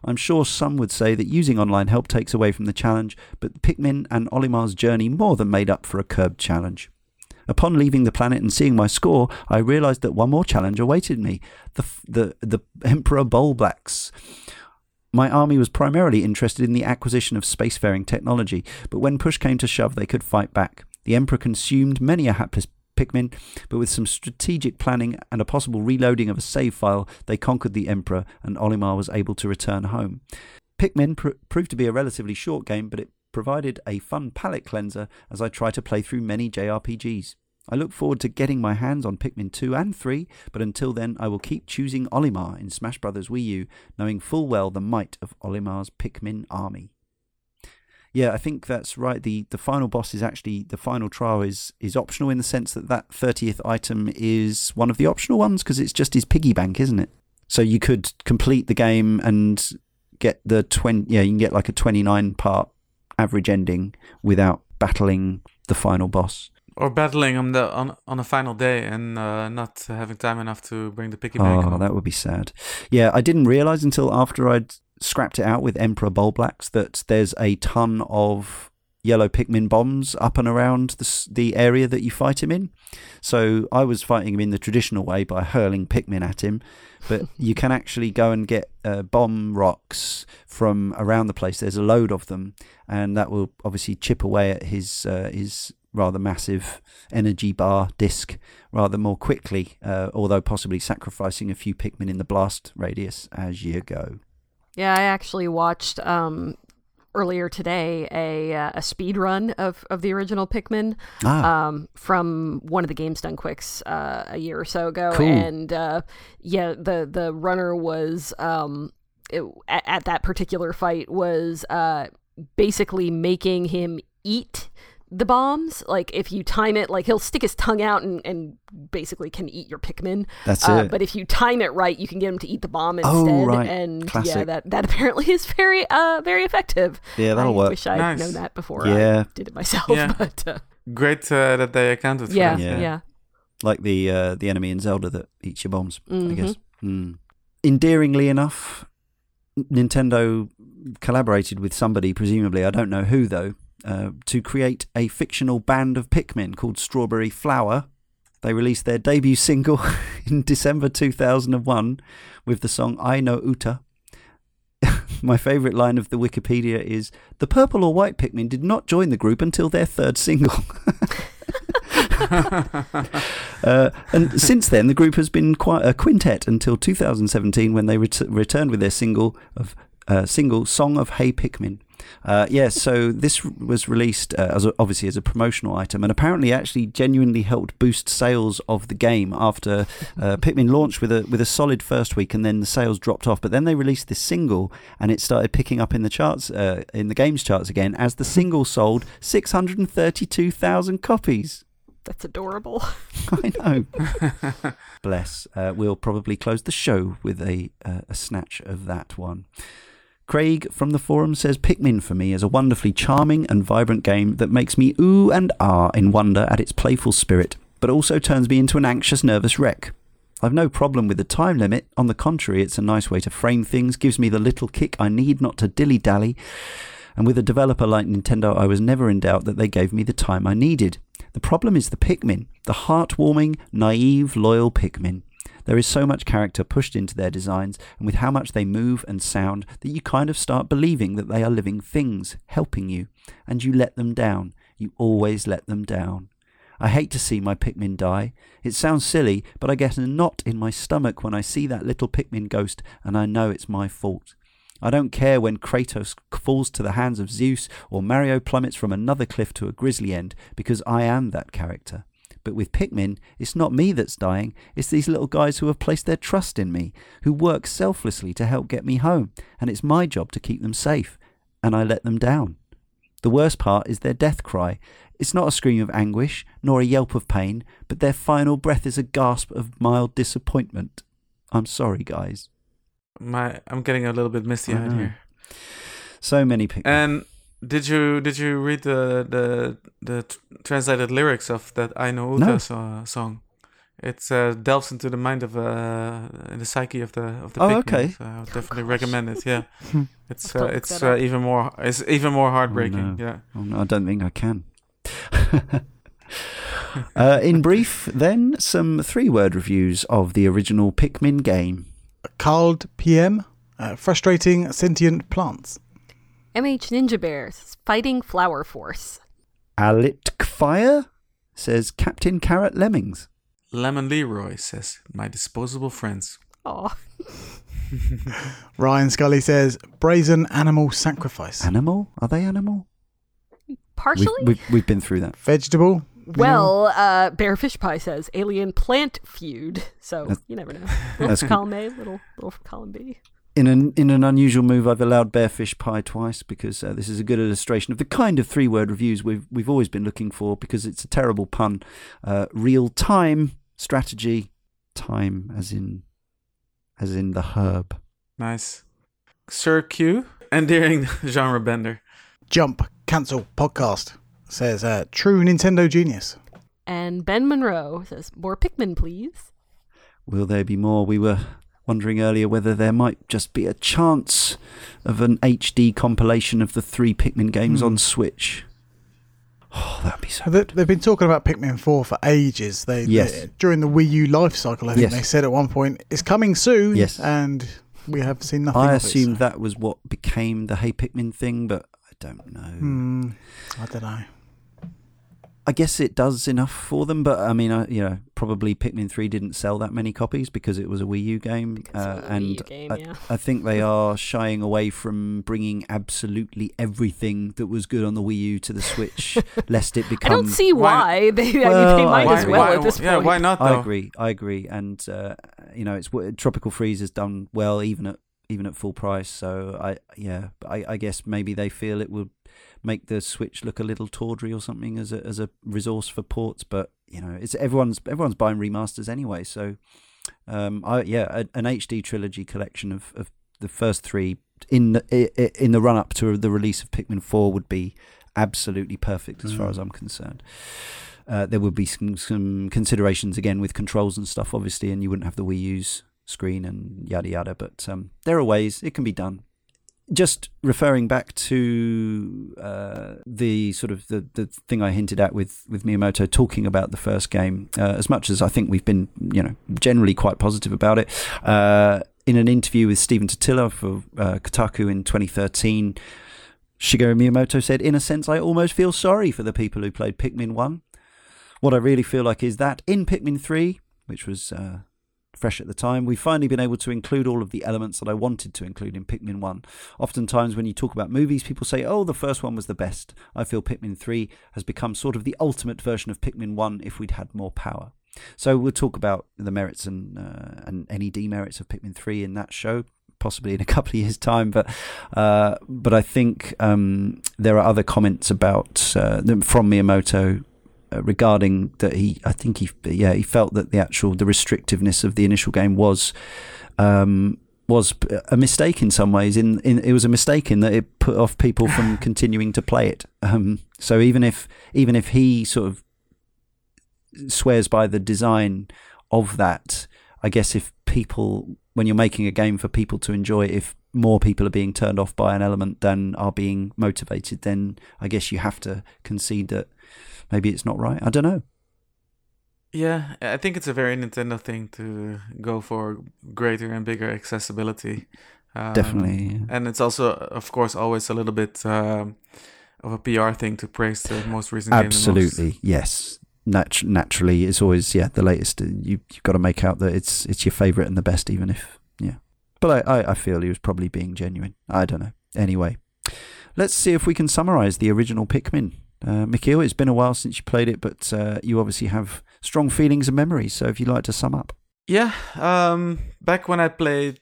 Speaker 1: I'm sure some would say that using online help takes away from the challenge, but Pikmin and Olimar's journey more than made up for a curbed challenge. Upon leaving the planet and seeing my score, I realized that one more challenge awaited me the, the, the *laughs* Emperor Bulblax. My army was primarily interested in the acquisition of spacefaring technology, but when push came to shove, they could fight back. The Emperor consumed many a hapless Pikmin, but with some strategic planning and a possible reloading of a save file, they conquered the Emperor and Olimar was able to return home. Pikmin pr- proved to be a relatively short game, but it provided a fun palate cleanser as I try to play through many JRPGs. I look forward to getting my hands on Pikmin 2 and 3, but until then I will keep choosing Olimar in Smash Bros. Wii U, knowing full well the might of Olimar's Pikmin army yeah, I think that's right. the The final boss is actually the final trial is is optional in the sense that that thirtieth item is one of the optional ones because it's just his piggy bank, isn't it? So you could complete the game and get the twenty. Yeah, you can get like a twenty nine part average ending without battling the final boss.
Speaker 3: Or battling on the on on a final day and uh, not having time enough to bring the piggy
Speaker 1: bank.
Speaker 3: Oh,
Speaker 1: that would be sad. Yeah, I didn't realize until after I'd scrapped it out with Emperor Bulblax that there's a ton of yellow Pikmin bombs up and around the, the area that you fight him in. So I was fighting him in the traditional way by hurling Pikmin at him, but *laughs* you can actually go and get uh, bomb rocks from around the place. There's a load of them, and that will obviously chip away at his uh, his rather massive energy bar disc rather more quickly, uh, although possibly sacrificing a few Pikmin in the blast radius as you go.
Speaker 2: Yeah, I actually watched um, earlier today a uh, a speed run of, of the original Pikmin
Speaker 1: Ah,
Speaker 2: um, from one of the Games Done Quicks uh, a year or so ago,
Speaker 1: Cool.
Speaker 2: and uh, yeah, the the runner was um, it, at, at that particular fight was uh, basically making him eat the bombs. Like if you time it, like he'll stick his tongue out and, and basically can eat your Pikmin.
Speaker 1: that's
Speaker 2: Uh,
Speaker 1: it.
Speaker 2: but if you time it right, you can get him to eat the bomb instead.
Speaker 1: Oh,
Speaker 2: instead.
Speaker 1: right.
Speaker 2: And yeah, that, that *laughs* apparently is very uh very effective.
Speaker 1: yeah, that'll
Speaker 2: I
Speaker 1: work.
Speaker 2: wish I'd
Speaker 3: Nice.
Speaker 2: known that before
Speaker 1: Yeah.
Speaker 2: I did it myself.
Speaker 3: Yeah. *laughs*
Speaker 2: But uh,
Speaker 3: Great uh, that they accounted for
Speaker 2: yeah,
Speaker 3: that.
Speaker 2: yeah,
Speaker 1: Yeah. Like the uh, the enemy in Zelda that eats your bombs. I
Speaker 2: Mhm.
Speaker 1: guess. Mm. Endearingly enough, Nintendo collaborated with somebody, presumably, I don't know who though, uh, to create a fictional band of Pikmin called Strawberry Flower. They released their debut single *laughs* in December 2001 with the song Ai No Uta. *laughs* My favourite line of the Wikipedia is The purple or white Pikmin did not join the group until their third single. *laughs* Uh, and since then, the group has been quite a quintet until 2017 when they ret- returned with their single of uh, single "Song of Hey Pikmin." Uh, yes, so this was released uh, as a, obviously as a promotional item, and apparently actually genuinely helped boost sales of the game after uh, *laughs* Pikmin launched with a with a solid first week, and then the sales dropped off. But then they released this single, and it started picking up in the charts, uh, in the games charts again, as the single sold 632,000 copies.
Speaker 2: that's adorable. *laughs*
Speaker 1: I know. *laughs* Bless. Uh, we'll probably close the show with a uh, a snatch of that one. Craig from the forum says Pikmin for me is a wonderfully charming and vibrant game that makes me ooh and ah in wonder at its playful spirit, but also turns me into an anxious, nervous wreck. I've no problem with the time limit. On the contrary, it's a nice way to frame things, gives me the little kick I need not to dilly dally. And with a developer like Nintendo, I was never in doubt that they gave me the time I needed. The problem is the Pikmin, the heartwarming, naive, loyal Pikmin. There is so much character pushed into their designs, and with how much they move and sound, that you kind of start believing that they are living things, helping you, and you let them down. You always let them down. I hate to see my Pikmin die. It sounds silly, but I get a knot in my stomach when I see that little Pikmin ghost, and I know it's my fault. I don't care when Kratos falls to the hands of Zeus or Mario plummets from another cliff to a grisly end, because I am that character. But with Pikmin, it's not me that's dying, it's these little guys who have placed their trust in me, who work selflessly to help get me home, and it's my job to keep them safe, and I let them down. The worst part is their death cry. It's not a scream of anguish, nor a yelp of pain, but their final breath is a gasp of mild disappointment. I'm sorry, guys.
Speaker 3: My, I'm getting a little bit misty eyed here.
Speaker 1: So many Pikmin.
Speaker 3: And did you did you read the the the translated lyrics of that Ai No Uta
Speaker 1: No.
Speaker 3: so- song? It uh, delves into the mind of uh, in the psyche of the of the
Speaker 1: Oh,
Speaker 3: Pikmin,
Speaker 1: okay.
Speaker 3: So I would definitely recommend it. Yeah, *laughs* it's uh, it's uh, even more it's even more heartbreaking.
Speaker 1: no.
Speaker 3: Yeah.
Speaker 1: Oh, no, I don't think I can. *laughs* uh, in brief, then, some three word reviews of the original Pikmin game.
Speaker 4: Called PM, uh, frustrating sentient plants.
Speaker 2: MH Ninja Bears fighting Flower Force.
Speaker 1: Alitkfire says Captain Carrot Lemmings.
Speaker 3: Lemon Leroy says, "My disposable friends."
Speaker 2: Oh, *laughs*
Speaker 4: Ryan Scully says brazen animal sacrifice.
Speaker 1: Animal? Are they animal? We've,
Speaker 2: partially.
Speaker 1: we've, we've been through that.
Speaker 4: Vegetable.
Speaker 2: well, uh, Bearfish Pie says alien plant feud. So
Speaker 1: That's-
Speaker 2: you never know. *laughs* Little
Speaker 1: that's
Speaker 2: column A, little little from column B.
Speaker 1: In an in an unusual move, I've allowed Bearfish Pie twice because uh, this is a good illustration of the kind of three word reviews we've we've always been looking for because it's a terrible pun. Uh, real thyme strategy, thyme as in as in the herb.
Speaker 3: Nice. Sir Q, endearing *laughs* genre bender.
Speaker 4: Jump. Cancel. Podcast. Says uh, true Nintendo genius.
Speaker 2: And Ben Monroe says more Pikmin, please.
Speaker 1: Will there be more? We were wondering earlier whether there might just be a chance of an HD compilation of the three Pikmin games
Speaker 4: Hmm.
Speaker 1: on Switch. Oh, that'd be so.
Speaker 4: They, they've been talking about Pikmin 4 for ages. They,
Speaker 1: Yes.
Speaker 4: they- during the Wii U life cycle, I think
Speaker 1: Yes.
Speaker 4: they said at one point it's coming soon.
Speaker 1: Yes.
Speaker 4: and we have seen nothing.
Speaker 1: I
Speaker 4: of it, so-
Speaker 1: that was what became the Hey Pikmin thing, but I don't know.
Speaker 4: Hmm, I don't know.
Speaker 1: I guess it does enough for them, but I mean, I, you know, probably Pikmin Three didn't sell that many copies because it was a Wii U game, uh,
Speaker 2: was Wii
Speaker 1: and
Speaker 2: U game,
Speaker 1: I,
Speaker 2: yeah.
Speaker 1: I think they *laughs* are shying away from bringing absolutely everything that was good on the Wii U to the Switch, *laughs* lest it become.
Speaker 2: I don't see
Speaker 3: Why-
Speaker 2: why *laughs* they. I mean,
Speaker 1: Well,
Speaker 2: they might
Speaker 1: I
Speaker 2: as well
Speaker 3: why,
Speaker 2: at this
Speaker 3: yeah,
Speaker 2: point.
Speaker 3: why not though?
Speaker 1: I agree. I agree, and uh, you know, it's w- Tropical Freeze has done well even at even at full price. So I, yeah, I, I guess maybe they feel it will make the Switch look a little tawdry or something as a as a resource for ports. But you know, it's everyone's everyone's buying remasters anyway. So um, I yeah, a, an HD trilogy collection of, of the first three in the in the run up to the release of Pikmin Four would be absolutely perfect as far
Speaker 4: Mm.
Speaker 1: as I'm concerned. Uh, there would be some, some considerations again with controls and stuff, obviously, and you wouldn't have the Wii U's screen and yada yada. But um, there are ways it can be done. Just referring back to uh, the sort of the, the thing I hinted at with, with Miyamoto talking about the first game, uh, as much as I think we've been you know generally quite positive about it. Uh, in an interview with Stephen Totilo for uh, Kotaku in 2013, Shigeru Miyamoto said, "In a sense, I almost feel sorry for the people who played Pikmin One. What I really feel like is that in Pikmin 3, which was uh, fresh at the time, we've finally been able to include all of the elements that I wanted to include in Pikmin 1. Oftentimes, when you talk about movies, people say, oh, the first one was the best. I feel Pikmin 3 has become sort of the ultimate version of Pikmin 1 if we'd had more power. So we'll talk about the merits and, uh, and any demerits of Pikmin 3 in that show. Possibly in a *laughs* couple of years' time, but uh, but I think um, there are other comments about uh, from Miyamoto regarding that he I think he yeah he felt that the actual the restrictiveness of the initial game was um, was a mistake in some ways in, in it was a mistake in that it put off people from *laughs* continuing to play it. Um, so even if even if he sort of swears by the design of that I guess if people when you're making a game for people to enjoy if more people are being turned off by an element than are being motivated then I guess you have to concede that maybe it's not right. I don't know.
Speaker 3: Yeah, I think it's a very Nintendo thing to go for greater and bigger accessibility. Um,
Speaker 1: Definitely. yeah.
Speaker 3: And it's also, of course, always a little bit um, of a PR thing to praise the most recent game. most.
Speaker 1: Absolutely, yes. Nat- naturally, it's always yeah the latest. uh, You you've got to make out that it's it's your favorite and the best, even if yeah. But I, I, I feel he was probably being genuine. I don't know. Anyway, let's see if we can summarize the original Pikmin. Uh, Michiel, it's been a while since you played it, but uh, you obviously have strong feelings and memories. So if you'd like to sum up,
Speaker 3: Yeah, um, back when I played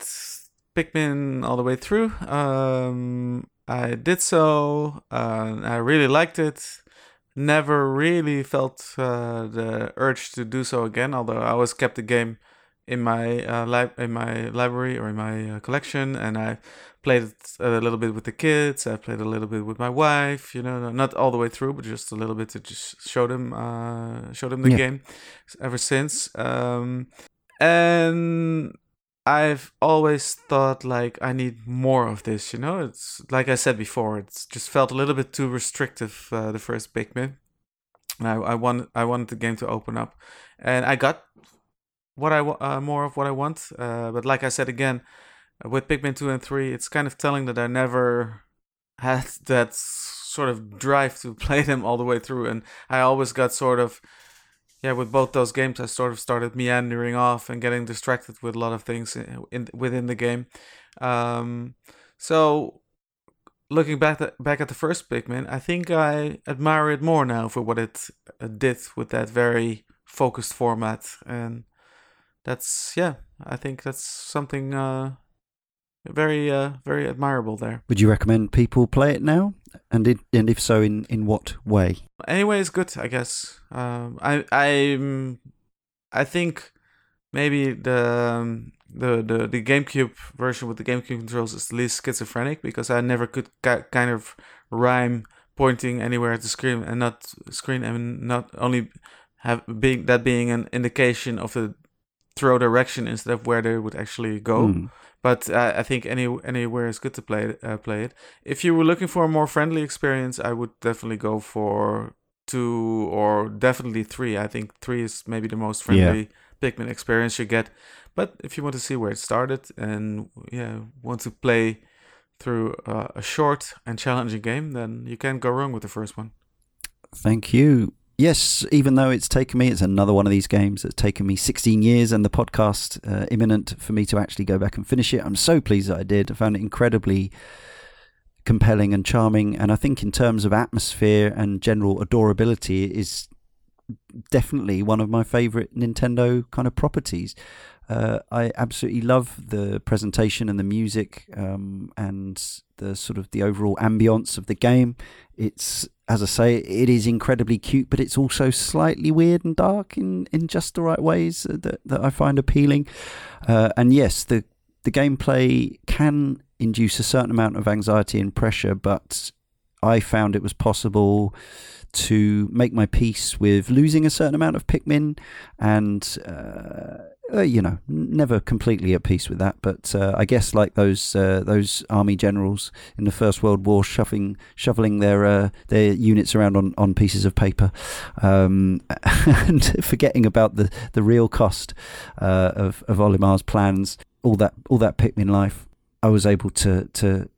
Speaker 3: Pikmin all the way through, um, I did so. Uh, I really liked it. Never really felt uh, the urge to do so again. Although I always kept the game in my uh, in my library or in my uh, collection, and I played a little bit with the kids. I played a little bit with my wife. You know, not all the way through, but just a little bit to just show them uh, show them the
Speaker 1: Yeah.
Speaker 3: game. Ever since, um, and I've always thought like I need more of this. You know, it's like I said before. It's just felt a little bit too restrictive. Uh, the first Pikmin. And I I want I wanted the game to open up, and I got what I uh, more of what I want. Uh, but like I said again, with Pikmin two and three, it's kind of telling that I never had that sort of drive to *laughs* play them all the way through, and I always got sort of yeah with both those games I sort of started meandering off and getting distracted with a lot of things in, in within the game. Um, so looking back at, back at the first Pikmin, I think I admire it more now for what it uh, did with that very focused format, and that's yeah, I think that's something uh, very uh, very admirable there.
Speaker 1: would you recommend people play it now? And it, and if so, in, in what way?
Speaker 3: Anyway, it's good, I guess. Um, I I I think maybe the um, the the the GameCube version with the GameCube controls is the least schizophrenic because I never could ki- kind of rhyme pointing anywhere at the screen and not screen and not only have being that being an indication of the throw direction instead of where they would actually go.
Speaker 1: Mm.
Speaker 3: But uh, I think any anywhere is good to play it, uh, play it. If you were looking for a more friendly experience, I would definitely go for two or definitely three. I think three is maybe the most friendly Pikmin experience you get. But if you want to see where it started and yeah, want to play through uh, a short and challenging game, then you can't go wrong with the first one.
Speaker 1: Thank you. Yes, even though it's taken me, it's another one of these games that's taken me 16 years and the podcast uh, imminent for me to actually go back and finish it. I'm so pleased that I did. I found it incredibly compelling and charming. And I think, in terms of atmosphere and general adorability, it is definitely one of my favorite Nintendo kind of properties. Uh, I absolutely love the presentation and the music um, and the sort of the overall ambience of the game. It's as I say, it is incredibly cute, but it's also slightly weird and dark in, in just the right ways that, that I find appealing. Uh, and yes, the the gameplay can induce a certain amount of anxiety and pressure, but I found it was possible to make my peace with losing a certain amount of Pikmin and. Uh, uh, you know, never completely at peace with that. But uh, I guess like those uh, those army generals in the First World War, shuffling shoveling their uh, their units around on, on pieces of paper, um, *laughs* and forgetting about the, the real cost uh, of of Olimar's plans. All that all that Pikmin life, I was able to to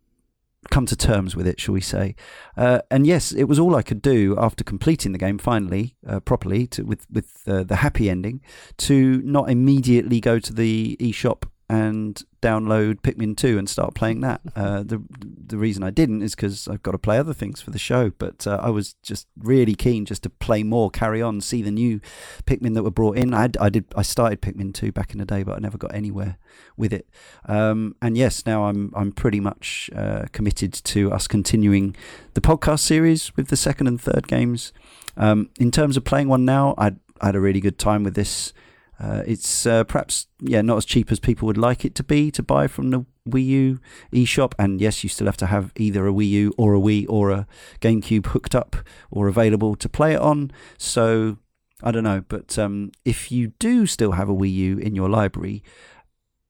Speaker 1: come to terms with it, shall we say? Uh, and yes, it was all I could do after completing the game finally, uh, properly, to, with with uh, the happy ending, to not immediately go to the eShop and download Pikmin 2 and start playing that. *laughs* Uh, the the reason I didn't is because I've got to play other things for the show. But uh, I was just really keen just to play more, carry on, see the new Pikmin that were brought in. I, I did I started Pikmin 2 back in the day, but I never got anywhere with it. Um, and yes, now I'm I'm pretty much uh, committed to us continuing the podcast series with the second and third games. Um, in terms of playing one now, I I had a really good time with this. Uh, it's uh, perhaps yeah not as cheap as people would like it to be to buy from the Wii U eShop, and yes, you still have to have either a Wii U or a Wii or a GameCube hooked up or available to play it on. So I don't know, but um, if you do still have a Wii U in your library.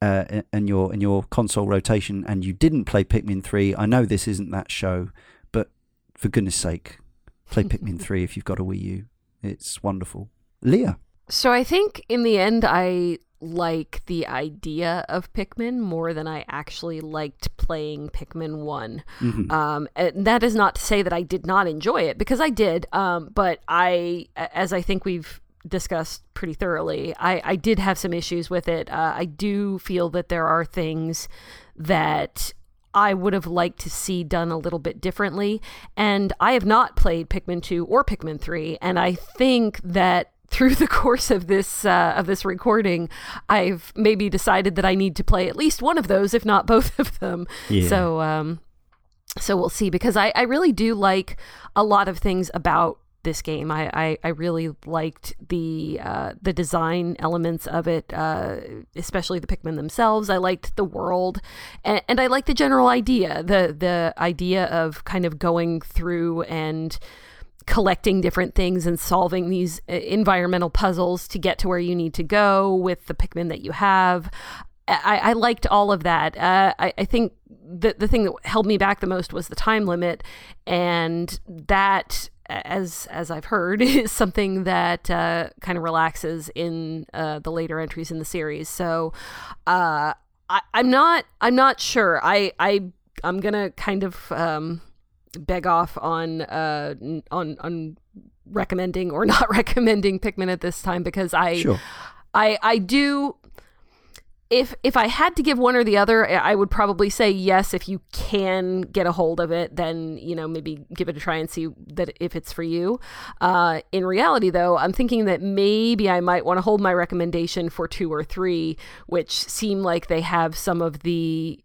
Speaker 1: Uh, and your in your console rotation, and you didn't play Pikmin three. I know this isn't that show, but for goodness sake, play Pikmin *laughs* three if you've got a Wii U. It's wonderful. Leah.
Speaker 2: So I think in the end, I like the idea of Pikmin more than I actually liked playing Pikmin one.
Speaker 1: Mhm.
Speaker 2: Um, and that is not to say that I did not enjoy it because I did. Um, but I, as I think we've discussed pretty thoroughly, I, I did have some issues with it. Uh, I do feel that there are things that I would have liked to see done a little bit differently. And I have not played Pikmin 2 or Pikmin 3. And I think that through the *laughs* course of this uh, of this recording, I've maybe decided that I need to play at least one of those, if not both *laughs* of them.
Speaker 1: Yeah.
Speaker 2: So um, so we'll see because I, I really do like a lot of things about this game. I, I, I really liked the uh, the design elements of it, uh, especially the Pikmin themselves. I liked the world, and, and I like the general idea the the idea of kind of going through and collecting different things and solving these uh, environmental puzzles to get to where you need to go with the Pikmin that you have. I, I liked all of that. Uh, I, I think the the thing that held me back the most was the time limit, and that, as as I've heard, *laughs* is something that uh, kind of relaxes in uh, the later entries in the series. So, uh, I, I'm not I'm not sure. I I I'm gonna kind of um, beg off on uh on on recommending or *laughs* not recommending Pikmin at this time because I
Speaker 1: Sure.
Speaker 2: I I do if if I had to give one or the other, I I would probably say yes. If you can get a hold of it, then you know maybe give it a try and see that if it's for you. Uh, in reality, though, I'm thinking that maybe I might want to hold my recommendation for two or three, which seem like they have some of the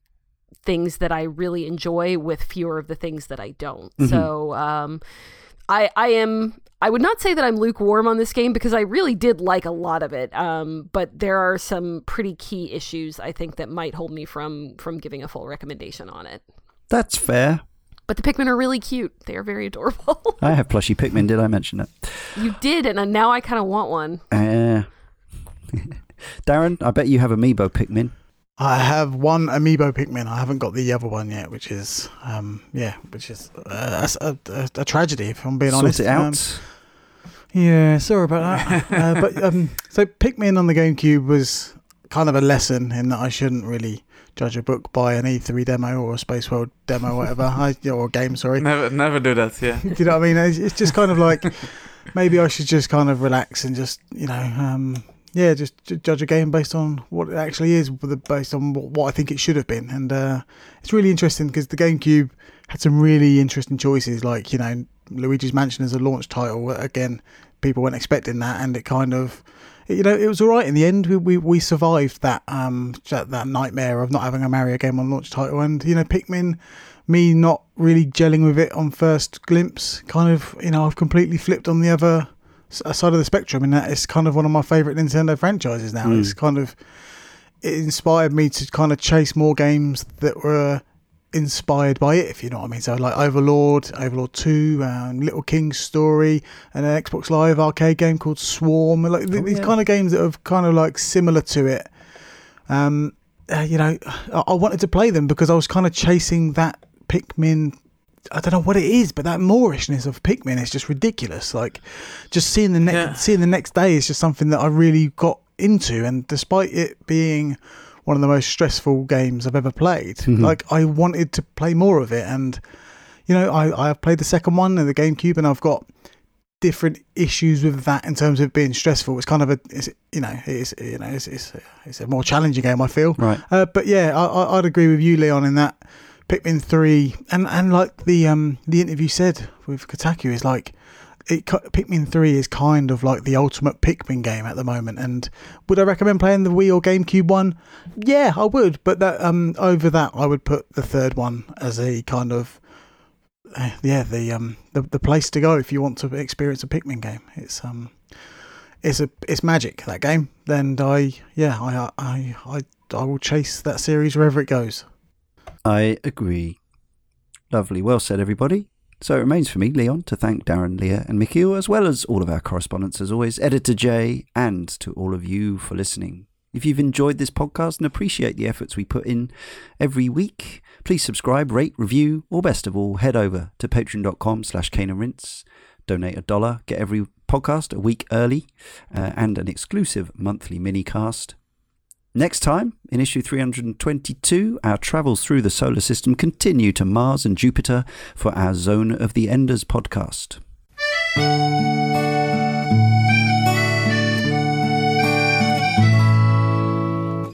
Speaker 2: things that I really enjoy with fewer of the things that I don't.
Speaker 1: Mhm.
Speaker 2: So um, I I am I would not say that I'm lukewarm on this game because I really did like a lot of it. Um, but there are some pretty key issues I think that might hold me from from giving a full recommendation on it.
Speaker 1: That's fair.
Speaker 2: But the Pikmin are really cute. They are very adorable. *laughs*
Speaker 1: I have plushy Pikmin. Did I mention it?
Speaker 2: you did, and uh, now I kind of want one.
Speaker 1: Uh, *laughs* Darren, I bet you have Amiibo Pikmin.
Speaker 4: I have one amiibo Pikmin. I haven't got the other one yet, which is, um, yeah, which is uh, a, a, a, tragedy. If I'm being
Speaker 1: Sort
Speaker 4: honest.
Speaker 1: it out.
Speaker 4: Um, yeah, sorry about that. *laughs* uh, but um, so Pikmin on the GameCube was kind of a lesson in that I shouldn't really judge a book by an E3 demo or a Space World demo, or whatever, *laughs* I, or a game. Sorry,
Speaker 3: Never, never do that. Yeah. *laughs*
Speaker 4: do you know what I mean? It's, it's just kind of like maybe I should just kind of relax and just you know, um, yeah, just judge a game based on what it actually is, based on what, I think it should have been. And uh, it's really interesting because the GameCube had some really interesting choices, like you know, Luigi's Mansion as a launch title. Again, people weren't expecting that, and it kind of. You know, it was all right in the end. We we, we survived that um that, that nightmare of not having a Mario game on launch title, and you know, Pikmin me not really gelling with it on first glimpse, kind of, you know, I've completely flipped on the other side of the spectrum, and it's kind of one of my favourite Nintendo franchises now.
Speaker 1: Mm.
Speaker 4: It's kind of it inspired me to kind of chase more games that were inspired by it, if you know what I mean. So like Overlord, Overlord Two, um, Little King's Story, and an Xbox Live arcade game called Swarm. Like th-
Speaker 1: Oh,
Speaker 4: these
Speaker 1: yeah.
Speaker 4: kind of games that are kind of like similar to it. Um, uh, you know, I, I wanted to play them because I was kind of chasing that Pikmin. I don't know what it is, but that moreishness of Pikmin is just ridiculous. Like, just seeing the next
Speaker 3: Yeah.
Speaker 4: seeing the next day is just something that I really got into. And despite it being one of the most stressful games I've ever played,
Speaker 1: Mhm.
Speaker 4: like I wanted to play more of it. And you know, I I have played the second one in the GameCube, and I've got different issues with that in terms of being stressful. It's kind of a, it's, you know, it's you know, it's, it's it's a more challenging game. I feel.
Speaker 1: Right.
Speaker 4: Uh, but yeah, I, I, I'd agree with you, Leon, in that Pikmin three, and and like the um the interview said with Kotaku is like. It, Pikmin 3 is kind of like the ultimate Pikmin game at the moment. And would I recommend playing the Wii or GameCube one? Yeah, I would. But that um over that, I would put the third one as a kind of uh, yeah the um the, the place to go if you want to experience a Pikmin game. It's um it's a it's magic that game. And I yeah I I I I will chase that series wherever it goes.
Speaker 1: I agree. Lovely. Well said, everybody. So it remains for me, Leon, to thank Darren, Leah, and Michiel, as well as all of our correspondents, as always, Editor Jay, and to all of you for listening. If you've enjoyed this podcast and appreciate the efforts we put in every week, please subscribe, rate, review, or best of all, head over to patreon.com slash Rinse. Donate a dollar, get every podcast a week early, uh, and an exclusive monthly mini cast. Next time, in issue 322, our travels through the solar system continue to Mars and Jupiter for our Zone of the Enders podcast.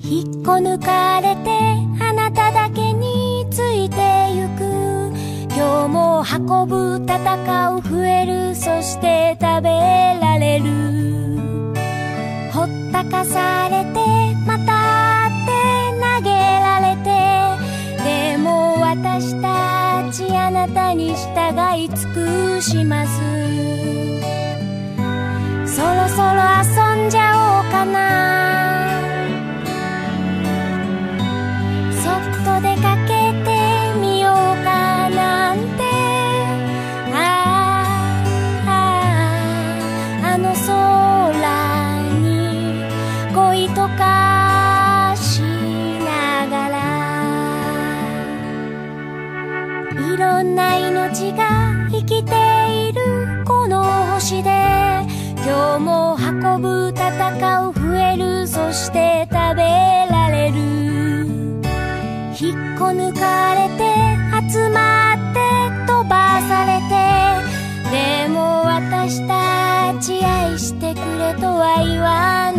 Speaker 5: 引っこ抜かれてあなただけについてゆく今日も運ぶ戦う増えるそして食べられるほっ たかされてまたって投げられてでも私たちあなたに従い尽くします。そろそろ遊んじゃおうかな。んな命が生きているこの星で今日も運ぶ戦う増えるそして食べられる。引っこ抜かれて集まって飛ばされて。でも私たち愛してくれとは言わない